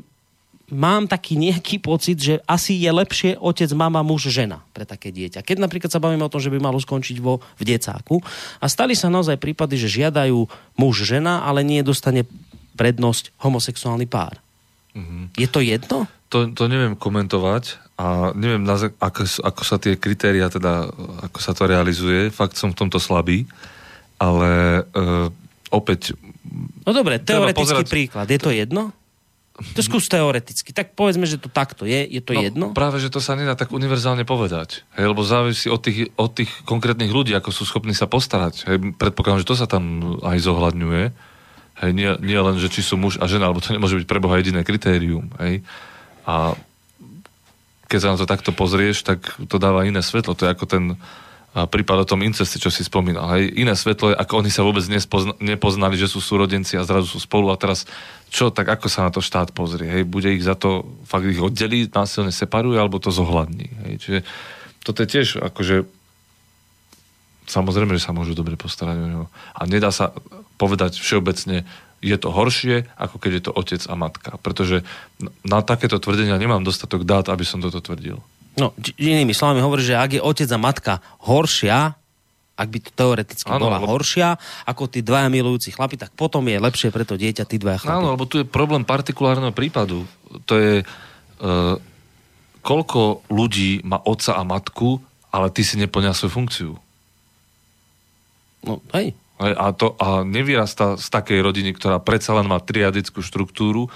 mám taký nejaký pocit, že asi je lepšie otec, mama, muž, žena pre také dieťa. Keď napríklad sa bavíme o tom, že by malo skončiť vo, v decáku a stali sa naozaj prípady, že žiadajú muž, žena, ale nie dostane prednosť homosexuálny pár. Mm-hmm. Je to jedno? To, to neviem komentovať a neviem, ako, ako sa tie kritéria, teda ako sa to realizuje. Fakt som v tomto slabý, ale uh, opäť... No dobre, teoretický pozerať... príklad. Je to jedno? To skús teoreticky. Tak povedzme, že to takto je. Je to no, jedno? Práve, že to sa nedá tak univerzálne povedať. Hej, lebo závisí od tých, od tých konkrétnych ľudí, ako sú schopní sa postarať. Hej, predpokladám, že to sa tam aj zohľadňuje. Hej, nie, nie len, že či sú muž a žena, alebo to nemôže byť pre Boha jediné kritérium. Hej. A keď sa na to takto pozrieš, tak to dáva iné svetlo. To je ako ten prípad o tom inceste, čo si spomínal. Hej. Iné svetlo je, ako oni sa vôbec nespozna, nepoznali, že sú súrodenci a zrazu sú spolu a teraz čo, tak ako sa na to štát pozrie? Hej. Bude ich za to, fakt ich oddelí, násilne separuje, alebo to zohľadní. Hej. Čiže toto je tiež akože samozrejme, že sa môžu dobre postarať o neho. A nedá sa povedať všeobecne, je to horšie, ako keď je to otec a matka. Pretože na takéto tvrdenia nemám dostatok dát, aby som toto tvrdil. No, inými slovami hovorí, že ak je otec a matka horšia, ak by to teoreticky ano, bola lebo... horšia ako tí dvaja milujúci chlapi, tak potom je lepšie pre to dieťa tí dvaja chlapi. Áno, lebo tu je problém partikulárneho prípadu. To je, uh, koľko ľudí má otca a matku, ale ty si neplňa svoju funkciu. No, hej. A, to, a nevyrastá z takej rodiny, ktorá predsa len má triadickú štruktúru,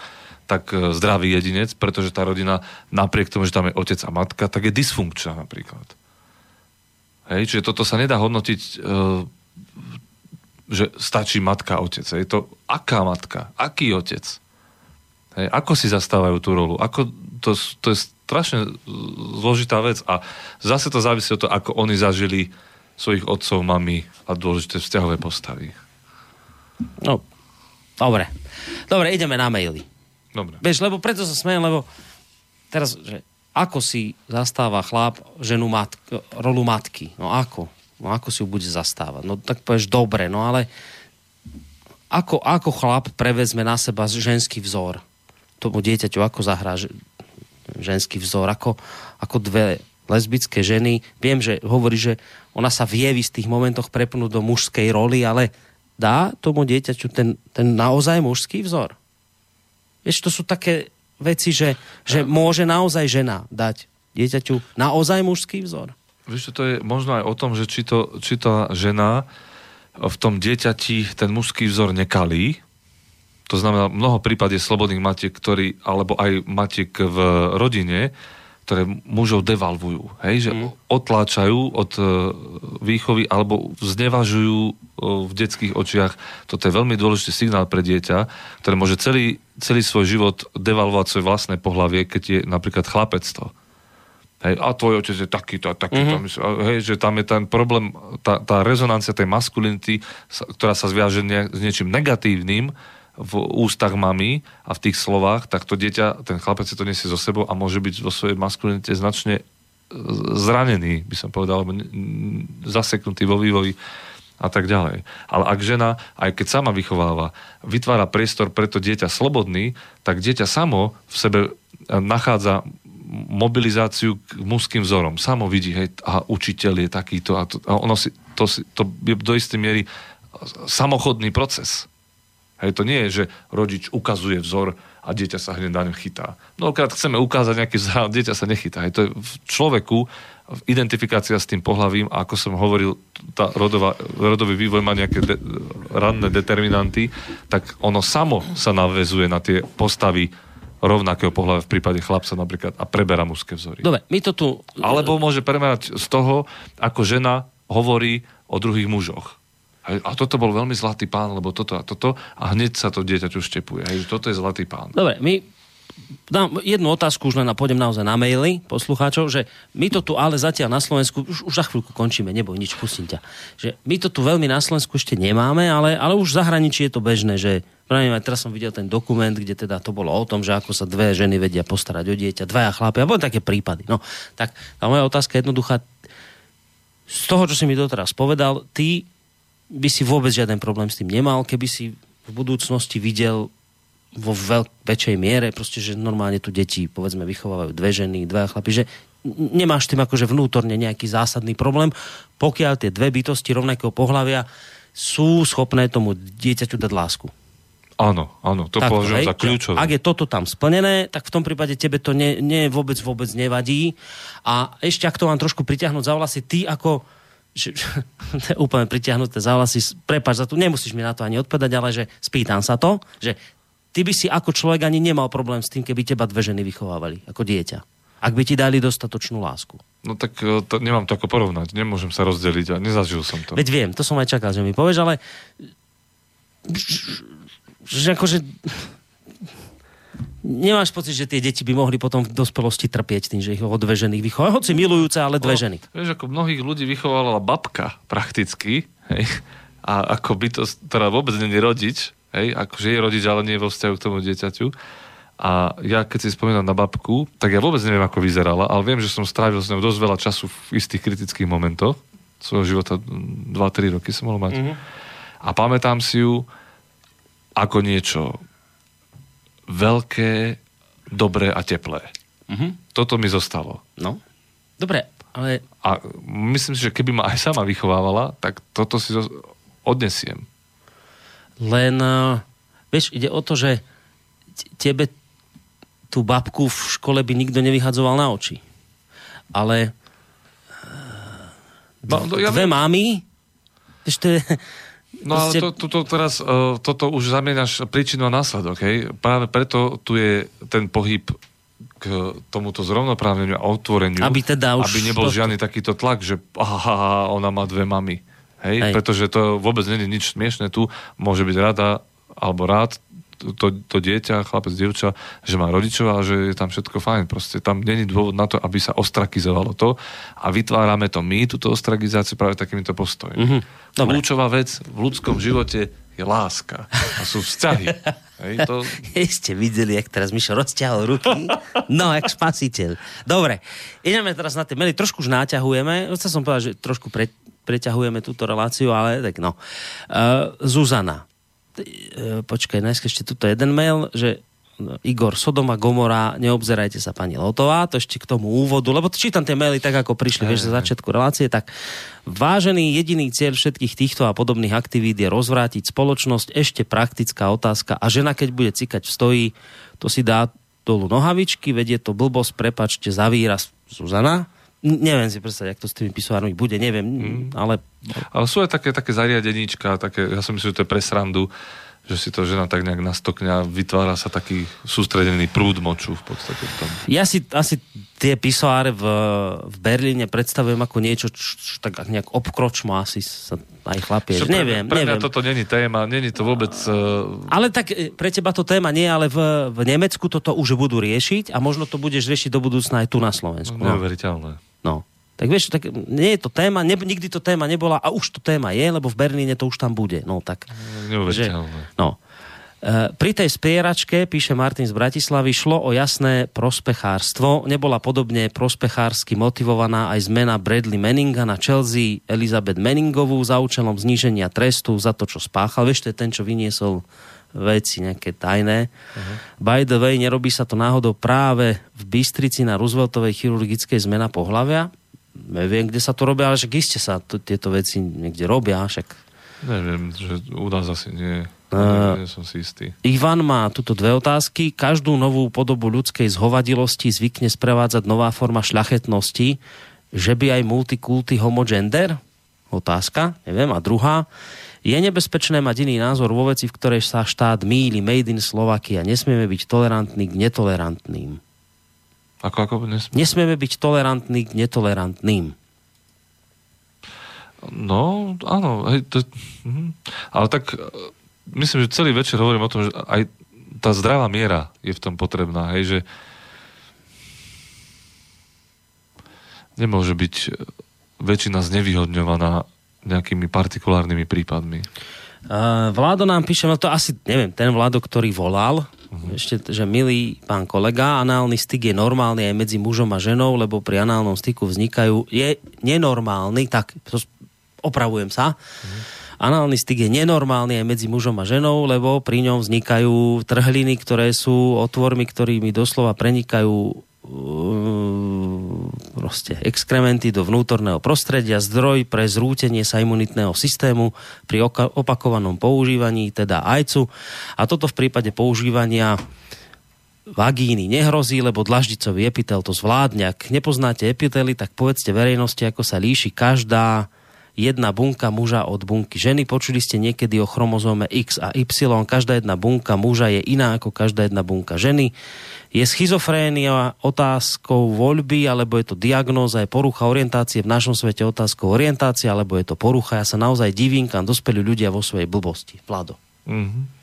tak e, zdravý jedinec, pretože tá rodina napriek tomu, že tam je otec a matka, tak je dysfunkčná napríklad. Hej, čiže toto sa nedá hodnotiť, e, že stačí matka a otec. Je to aká matka, aký otec. Hej, ako si zastávajú tú rolu. Ako, to, to je strašne zložitá vec a zase to závisí od toho, ako oni zažili svojich otcov, mami a dôležité vzťahové postavy. No, dobre. Dobre, ideme na maily. Dobre. Vieš, lebo preto sa smejem, lebo teraz, že ako si zastáva chlap ženu mat, rolu matky? No ako? No ako si ju bude zastávať? No tak povieš, dobre, no ale ako, ako chlap prevezme na seba ženský vzor? Tomu dieťaťu ako zahrá ženský vzor? Ako, ako dve lesbické ženy? Viem, že hovorí, že ona sa vie v istých momentoch prepnúť do mužskej roli, ale dá tomu dieťaťu ten, ten naozaj mužský vzor? Vieš, to sú také veci, že, že môže naozaj žena dať dieťaťu naozaj mužský vzor. Vieš, to je možno aj o tom, že či, to, či tá žena v tom dieťati ten mužský vzor nekalí, to znamená, mnoho prípad je slobodných matiek, ktorí, alebo aj matiek v rodine, ktoré mužov devalvujú, hej, že mm. otláčajú od e, výchovy alebo znevažujú e, v detských očiach. Toto je veľmi dôležitý signál pre dieťa, ktoré môže celý, celý svoj život devalvovať svoje vlastné pohlavie, keď je napríklad chlapectvo. Hej, a tvoj otec je takýto a takýto. Mm-hmm. Hej, že tam je ten problém, tá, tá rezonancia tej maskulinity, ktorá sa zviaže ne, s niečím negatívnym, v ústach mami a v tých slovách, tak to dieťa, ten chlapec si to nesie so sebou a môže byť vo svojej maskulinite značne e, zranený, by som povedal, alebo zaseknutý vo vývoji a tak ďalej. Ale ak žena, aj keď sama vychováva, vytvára priestor pre to dieťa slobodný, tak dieťa samo v sebe nachádza mobilizáciu k mužským vzorom. Samo vidí, hej, a učiteľ je takýto a, to, a ono si, to, si, to je do istej miery samochodný proces. Hej, to nie je, že rodič ukazuje vzor a dieťa sa hneď na ňom chytá. Mnohokrát chceme ukázať nejaký vzor, ale dieťa sa nechytá. Hej, to je v človeku identifikácia s tým pohlavím a ako som hovoril, tá rodová, rodový vývoj má nejaké de, ranné determinanty, tak ono samo sa navezuje na tie postavy rovnakého pohľavia v prípade chlapca napríklad a preberá mužské vzory. Dobre, my to tu... Alebo môže premerať z toho, ako žena hovorí o druhých mužoch. A toto bol veľmi zlatý pán, lebo toto a toto a hneď sa to dieťaťu štepuje. Hej, toto je zlatý pán. Dobre, my dám jednu otázku, už len a pôjdem naozaj na maily poslucháčov, že my to tu ale zatiaľ na Slovensku, už, už za chvíľku končíme, neboj nič, pustím ťa, že my to tu veľmi na Slovensku ešte nemáme, ale, ale už v zahraničí je to bežné, že Pravím, aj teraz som videl ten dokument, kde teda to bolo o tom, že ako sa dve ženy vedia postarať o dieťa, dvaja chlapi, a boli také prípady. No, tak tá moja otázka je jednoduchá. Z toho, čo si mi doteraz povedal, ty by si vôbec žiaden problém s tým nemal, keby si v budúcnosti videl vo veľk, väčšej miere, proste, že normálne tu deti, povedzme, vychovávajú dve ženy, dvaja chlapi, že nemáš tým akože vnútorne nejaký zásadný problém, pokiaľ tie dve bytosti rovnakého pohľavia sú schopné tomu dieťaťu dať lásku. Áno, áno, to Takto, považujem hej? za kľúčové. Ak je toto tam splnené, tak v tom prípade tebe to ne, ne, vôbec, vôbec nevadí. A ešte ak to mám trošku pritiahnuť za vlasy, ty ako že, úplne pritiahnuté za vlasy, prepáč za to, nemusíš mi na to ani odpovedať, ale že spýtam sa to, že ty by si ako človek ani nemal problém s tým, keby teba dve ženy vychovávali ako dieťa. Ak by ti dali dostatočnú lásku. No tak e, to, nemám to ako porovnať, nemôžem sa rozdeliť a nezažil som to. Veď viem, to som aj čakal, že mi povieš, ale že akože nemáš pocit, že tie deti by mohli potom v dospelosti trpieť tým, že ich od dve ženy vychovajú. Hoci milujúce, ale dve ženy. Vieš, ako mnohých ľudí vychovala babka prakticky, hej, a ako by to, teda vôbec není rodič, hej, akože je rodič, ale nie vo vzťahu k tomu dieťaťu. A ja, keď si spomínam na babku, tak ja vôbec neviem, ako vyzerala, ale viem, že som strávil s ňou dosť veľa času v istých kritických momentoch svojho života, 2-3 roky som mohol mať. Mm-hmm. A pamätám si ju ako niečo veľké, dobré a teplé. Mhm. Toto mi zostalo. No. Dobre, ale A myslím si, že keby ma aj sama vychovávala, tak toto si odnesiem. Len, uh, vieš, ide o to, že tebe tú babku v škole by nikto nevyhadzoval na oči. Ale No, no, ja dve mámy, vieš, to je... No ale to, to, to teraz, uh, toto už zamieňaš príčinu a následok, hej? Práve preto tu je ten pohyb k tomuto zrovnoprávneniu a otvoreniu. Aby teda už Aby nebol toto- žiadny takýto tlak, že aha, ona má dve mamy. Hej? Hej. Pretože to vôbec nie je nič smiešné tu. Môže byť rada alebo rád to, to dieťa, chlapec, dievča, že má rodičov a že je tam všetko fajn. Proste tam není dôvod na to, aby sa ostrakizovalo to a vytvárame to my, túto ostrakizáciu práve takýmito postojmi. Mhm. Dobre. Kľúčová vec v ľudskom živote je láska a sú vzťahy. Hej, to, Ste videli, jak teraz Mišo rozťahol ruky? No, jak spasiteľ. Dobre, ideme teraz na tie maily. Trošku už náťahujeme. Chcel som povedať, že trošku pre, preťahujeme túto reláciu, ale tak no. Uh, Zuzana. Uh, počkaj, najskôr ešte tuto jeden mail, že no, Igor Sodoma Gomora, neobzerajte sa pani Lotová, to ešte k tomu úvodu, lebo čítam tie maily tak, ako prišli, vieš, za začiatku relácie, tak vážený jediný cieľ všetkých týchto a podobných aktivít je rozvrátiť spoločnosť, ešte praktická otázka a žena, keď bude cikať v stojí, to si dá dolu nohavičky, vedie to blbosť, prepačte za výraz Zuzana. Neviem si predstaviť, jak to s tými pisoármi bude, neviem, mm. ale ale sú aj také, také zariadeníčka, také, ja som myslím, že to je pre srandu, že si to žena tak nejak nastokne a vytvára sa taký sústredený prúd moču v podstate v tom. Ja si asi tie pisoáre v, v Berlíne predstavujem ako niečo, čo, čo tak nejak obkročmo asi sa aj chlapie. Čo pre, neviem, pre mňa neviem. toto není téma, není to vôbec... Uh, Ale tak e, pre teba to téma nie, ale v, v Nemecku toto už budú riešiť a možno to budeš riešiť do budúcna aj tu na Slovensku. No. neuveriteľné. no. Tak vieš, tak nie je to téma, ne, nikdy to téma nebola a už to téma je, lebo v Berlíne to už tam bude. No tak... Neuveriteľné. No. E, Pri tej spieračke, píše Martin z Bratislavy, šlo o jasné prospechárstvo. Nebola podobne prospechársky motivovaná aj zmena Bradley Manninga na Chelsea Elizabeth Manningovú za účelom zníženia trestu za to, čo spáchal. Vieš, to je ten, čo vyniesol veci nejaké tajné. Uh-huh. By the way, nerobí sa to náhodou práve v Bystrici na Rooseveltovej chirurgickej zmena pohľavia? Neviem, kde sa to robia, ale však iste sa to, tieto veci niekde robia, však Neviem, že u nás asi nie. Uh, nie som si istý. Ivan má tuto dve otázky. Každú novú podobu ľudskej zhovadilosti zvykne sprevádzať nová forma šľachetnosti, že by aj multikulty homogender? Otázka, neviem. A druhá, je nebezpečné mať iný názor vo veci, v ktorej sa štát míli made in Slovakia. Nesmieme byť tolerantní k netolerantným. Ako, ako dnes? Nesmieme byť tolerantní k netolerantným. No, áno. Hej, to, mhm. Ale tak e, myslím, že celý večer hovorím o tom, že aj tá zdravá miera je v tom potrebná. Hej, že nemôže byť e, väčšina znevýhodňovaná nejakými partikulárnymi prípadmi. Uh, Vládo nám píše, no to asi, neviem, ten Vládo, ktorý volal, Mhm. ešte, že milý pán kolega, análny styk je normálny aj medzi mužom a ženou, lebo pri análnom styku vznikajú, je nenormálny, tak opravujem sa, Mhm. Análny styk je nenormálny aj medzi mužom a ženou, lebo pri ňom vznikajú trhliny, ktoré sú otvormi, ktorými doslova prenikajú proste exkrementy do vnútorného prostredia, zdroj pre zrútenie sa imunitného systému pri opakovanom používaní, teda ajcu. A toto v prípade používania vagíny nehrozí, lebo dlaždicový epitel to zvládne. Ak nepoznáte epitely, tak povedzte verejnosti, ako sa líši každá jedna bunka muža od bunky ženy. Počuli ste niekedy o chromozóme X a Y. Každá jedna bunka muža je iná ako každá jedna bunka ženy. Je schizofrénia otázkou voľby, alebo je to diagnóza, je porucha orientácie, v našom svete otázkou orientácie, alebo je to porucha. Ja sa naozaj divím, kam dospeli ľudia vo svojej blbosti. Vlado. Mhm.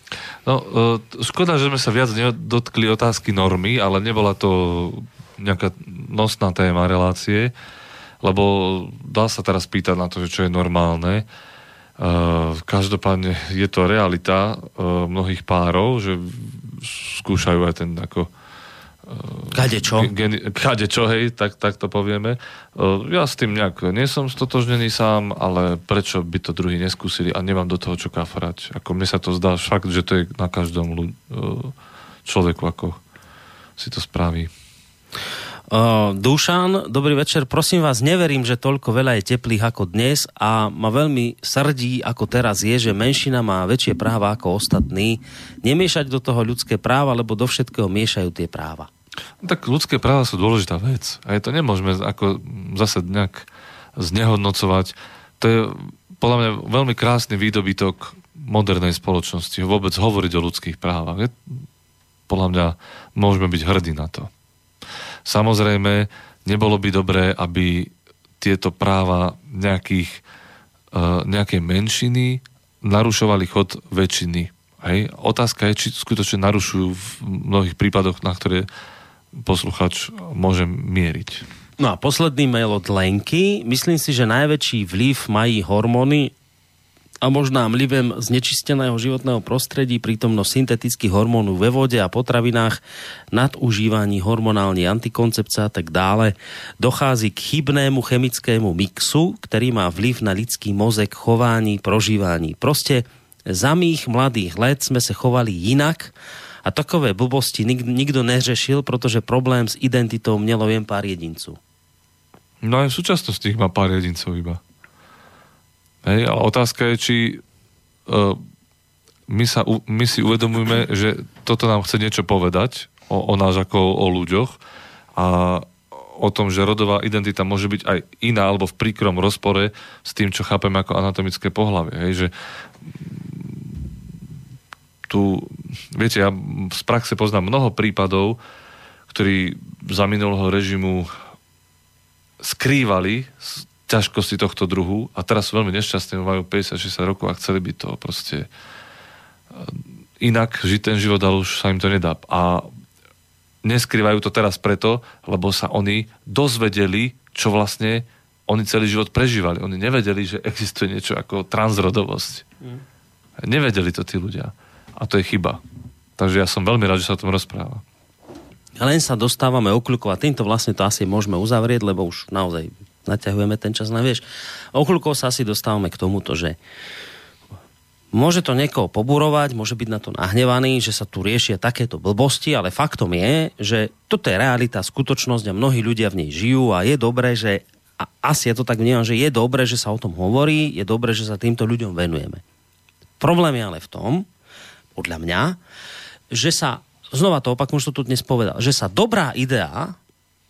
No, e, škoda, že sme sa viac nedotkli otázky normy, ale nebola to nejaká nosná téma relácie, lebo dá sa teraz pýtať na to, že čo je normálne. E, každopádne je to realita e, mnohých párov, že skúšajú aj ten ako Kadečo? Gen, kade čo, hej, tak, tak to povieme. Uh, ja s tým nejak nie som stotožnený sám, ale prečo by to druhý neskúsili a nemám do toho čo kafrať. Ako mne sa to zdá fakt, že to je na každom ľu, uh, človeku, ako si to spraví. Dušan, dobrý večer. Prosím vás, neverím, že toľko veľa je teplých ako dnes a ma veľmi srdí, ako teraz je, že menšina má väčšie práva ako ostatní. Nemiešať do toho ľudské práva, lebo do všetkého miešajú tie práva. No, tak ľudské práva sú dôležitá vec. A to nemôžeme ako zase nejak znehodnocovať. To je podľa mňa veľmi krásny výdobytok modernej spoločnosti. Vôbec hovoriť o ľudských právach. Je, podľa mňa môžeme byť hrdí na to. Samozrejme, nebolo by dobré, aby tieto práva nejakých, uh, nejakej menšiny narušovali chod väčšiny. Hej? Otázka je, či skutočne narušujú v mnohých prípadoch, na ktoré posluchač môže mieriť. No a posledný mail od Lenky. Myslím si, že najväčší vliv mají hormóny a možná mlivem znečisteného životného prostredí, prítomnosť syntetických hormónov ve vode a potravinách, nadužívaní hormonálnej antikoncepcia a tak dále, dochází k chybnému chemickému mixu, ktorý má vliv na lidský mozek, chování, prožívání. Proste za mých mladých let sme sa chovali inak a takové blbosti nik- nikto neřešil, pretože problém s identitou mělo jen pár jedinců. No aj v súčasnosti ich má pár jedincov iba. Hej, a otázka je, či uh, my, sa, my si uvedomujeme, že toto nám chce niečo povedať o, o nás ako o ľuďoch a o tom, že rodová identita môže byť aj iná alebo v príkrom rozpore s tým, čo chápeme ako anatomické pohlavie. Hej, že tu, viete, ja z praxe poznám mnoho prípadov, ktorí za minulého režimu skrývali ťažkosti tohto druhu a teraz sú veľmi nešťastní, majú 50-60 rokov a chceli by to proste e, inak žiť ten život, ale už sa im to nedá. A neskrývajú to teraz preto, lebo sa oni dozvedeli, čo vlastne oni celý život prežívali. Oni nevedeli, že existuje niečo ako transrodovosť. Nevedeli to tí ľudia. A to je chyba. Takže ja som veľmi rád, že sa o tom rozpráva. Len sa dostávame okľukov a týmto vlastne to asi môžeme uzavrieť, lebo už naozaj naťahujeme ten čas na vieš. Okľukov sa asi dostávame k tomuto, že môže to niekoho poburovať, môže byť na to nahnevaný, že sa tu riešia takéto blbosti, ale faktom je, že toto je realita, skutočnosť a mnohí ľudia v nej žijú a je dobré, že a asi ja to tak vnímam, že je dobré, že sa o tom hovorí, je dobré, že sa týmto ľuďom venujeme. Problém je ale v tom, podľa mňa, že sa, znova to opakujem, to tu dnes povedal, že sa dobrá idea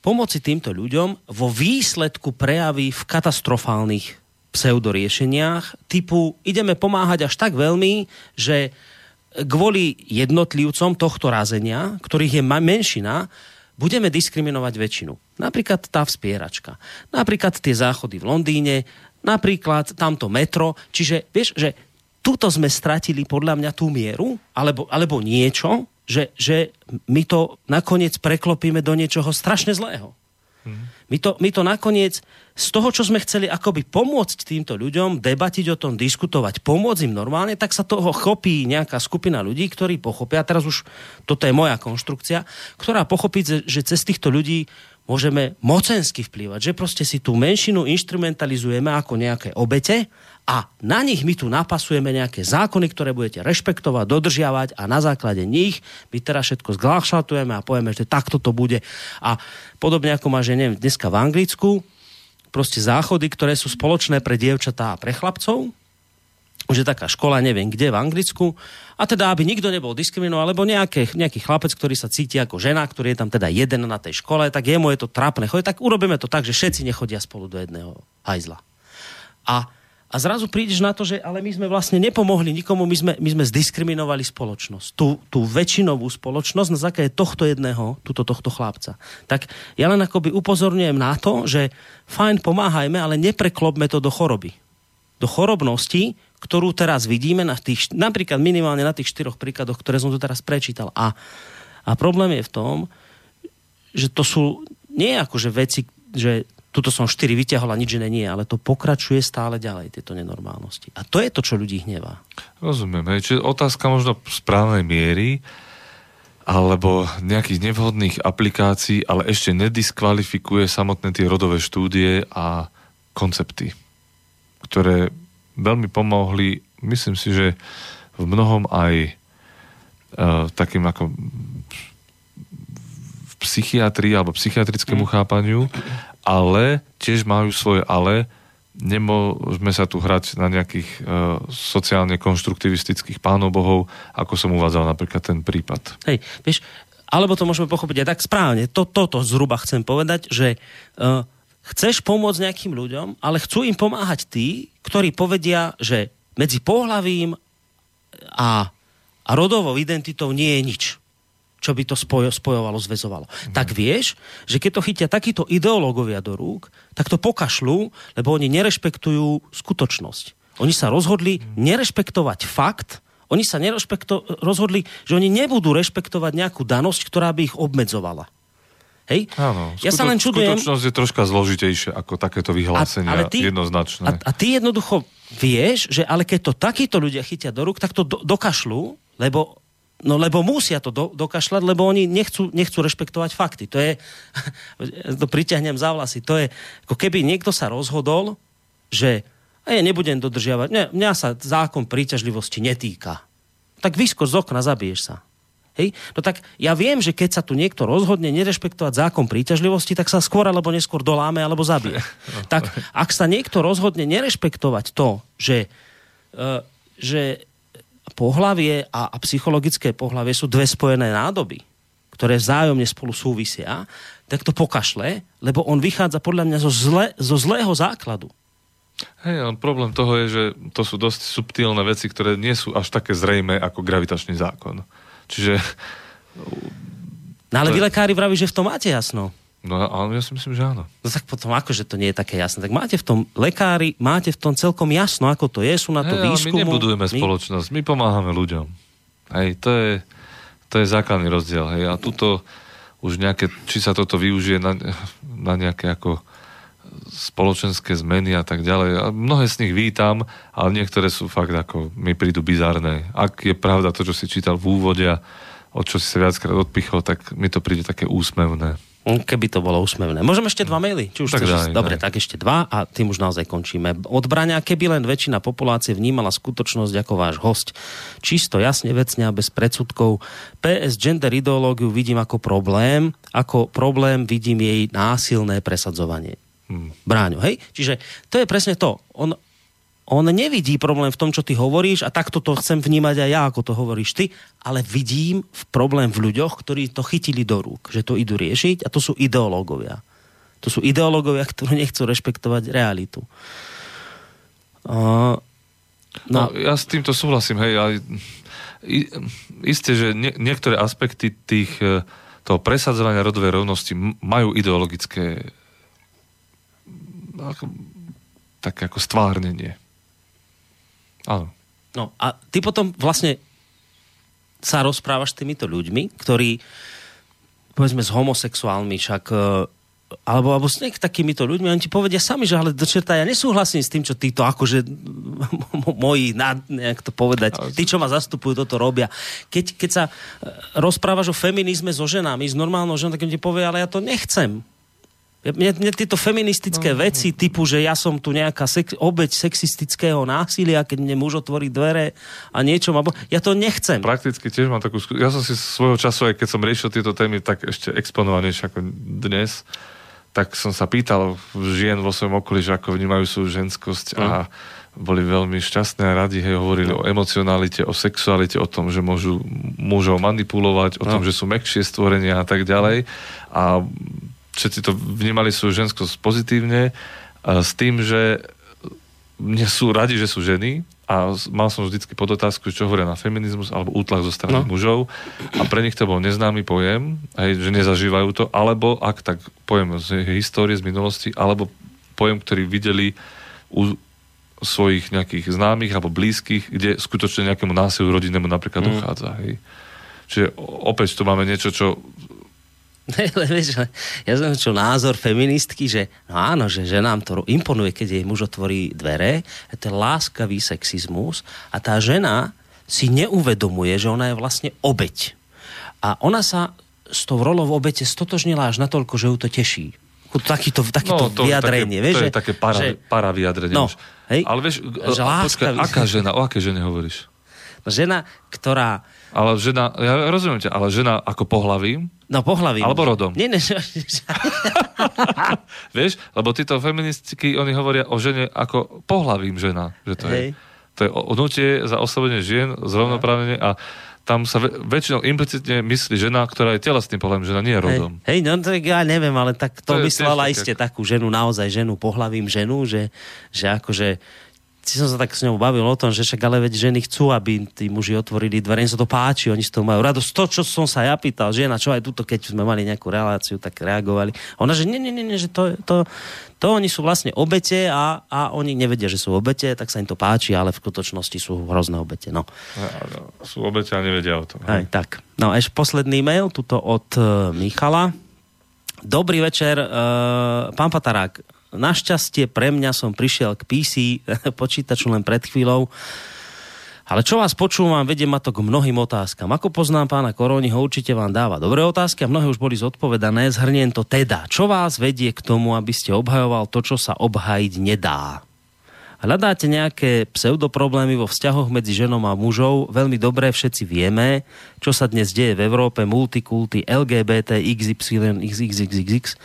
pomoci týmto ľuďom vo výsledku prejaví v katastrofálnych pseudoriešeniach typu ideme pomáhať až tak veľmi, že kvôli jednotlivcom tohto razenia, ktorých je menšina, budeme diskriminovať väčšinu. Napríklad tá vspieračka. Napríklad tie záchody v Londýne. napríklad tamto metro, čiže vieš, že tuto sme stratili podľa mňa tú mieru, alebo, alebo niečo, že, že my to nakoniec preklopíme do niečoho strašne zlého. My to, my to nakoniec z toho, čo sme chceli akoby pomôcť týmto ľuďom, debatiť o tom, diskutovať, pomôcť im normálne, tak sa toho chopí nejaká skupina ľudí, ktorí pochopia, teraz už toto je moja konštrukcia, ktorá pochopí, že, že cez týchto ľudí môžeme mocensky vplývať, že proste si tú menšinu instrumentalizujeme ako nejaké obete a na nich my tu napasujeme nejaké zákony, ktoré budete rešpektovať, dodržiavať a na základe nich my teraz všetko zglášatujeme a povieme, že takto to bude. A podobne ako máš, že neviem, dneska v Anglicku, proste záchody, ktoré sú spoločné pre dievčatá a pre chlapcov, už je taká škola, neviem kde, v Anglicku, a teda, aby nikto nebol diskriminovaný, alebo nejaký, nejaký chlapec, ktorý sa cíti ako žena, ktorý je tam teda jeden na tej škole, tak jemu je to trápne. Chodí, tak urobíme to tak, že všetci nechodia spolu do jedného hajzla. A a zrazu prídeš na to, že ale my sme vlastne nepomohli nikomu, my sme, my sme zdiskriminovali spoločnosť. Tú, tú väčšinovú spoločnosť na základe tohto jedného, túto tohto chlapca. Tak ja len akoby upozorňujem na to, že fajn, pomáhajme, ale nepreklopme to do choroby. Do chorobnosti, ktorú teraz vidíme na tých, napríklad minimálne na tých štyroch príkladoch, ktoré som tu teraz prečítal. A, a problém je v tom, že to sú nie akože veci, že tuto som štyri vyťahol a nič iné nie, ale to pokračuje stále ďalej, tieto nenormálnosti. A to je to, čo ľudí hnevá. Rozumiem. Hej. Čiže otázka možno správnej miery, alebo nejakých nevhodných aplikácií, ale ešte nediskvalifikuje samotné tie rodové štúdie a koncepty, ktoré veľmi pomohli, myslím si, že v mnohom aj uh, takým ako v psychiatrii alebo psychiatrickému chápaniu ale tiež majú svoje ale. Nemôžeme sa tu hrať na nejakých uh, sociálne konštruktivistických pánov bohov, ako som uvádzal napríklad ten prípad. Hej, vieš, alebo to môžeme pochopiť aj tak správne. To, toto zhruba chcem povedať, že uh, chceš pomôcť nejakým ľuďom, ale chcú im pomáhať tí, ktorí povedia, že medzi pohlavím a, a rodovou identitou nie je nič čo by to spojo, spojovalo, zväzovalo. Mm. Tak vieš, že keď to chytia takíto ideológovia do rúk, tak to pokašľú, lebo oni nerešpektujú skutočnosť. Oni sa rozhodli mm. nerešpektovať fakt, oni sa nerešpekto- rozhodli, že oni nebudú rešpektovať nejakú danosť, ktorá by ich obmedzovala. Hej? Áno, ja sa len čudujem... Skutočnosť je troška zložitejšia ako takéto vyhlásenia, a, ale ty, jednoznačné. A, a ty jednoducho vieš, že ale keď to takíto ľudia chytia do rúk, tak to do, dokašľú, lebo No lebo musia to do, dokašľať, lebo oni nechcú, nechcú rešpektovať fakty. To je, to priťahnem za vlasy, to je, ako keby niekto sa rozhodol, že a ja nebudem dodržiavať, mňa, mňa sa zákon príťažlivosti netýka. Tak vyskor z okna, zabiješ sa. Hej? No tak ja viem, že keď sa tu niekto rozhodne nerešpektovať zákon príťažlivosti, tak sa skôr alebo neskôr doláme alebo zabije. tak ak sa niekto rozhodne nerešpektovať to, že, uh, že pohlavie a, a psychologické pohlavie sú dve spojené nádoby, ktoré vzájomne spolu súvisia, tak to pokašle, lebo on vychádza podľa mňa zo, zle, zo zlého základu. Hej, ale problém toho je, že to sú dosť subtilné veci, ktoré nie sú až také zrejme ako gravitačný zákon. Čiže... No ale vy lekári vraví, že v tom máte jasno. No ale ja si myslím, že áno. No tak potom akože to nie je také jasné. Tak máte v tom lekári, máte v tom celkom jasno, ako to je, sú na to hey, výskumu. my nebudujeme my... spoločnosť, my pomáhame ľuďom. Hej, to je, to je základný rozdiel. Hej, a tuto už nejaké, či sa toto využije na, na nejaké ako spoločenské zmeny a tak ďalej. A mnohé z nich vítam, ale niektoré sú fakt ako, mi prídu bizárne. Ak je pravda to, čo si čítal v úvode a od čo si sa viackrát odpichol, tak mi to príde také úsmevné. Hm, keby to bolo úsmevné. Môžeme ešte dva maily? Či už tak chceš... daj, Dobre, daj. tak ešte dva a tým už naozaj končíme. Odbrania, keby len väčšina populácie vnímala skutočnosť ako váš host. Čisto, jasne, vecne a bez predsudkov. PS gender ideológiu vidím ako problém. Ako problém vidím jej násilné presadzovanie. Hmm. Bráňo, hej? Čiže to je presne to. On, on nevidí problém v tom, čo ty hovoríš a takto to chcem vnímať aj ja, ako to hovoríš ty, ale vidím v problém v ľuďoch, ktorí to chytili do rúk, že to idú riešiť a to sú ideológovia. To sú ideológovia, ktorí nechcú rešpektovať realitu. Uh, no. no, ja s týmto súhlasím, hej, ale i, isté, že nie, niektoré aspekty tých, e, toho presadzovania rodovej rovnosti majú ideologické také ako stvárnenie. Áno. No a ty potom vlastne sa rozprávaš s týmito ľuďmi, ktorí povedzme s homosexuálmi však e, alebo, alebo s nejak takýmito ľuďmi, oni ti povedia sami, že ale dočerta, ja nesúhlasím s tým, čo títo akože moji, nejak to povedať, tí, čo ma zastupujú, toto robia. Keď, keď sa e, rozprávaš o feminizme so ženami, s normálnou ženou, tak on ti povie, ale ja to nechcem. Mne, mne tieto feministické no, veci, typu, že ja som tu nejaká sex, obeď sexistického násilia, keď mne muž otvorí dvere a niečo, alebo ja to nechcem. Prakticky tiež mám takú skú... Ja som si svojho času, aj keď som riešil tieto témy, tak ešte exponovanejšie ako dnes, tak som sa pýtal žien vo svojom okolí, že ako vnímajú svoju ženskosť a boli veľmi šťastné a radi, hej, hovorili o emocionalite, o sexualite, o tom, že môžu mužov manipulovať, o tom, že sú mekšie stvorenia a tak ďalej. A všetci to vnímali svoju ženskosť pozitívne s tým, že mne sú radi, že sú ženy a mal som vždycky pod otázku, čo hovoria na feminizmus alebo útlak zo strany No. mužov a pre nich to bol neznámy pojem, aj, že nezažívajú to, alebo ak tak pojem z histórie, z minulosti, alebo pojem, ktorý videli u svojich nejakých známych alebo blízkych, kde skutočne nejakému násiliu rodinnému napríklad mm. dochádza. Hej. Čiže opäť tu máme niečo, čo Ale vieš, ja som čo názor feministky, že no áno, že, že nám to imponuje, keď jej muž otvorí dvere, a to je láskavý sexizmus a tá žena si neuvedomuje, že ona je vlastne obeď. A ona sa s tou rolou v obete stotožnila až natoľko, že ju to teší. Takýto, takýto No, to vyjadrenie. je také, vieš, to že, je také para, že, para vyjadrenie No, hej, Ale vieš, že počkaj, aká žena, o aké žene hovoríš? Žena, ktorá Ale žena, ja rozumiem ťa, ale žena ako pohlavím, No pohlavím. Alebo rodom. Nie, nie, že, vieš, lebo títo feministiky, oni hovoria o žene ako pohlavím žena, že to Hej. je. To je hnutie za oslobodenie žien, zrovnoprávnenie a tam sa väčšinou implicitne myslí žena, ktorá je telesným pohľavím, žena nie je rodom. Hej, hej, no tak ja neviem, ale tak to, To myslela iste takú ženu, naozaj ženu, pohlavím ženu, že, že akože si som sa tak s ňou bavil o tom, že však ale veď ženy chcú, aby tí muži otvorili dvere, im sa to páči, oni z toho majú radosť. To, čo som sa ja pýtal, žena, čo aj tuto, keď sme mali nejakú reláciu, tak reagovali. A Ona, že nie, nie, nie, že to, to, to oni sú vlastne obete a, a oni nevedia, že sú obete, tak sa im to páči, ale v skutočnosti sú hrozné obete. No. Sú obete a nevedia o tom. Aj tak. No a ešte posledný mail, tuto od uh, Michala. Dobrý večer, uh, pán Patarák. Našťastie pre mňa som prišiel k PC počítaču len pred chvíľou. Ale čo vás počúvam, vedie ma to k mnohým otázkam. Ako poznám pána Koroniho, určite vám dáva dobré otázky a mnohé už boli zodpovedané. Zhrniem to teda. Čo vás vedie k tomu, aby ste obhajoval to, čo sa obhajiť nedá? Hľadáte nejaké pseudoproblémy vo vzťahoch medzi ženou a mužou? Veľmi dobre všetci vieme, čo sa dnes deje v Európe, multikulty, LGBT, XY, XXXX.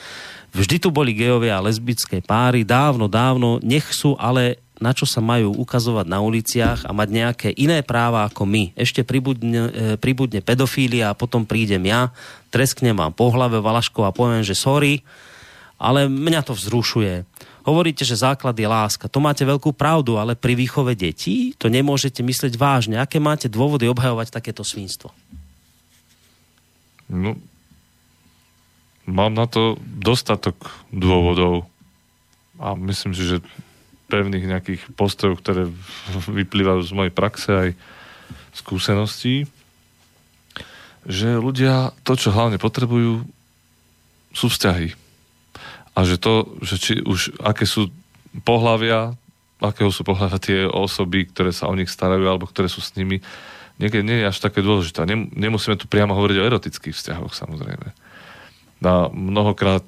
Vždy tu boli gejovia a lesbické páry, dávno, dávno, nech sú ale na čo sa majú ukazovať na uliciach a mať nejaké iné práva ako my. Ešte pribudne, e, pribudne pedofília a potom prídem ja, tresknem vám po hlave Valaškov a poviem, že sorry, ale mňa to vzrušuje. Hovoríte, že základ je láska. To máte veľkú pravdu, ale pri výchove detí to nemôžete myslieť vážne. Aké máte dôvody obhajovať takéto svinstvo? No, mám na to dostatok dôvodov a myslím si, že pevných nejakých postojov, ktoré vyplývajú z mojej praxe aj skúseností, že ľudia to, čo hlavne potrebujú, sú vzťahy. A že to, že či už aké sú pohlavia, akého sú pohľavia tie osoby, ktoré sa o nich starajú alebo ktoré sú s nimi, niekedy nie je až také dôležité. Nem, nemusíme tu priamo hovoriť o erotických vzťahoch, samozrejme. A mnohokrát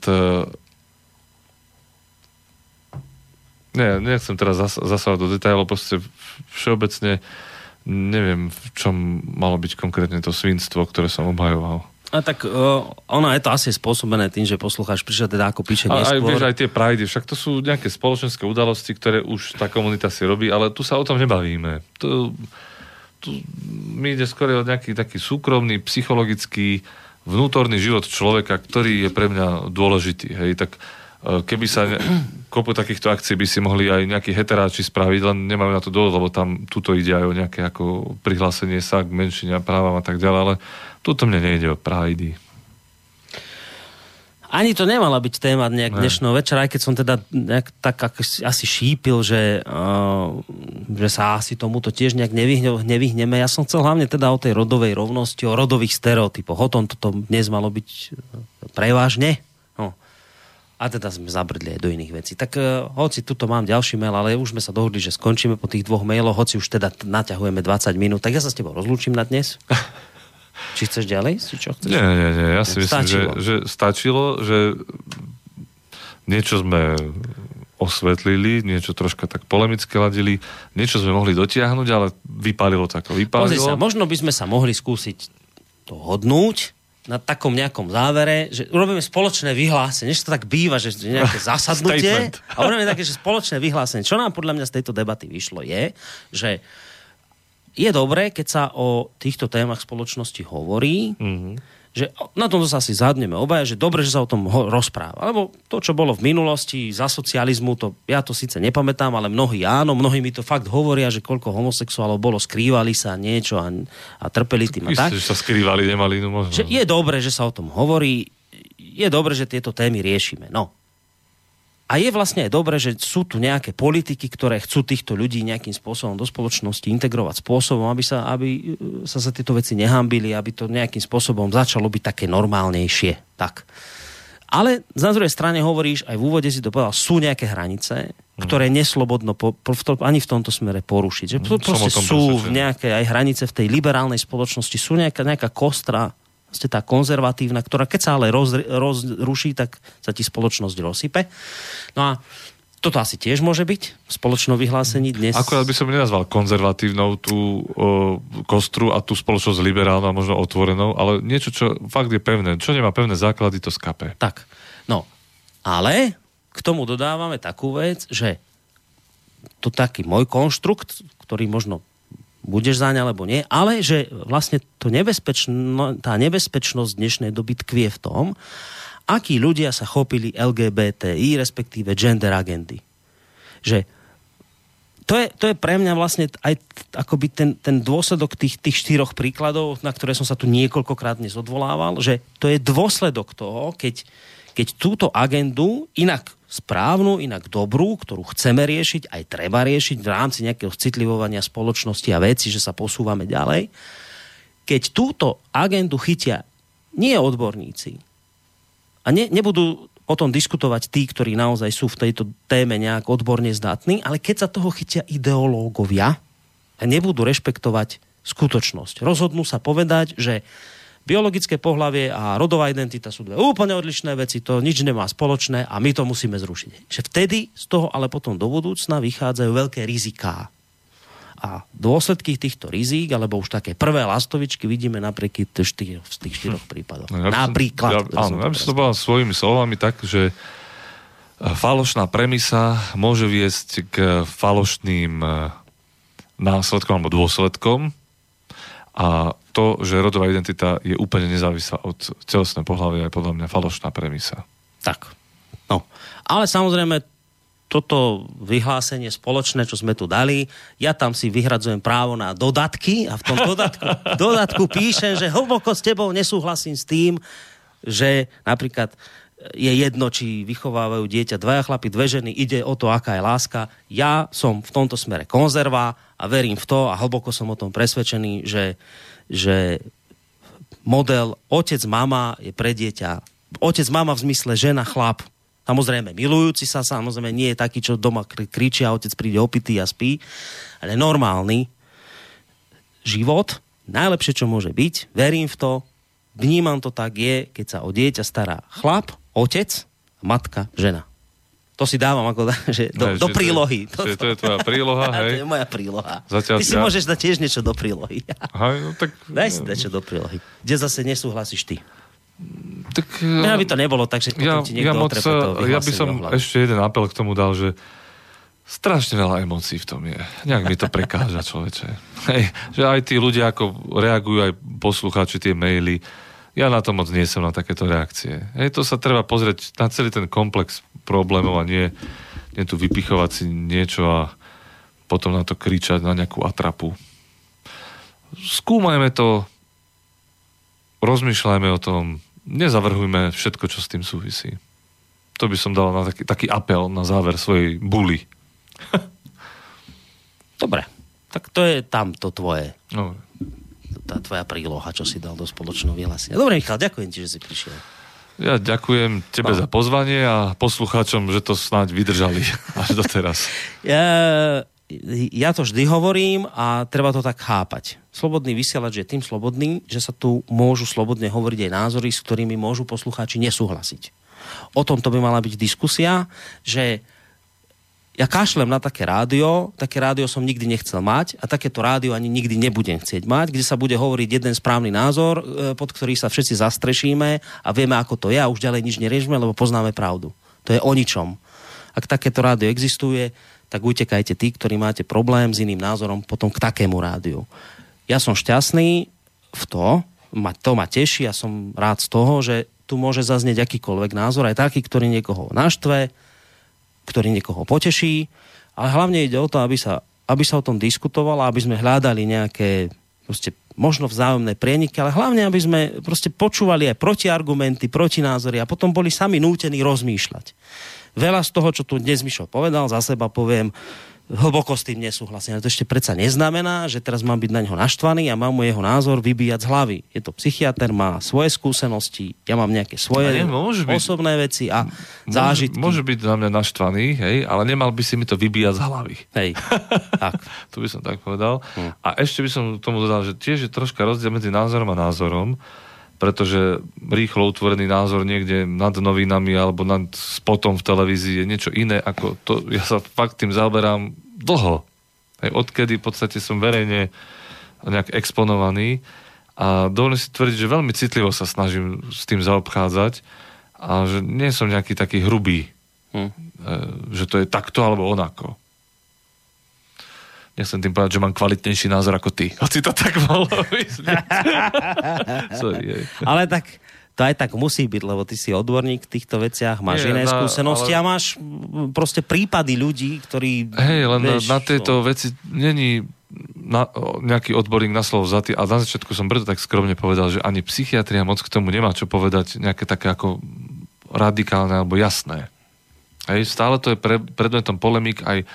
nie, nechcem teraz zas, zasávať do detailov, proste všeobecne neviem, v čom malo byť konkrétne to svinstvo, ktoré som obhajoval. A tak uh, ono je to asi spôsobené tým, že poslucháč prišiel teda ako píše A aj, neskôr. vieš, aj tie prajdy, však to sú nejaké spoločenské udalosti, ktoré už tá komunita si robí, ale tu sa o tom nebavíme. Tu, tu mi ide skôr o nejaký taký súkromný, psychologický, vnútorný život človeka, ktorý je pre mňa dôležitý. Hej, tak e, keby sa ne, kopu takýchto akcií by si mohli aj nejakí heteráči spraviť, len nemajú na to dôvod, lebo tam tuto ide aj o nejaké ako prihlásenie sa k menšine a právam a tak ďalej, ale tuto mne nejde o prajdy. Ani to nemala byť téma nejak Ne. dnešného večera, aj keď som teda nejak tak asi šípil, že, uh, že sa asi tomuto tiež nejak nevyhne, nevyhneme. Ja som chcel hlavne teda o tej rodovej rovnosti, o rodových stereotypoch. O tom toto dnes malo byť eh, prevažne. No. A teda sme zabrdli aj do iných vecí. Tak uh, hoci tuto mám ďalší mail, ale už sme sa dohodli, že skončíme po tých dvoch mailoch, hoci už teda naťahujeme 20 minút, tak ja sa s tebou rozlúčim na dnes. Či chceš ďalej? Si čo chceš? Nie, nie, nie. Ja si myslím, že, Stačilo. že stačilo, že niečo sme osvetlili, niečo troška tak polemicky ladili, niečo sme mohli dotiahnuť, ale vypálilo to ako Pozri sa, možno by sme sa mohli skúsiť to hodnúť na takom nejakom závere, že urobíme spoločné vyhlásenie, než to tak býva, že nejaké zasadnutie Statement. a urobíme také, že spoločné vyhlásenie. Čo nám podľa mňa z tejto debaty vyšlo je, že je dobré, keď sa o týchto témach spoločnosti hovorí, mm-hmm. že na tomto sa asi zadneme obaja, že dobre, že sa o tom ho- rozpráva. Lebo to, čo bolo v minulosti za socializmu, to ja to síce nepamätám, ale mnohí áno, mnohí mi to fakt hovoria, že koľko homosexuálov bolo, skrývali sa niečo a, a trpeli tým a tak. Isté, že sa skrývali, nemali inú možnosť. Že je dobré, že sa o tom hovorí, je dobré, že tieto témy riešime. No. A je vlastne aj dobré, že sú tu nejaké politiky, ktoré chcú týchto ľudí nejakým spôsobom do spoločnosti integrovať spôsobom, aby sa, aby e, sa za tieto veci nehambili, aby to nejakým spôsobom začalo byť také normálnejšie. Tak. Ale na druhej strane hovoríš, aj v úvode si to povedal, sú nejaké hranice, ktoré neslobodno po, po, v to, ani v tomto smere porušiť. Že Som proste sú presvedčený. nejaké aj hranice v tej liberálnej spoločnosti, sú nejaká, nejaká kostra, ste tá konzervatívna, ktorá keď sa ale roz, rozruší, tak sa ti spoločnosť rozsype. No a toto asi tiež môže byť v spoločnom vyhlásení dnes. Akorát by som nenazval konzervatívnou tú o, kostru a tú spoločnosť liberálnou a možno otvorenou, ale niečo, čo fakt je pevné. Čo nemá pevné základy, to skape. Tak, no. Ale k tomu dodávame takú vec, že to taký môj konštrukt, ktorý možno budeš zaň alebo nie, ale že vlastne to nebezpečno, tá nebezpečnosť dnešnej doby tkvie v tom, akí ľudia sa chopili LGBTI, respektíve gender agendy. Že to je, to je pre mňa vlastne aj akoby ten, ten dôsledok tých, tých štyroch príkladov, na ktoré som sa tu niekoľkokrát dnes odvolával, že to je dôsledok toho, keď, keď túto agendu inak správnu, inak dobrú, ktorú chceme riešiť, aj treba riešiť v rámci nejakého citlivovania spoločnosti a veci, že sa posúvame ďalej, keď túto agendu chytia nie odborníci a ne, nebudú o tom diskutovať tí, ktorí naozaj sú v tejto téme nejak odborne zdatní, ale keď sa toho chytia ideológovia a nebudú rešpektovať skutočnosť. Rozhodnú sa povedať, že biologické pohlavie a rodová identita sú dve úplne odlišné veci, to nič nemá spoločné a my to musíme zrušiť. Že vtedy z toho ale potom do budúcna vychádzajú veľké riziká. A dôsledky týchto rizík, alebo už také prvé lastovičky vidíme napriek tých, štyr- z tých štyroch prípadov. No, ja Napríklad. Ja, áno, ja by som to povedal svojimi slovami tak, že e, falošná premisa môže viesť k falošným e, následkom alebo dôsledkom a to, že rodová identita je úplne nezávislá od telesného pohľavia, je podľa mňa falošná premisa. Tak. No. Ale samozrejme, toto vyhlásenie spoločné, čo sme tu dali, ja tam si vyhradzujem právo na dodatky a v tom dodatku, dodatku píšem, že hlboko s tebou nesúhlasím s tým, že napríklad je jedno, či vychovávajú dieťa dvaja chlapi, dve ženy, ide o to, aká je láska. Ja som v tomto smere konzerva a verím v to a hlboko som o tom presvedčený, že, že model otec, mama je pre dieťa. Otec, mama v zmysle žena, chlap. Samozrejme, milujúci sa, samozrejme nie je taký, čo doma kri- kričí a otec príde opitý a spí, ale normálny život, najlepšie, čo môže byť, verím v to, vnímam to tak, je, keď sa o dieťa stará chlap, otec, matka, žena. To si dávam ako, že do, Hej, do že to prílohy. že to je tvoja príloha, to hej? je moja príloha. Zatiaľ Ty si ja- môžeš dať tiež niečo do prílohy. Hej, no tak... Daj si niečo do prílohy. Kde zase nesúhlasíš ty. tak Ja by to nebolo tak, že ja, ti niekto ja, moc, to ja by som ešte jeden apel k tomu dal, že strašne veľa emócií v tom je. Nejak mi to prekáža, človeče. Hej, že aj tí ľudia, ako reagujú, aj poslucháči tie maily, ja na to moc nie som na takéto reakcie. Hej, to sa treba pozrieť na celý ten komplex problémov a nie, nie tu vypichovať si niečo a potom na to kričať na nejakú atrapu. Skúmajme to, rozmýšľajme o tom, nezavrhujme všetko, čo s tým súvisí. To by som dal na taký, taký apel na záver svojej buly. Dobre, tak to je tam to tvoje, No, tá tvoja príloha, čo si dal do spoločného vyhlásenia. Dobre, Michal, ďakujem ti, že si prišiel. ja ďakujem tebe No. za pozvanie a poslucháčom, že to snáď vydržali až doteraz. Ja, ja to vždy hovorím a treba to tak chápať. Slobodný vysielač je tým slobodný, že sa tu môžu slobodne hovoriť aj názory, s ktorými môžu poslucháči nesúhlasiť. O tom to by mala byť diskusia, že ja kašlem na také rádio, také rádio som nikdy nechcel mať a takéto rádio ani nikdy nebudem chcieť mať, kde sa bude hovoriť jeden správny názor, e, pod ktorý sa všetci zastrešíme a vieme, ako to je a už ďalej nič neriešme, lebo poznáme pravdu. To je o ničom. Ak takéto rádio existuje, tak utekajte tí, ktorí máte problém s iným názorom potom k takému rádiu. Ja som šťastný v to, ma, to ma teší a som rád z toho, že tu môže zaznieť akýkoľvek názor, aj taký, ktorý niekoho naštve, ktorý niekoho poteší, ale hlavne ide o to, aby sa, aby sa o tom diskutovalo, aby sme hľadali nejaké proste možno vzájomné prieniky, ale hlavne, aby sme proste počúvali aj protiargumenty, protinázory a potom boli sami nútení rozmýšľať. Veľa z toho, čo tu dnes Mišo povedal, za seba poviem, hlboko s tým nesúhlasím. Ale to ešte predsa neznamená, že teraz mám byť na neho naštvaný a mám mu jeho názor vybíjať z hlavy. Je to psychiatr, má svoje skúsenosti, ja mám nejaké svoje nie, môže byť- osobné veci a zážitky. Môže, môže byť na mňa naštvaný, hej, ale nemal by si mi to vybíjať z hlavy. Hej, tak. To by som tak povedal. Hm. A ešte by som tomu dodal, že tiež je troška rozdiel medzi názorom a názorom, pretože rýchlo utvorený názor niekde nad novinami alebo nad spotom v televízii je niečo iné ako to. Ja sa fakt tým zaoberám dlho. Hej, odkedy v podstate som verejne nejak exponovaný a dovolím si tvrdiť, že veľmi citlivo sa snažím s tým zaobchádzať a že nie som nejaký taký hrubý, Hm. e, že to je takto alebo onako. Nechcem tým povedať, že mám kvalitnejší názor ako ty. Hoci to tak vyznieť. Sorry. Ale tak to aj tak musí byť, lebo ty si odborník v týchto veciach, máš Nie, iné na- skúsenosti ale- a máš mm, proste prípady ľudí, ktorí... Hej, len na, vieš, na tieto no. veci není na, nejaký odborník na slovo vzatý a na začiatku som preto tak skromne povedal, že ani psychiatria moc k tomu nemá čo povedať nejaké také ako radikálne alebo jasné. Hej, stále to je pre, predmetom polemik aj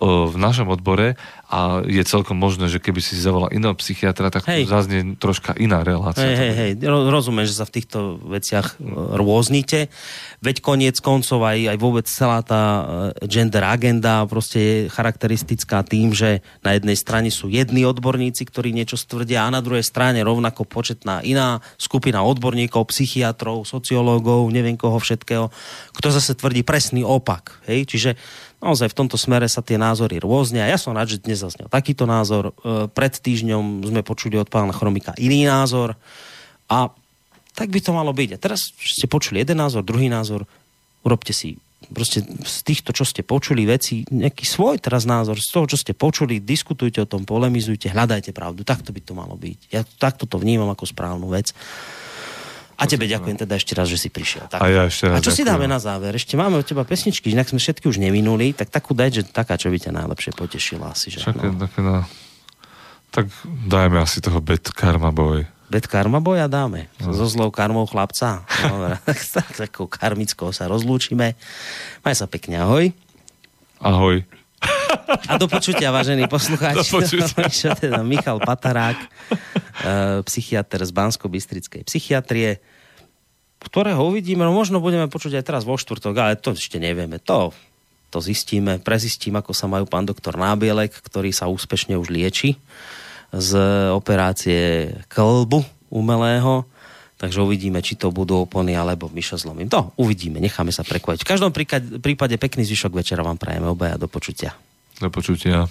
v našom odbore a je celkom možné, že keby si zavolal iného psychiatra, tak Hej. tu zaznie troška iná relácia. Hej, hej, hej, ro- rozumiem, že sa v týchto veciach e, rôznite. Veď koniec koncov aj, aj vôbec celá tá e, gender agenda proste je charakteristická tým, že na jednej strane sú jedni odborníci, ktorí niečo stvrdia a na druhej strane rovnako početná iná skupina odborníkov, psychiatrov, sociológov, neviem koho všetkého, kto zase tvrdí presný opak. Hej? Čiže naozaj v tomto smere sa tie názory rôznia. Ja som rád, že dnes zaznel takýto názor. E, Pred týždňom sme počuli od pána Chromika iný názor a tak by to malo byť. A teraz ste počuli jeden názor, druhý názor, urobte si proste z týchto, čo ste počuli veci, nejaký svoj teraz názor, z toho, čo ste počuli, diskutujte o tom, polemizujte, hľadajte pravdu. Takto by to malo byť. Ja takto to vnímam ako správnu vec. A tebe ďakujem teda ešte raz, že si prišiel. Tak. A ja ešte raz A čo si ďakujem. dáme na záver? Ešte máme od teba pesničky, inak sme všetky už neminuli, tak takú daj, že taká, čo by ťa najlepšie potešila asi. Že, Čakaj, no. také na... Tak dajme asi toho Bad Karma Boy. Bad karma boja dáme. No. So zlou karmou chlapca. Dobre, tak takou karmickou sa rozlúčime. Maj sa pekne, ahoj. Ahoj. A do počutia, vážení poslucháči. Do počutia. Teda Michal Patarák, e, psychiatr z Bansko-Bystrickej psychiatrie, ktorého uvidíme, no možno budeme počuť aj teraz vo štvrtok, ale to ešte nevieme. To, to zistíme, prezistím, ako sa majú pán doktor Nábielek, ktorý sa úspešne už lieči z operácie klbu umelého. Takže uvidíme, či to budú opony alebo myšo zlomím. To uvidíme, necháme sa prekvať. V každom prípade pekný zvyšok večera vám prajeme obaja do počutia. Do počutia.